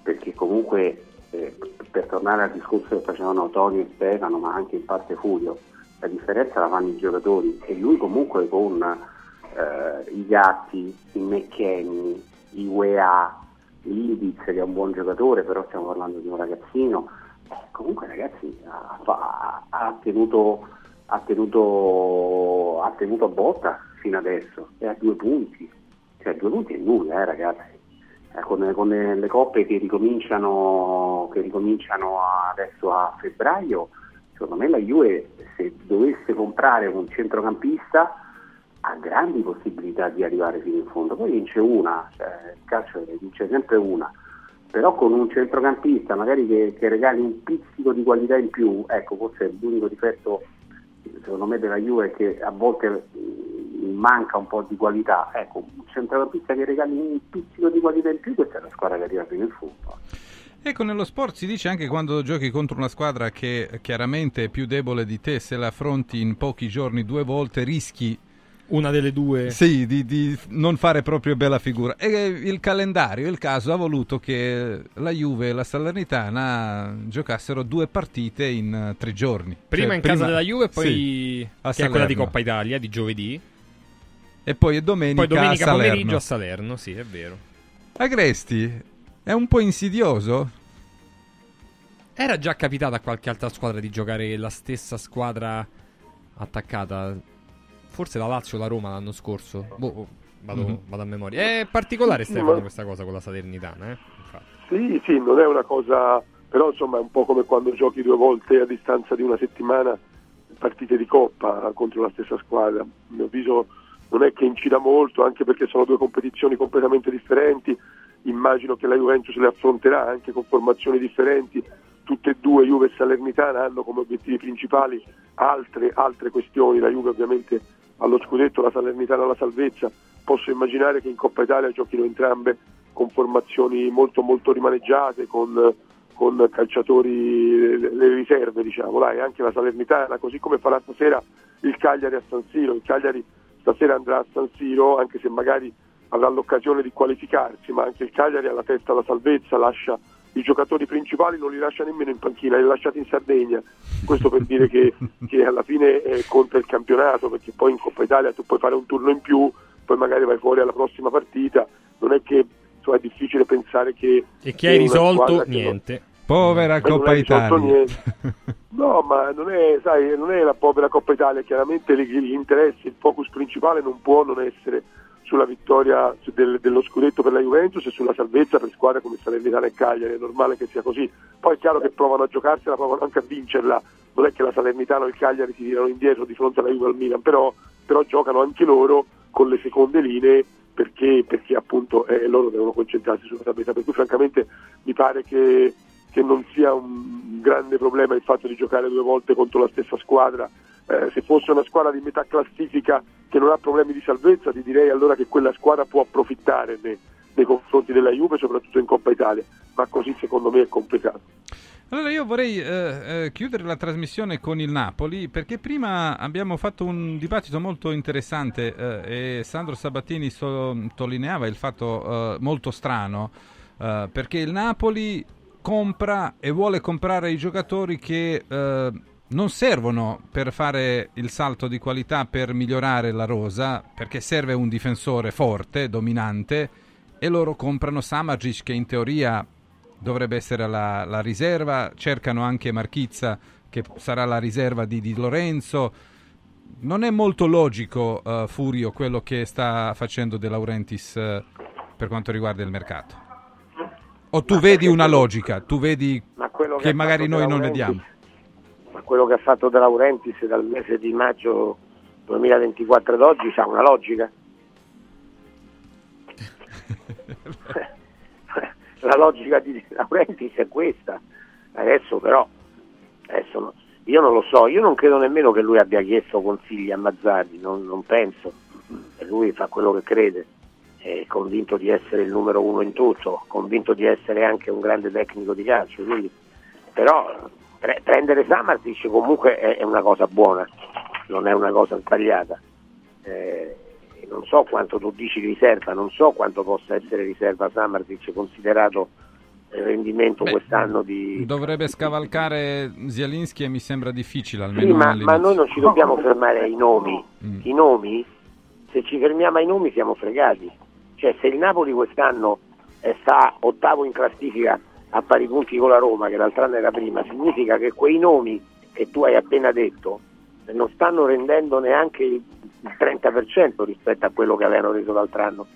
perché comunque eh, per tornare al discorso che facevano Tonio e Stefano, ma anche in parte Furio, la differenza la fanno i giocatori e lui comunque con eh, i Gatti, i McKenny, UEA, l'Idiz che è un buon giocatore, però stiamo parlando di un ragazzino, eh, comunque ragazzi ha, ha tenuto, ha, tenuto, ha tenuto a botta fino adesso, è a due punti, cioè due punti è nulla eh, ragazzi. Eh, con, con le, le coppe che ricominciano, che ricominciano adesso a febbraio, secondo me la Juve se dovesse comprare un centrocampista ha grandi possibilità di arrivare fino in fondo, poi vince una, cioè, il calcio vince sempre una, però con un centrocampista magari che, che regali un pizzico di qualità in più, ecco forse l'unico difetto secondo me della Juve è che a volte mh, manca un po' di qualità, ecco un centrocampista che regali un pizzico di qualità in più, questa è la squadra che arriva fino in fondo. Ecco, nello sport si dice anche quando giochi contro una squadra che chiaramente è più debole di te, se la affronti in pochi giorni due volte, rischi Una delle due. Sì, di, di non fare proprio bella figura. E il calendario, il caso, ha voluto che la Juve e la Salernitana giocassero due partite in tre giorni. Prima Cioè, in casa della Juve e poi sì, a che quella di. Coppa Italia di giovedì. E poi è domenica, Poi domenica a pomeriggio a Salerno, sì, è vero. Agresti è un po' insidioso. Era già capitata a qualche altra squadra di giocare la stessa squadra attaccata. Forse la Lazio o la Roma l'anno scorso. Boh, vado, Mhm. vado a memoria. È particolare, Sì, Stefano, ma- questa cosa con la Salernitana, eh? Infatti. Sì, sì, non è una cosa, però insomma è un po' come quando giochi due volte a distanza di una settimana partite di coppa contro la stessa squadra. A mio avviso non è che incida molto, anche perché sono due competizioni completamente differenti. Immagino che la Juventus le affronterà anche con formazioni differenti. Tutte e due, Juve e Salernitana, hanno come obiettivi principali altre, altre questioni. La Juve ovviamente allo scudetto, la Salernitana alla salvezza. Posso immaginare che in Coppa Italia giochino entrambe con formazioni molto molto rimaneggiate, con, con calciatori, le, riserve diciamo, dai, anche la Salernitana, così come farà stasera il Cagliari a San Siro. Il Cagliari stasera andrà a San Siro, anche se magari avrà l'occasione di qualificarsi, ma anche il Cagliari ha la testa alla salvezza, lascia i giocatori principali non li lascia nemmeno in panchina, li ha lasciati in Sardegna. Questo per dire che, che alla fine eh, conta il campionato, perché poi in Coppa Italia tu puoi fare un turno in più, poi magari vai fuori alla prossima partita. Non è che insomma, è difficile pensare che. E che hai una risolto che non- niente. Povera Beh, Coppa hai risolto Italia. niente. No, ma non è, sai, non è la povera Coppa Italia, chiaramente gli interessi, il focus principale non può non essere sulla vittoria del- dello scudetto per la Juventus e sulla salvezza per squadre come Salernitana e Cagliari, è normale che sia così. Poi è chiaro che provano a giocarsela, provano anche a vincerla, non è che la Salernitana o il Cagliari si tirano indietro di fronte alla Juve al Milan, però, però giocano anche loro con le seconde linee perché, perché appunto eh, loro devono concentrarsi sulla salvezza, per cui francamente mi pare che che non sia un grande problema il fatto di giocare due volte contro la stessa squadra. Eh, se fosse una squadra di metà classifica che non ha problemi di salvezza, ti direi allora che quella squadra può approfittare nei, nei confronti della Juve, soprattutto in Coppa Italia, ma così secondo me è complicato. Allora io vorrei eh, eh, chiudere la trasmissione con il Napoli perché prima abbiamo fatto un dibattito molto interessante eh, e Sandro Sabatini sottolineava il fatto eh, molto strano eh, perché il Napoli compra e vuole comprare i giocatori che eh, non servono per fare il salto di qualità per migliorare la rosa perché serve un difensore forte, dominante e loro comprano Samargic che in teoria dovrebbe essere la, la riserva, cercano anche Marchizza che sarà la riserva di Di Lorenzo. Non è molto logico, uh, Furio, quello che sta facendo De Laurentiis uh, per quanto riguarda il mercato. O tu vedi una logica, tu vedi Ma che ha magari noi non vediamo. Quello che ha fatto De Laurentiis dal mese di maggio 2024 ad oggi ha una logica. La logica di De Laurentiis è questa. Adesso però, adesso no- io non lo so, io non credo nemmeno che lui abbia chiesto consigli a Mazzarri, non, non penso. Lui fa quello che crede, è convinto di essere il numero uno in tutto, convinto di essere anche un grande tecnico di calcio. Quindi, però pre- prendere Samartic comunque è, è una cosa buona, non è una cosa sbagliata. Eh, non so quanto tu dici riserva, non so quanto possa essere riserva Samartic considerato il rendimento Beh, quest'anno di... Dovrebbe scavalcare Zielinski e mi sembra difficile Sì, almeno ma, all'inizio. ma noi non ci dobbiamo fermare ai nomi. I nomi, se ci fermiamo ai nomi siamo fregati. Cioè se il Napoli quest'anno sta ottavo in classifica a pari punti con la Roma, che l'altro anno era prima, significa che quei nomi che tu hai appena detto non stanno rendendo neanche il il 30% rispetto a quello che avevano reso l'altro anno.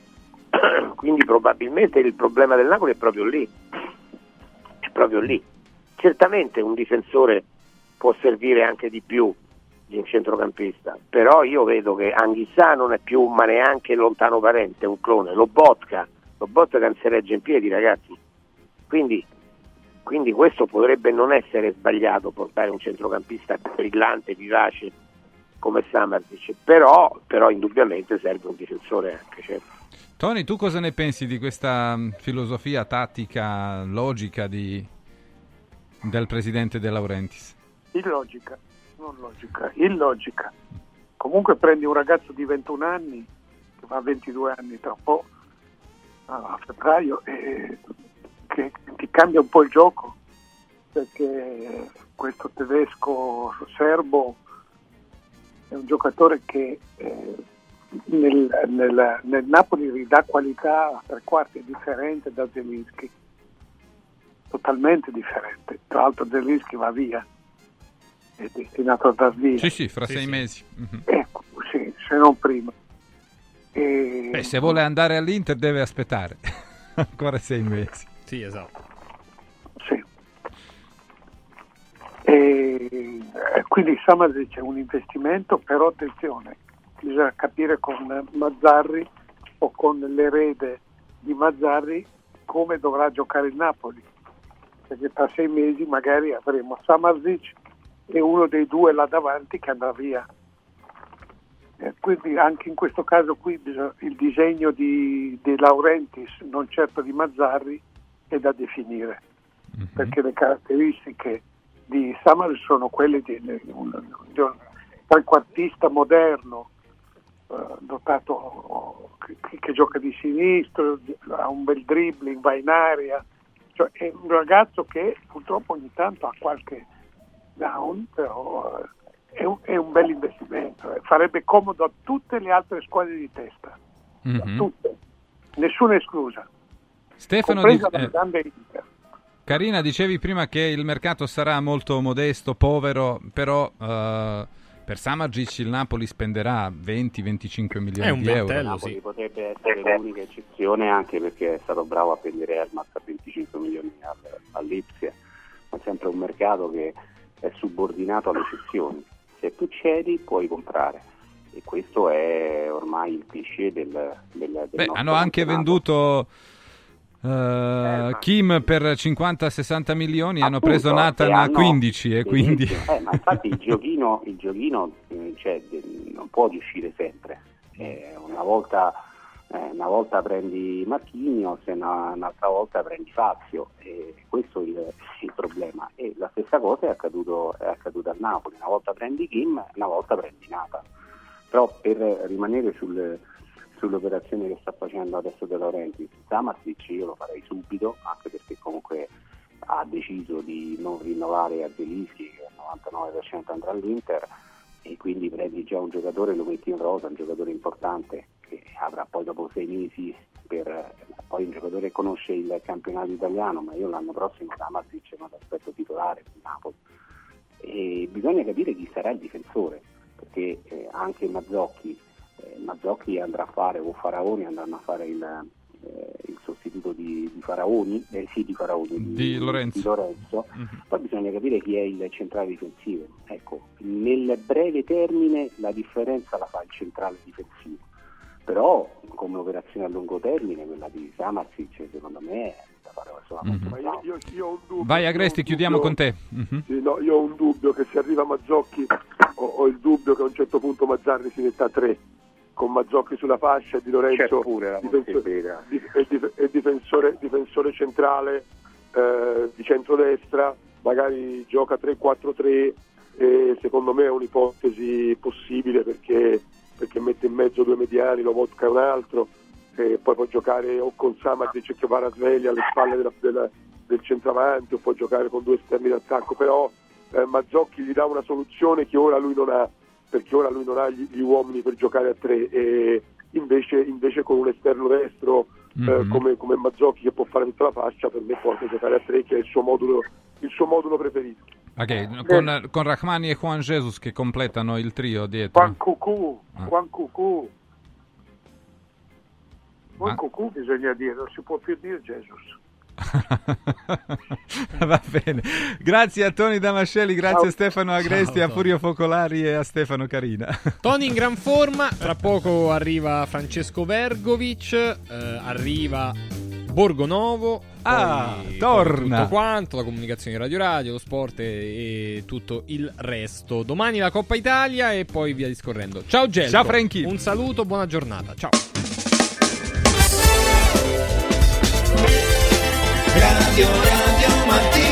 Quindi probabilmente il problema del Napoli è proprio lì. È proprio lì. Certamente un difensore può servire anche di più di un centrocampista, però io vedo che Anghissà non è più ma neanche lontano parente, è un clone, lo Botka, lo Botka non si regge in piedi ragazzi. Quindi, quindi questo potrebbe non essere sbagliato portare un centrocampista brillante, vivace come Samartic, però, però indubbiamente serve un difensore anche, certo. Tony, tu cosa ne pensi di questa mh, filosofia tattica, logica di- del presidente De Laurentiis? Illogica, non logica, illogica. Comunque prendi un ragazzo di 21 anni, che fa 22 anni tra un po', a febbraio, e che ti cambia un po' il gioco, perché questo tedesco serbo è un giocatore che eh, nel, nel- nel Napoli ridà qualità a tre quarti, è differente da Zelinski, totalmente differente. Tra l'altro Zelinski va via, è destinato a dar via. Sì, sì, fra sei mesi. Mhm. Ecco, sì, se non prima. E- Beh, se vuole andare all'Inter deve aspettare ancora sei mesi. Sì, esatto. E, eh, quindi Samardzic è un investimento, però attenzione, bisogna capire con Mazzarri o con l'erede di Mazzarri come dovrà giocare il Napoli, perché tra sei mesi magari avremo Samardzic e uno dei due là davanti che andrà via. Eh, quindi anche in questo caso qui il disegno di, di Laurentis, non certo di Mazzarri, è da definire, perché le caratteristiche di Samar sono quelle di, di un, di un trequartista moderno, eh, dotato che, che gioca di sinistro, ha un bel dribbling, va in aria, cioè è un ragazzo che purtroppo ogni tanto ha qualche down, però eh, è un, è un bel investimento, eh. farebbe comodo a tutte le altre squadre di testa, Mhm. tutte, nessuna esclusa, Stefano, di- eh. Carina, dicevi prima che il mercato sarà molto modesto, povero, però eh, per Samargic il Napoli spenderà 20-25 milioni di euro. Napoli potrebbe essere l'unica eccezione anche perché è stato bravo a prendere Elmas a 25 milioni al, all'Ipsia, ma è sempre un mercato che è subordinato alle eccezioni. Se tu cedi puoi comprare e questo è ormai il cliché del, del, del Beh, nostro hanno anche campionato. venduto eh, Kim per 50-60 milioni, hanno Appunto, preso Nathan e a hanno- 15 e quindi... Eh, ma infatti il giochino, il giochino eh, cioè, non può riuscire sempre. Eh, una, volta, eh, una volta prendi Marchignos e una- un'altra volta prendi Fazio. E questo è il, il problema. E la stessa cosa è accaduto, è accaduto a Napoli. Una volta prendi Kim, una volta prendi Nathan. Però per rimanere sul- sull'operazione che sta facendo adesso De Laurenti, Samartic io lo farei subito, anche perché comunque ha deciso di non rinnovare a Zelinski che al 99% andrà all'Inter e quindi prendi già un giocatore lo metti in rosa, un giocatore importante che avrà poi dopo sei mesi per poi un giocatore che conosce il campionato italiano, ma io l'anno prossimo Samasic non l'aspetto titolare di Napoli. E bisogna capire chi sarà il difensore, perché eh, anche Mazzocchi, eh, Mazzocchi andrà a fare, o Faraoni andranno a fare il, eh, il sostituto di, di Faraoni, eh, sì di Faraoni, di, Di Lorenzo. di Lorenzo. Mhm. Poi bisogna capire chi è il centrale difensivo. Ecco, nel breve termine la differenza la fa il centrale difensivo, però come operazione a lungo termine quella di Samarsic secondo me è da fare solamente Mhm. Ma io, io- io ho un dubbio. Vai Agresti, chiudiamo dubbio- con te. Mhm. Sì, no, io ho un dubbio che se arriva Mazzocchi ho, ho il dubbio che a un certo punto Mazzarri si metta a tre con Mazzocchi sulla fascia Di Lorenzo la difensore, e dif- difensore, difensore centrale eh, di centrodestra, magari gioca 3-4-3 e secondo me è un'ipotesi possibile perché, perché mette in mezzo due mediani, lo vodka un altro e poi può giocare o con Samardic e Kvaratskhelia alle spalle della- della- del centravanti o può giocare con due esterni d'attacco però eh, Mazzocchi gli dà una soluzione che ora lui non ha perché ora lui non ha gli, gli uomini per giocare a tre e invece, invece con un esterno destro eh, Mhm. come, come Mazzocchi che può fare tutta la fascia per me può anche giocare a tre che è il suo modulo, il suo modulo preferito Ok, con, con Rahmani e Juan Jesus che completano il trio dietro. Juan Cucù, Ah. Juan Cucù. Juan Ma- Cucù bisogna dire, non si può più dire Jesus. Va bene. Grazie a Tony Damascelli, grazie Ciao. a Stefano Agresti, Ciao, a. Furio Focolari e a Stefano Carina. Tony in gran forma, tra poco arriva Francesco Vergovic, eh, arriva Borgonovo. Ah, torna. Tutto quanto, la comunicazione Radio Radio, lo sport e, e tutto il resto. Domani la Coppa Italia e poi via discorrendo. Ciao Gelbo. Ciao, Franchi. Un saluto, buona giornata. Ciao. Radio, Radio Martín.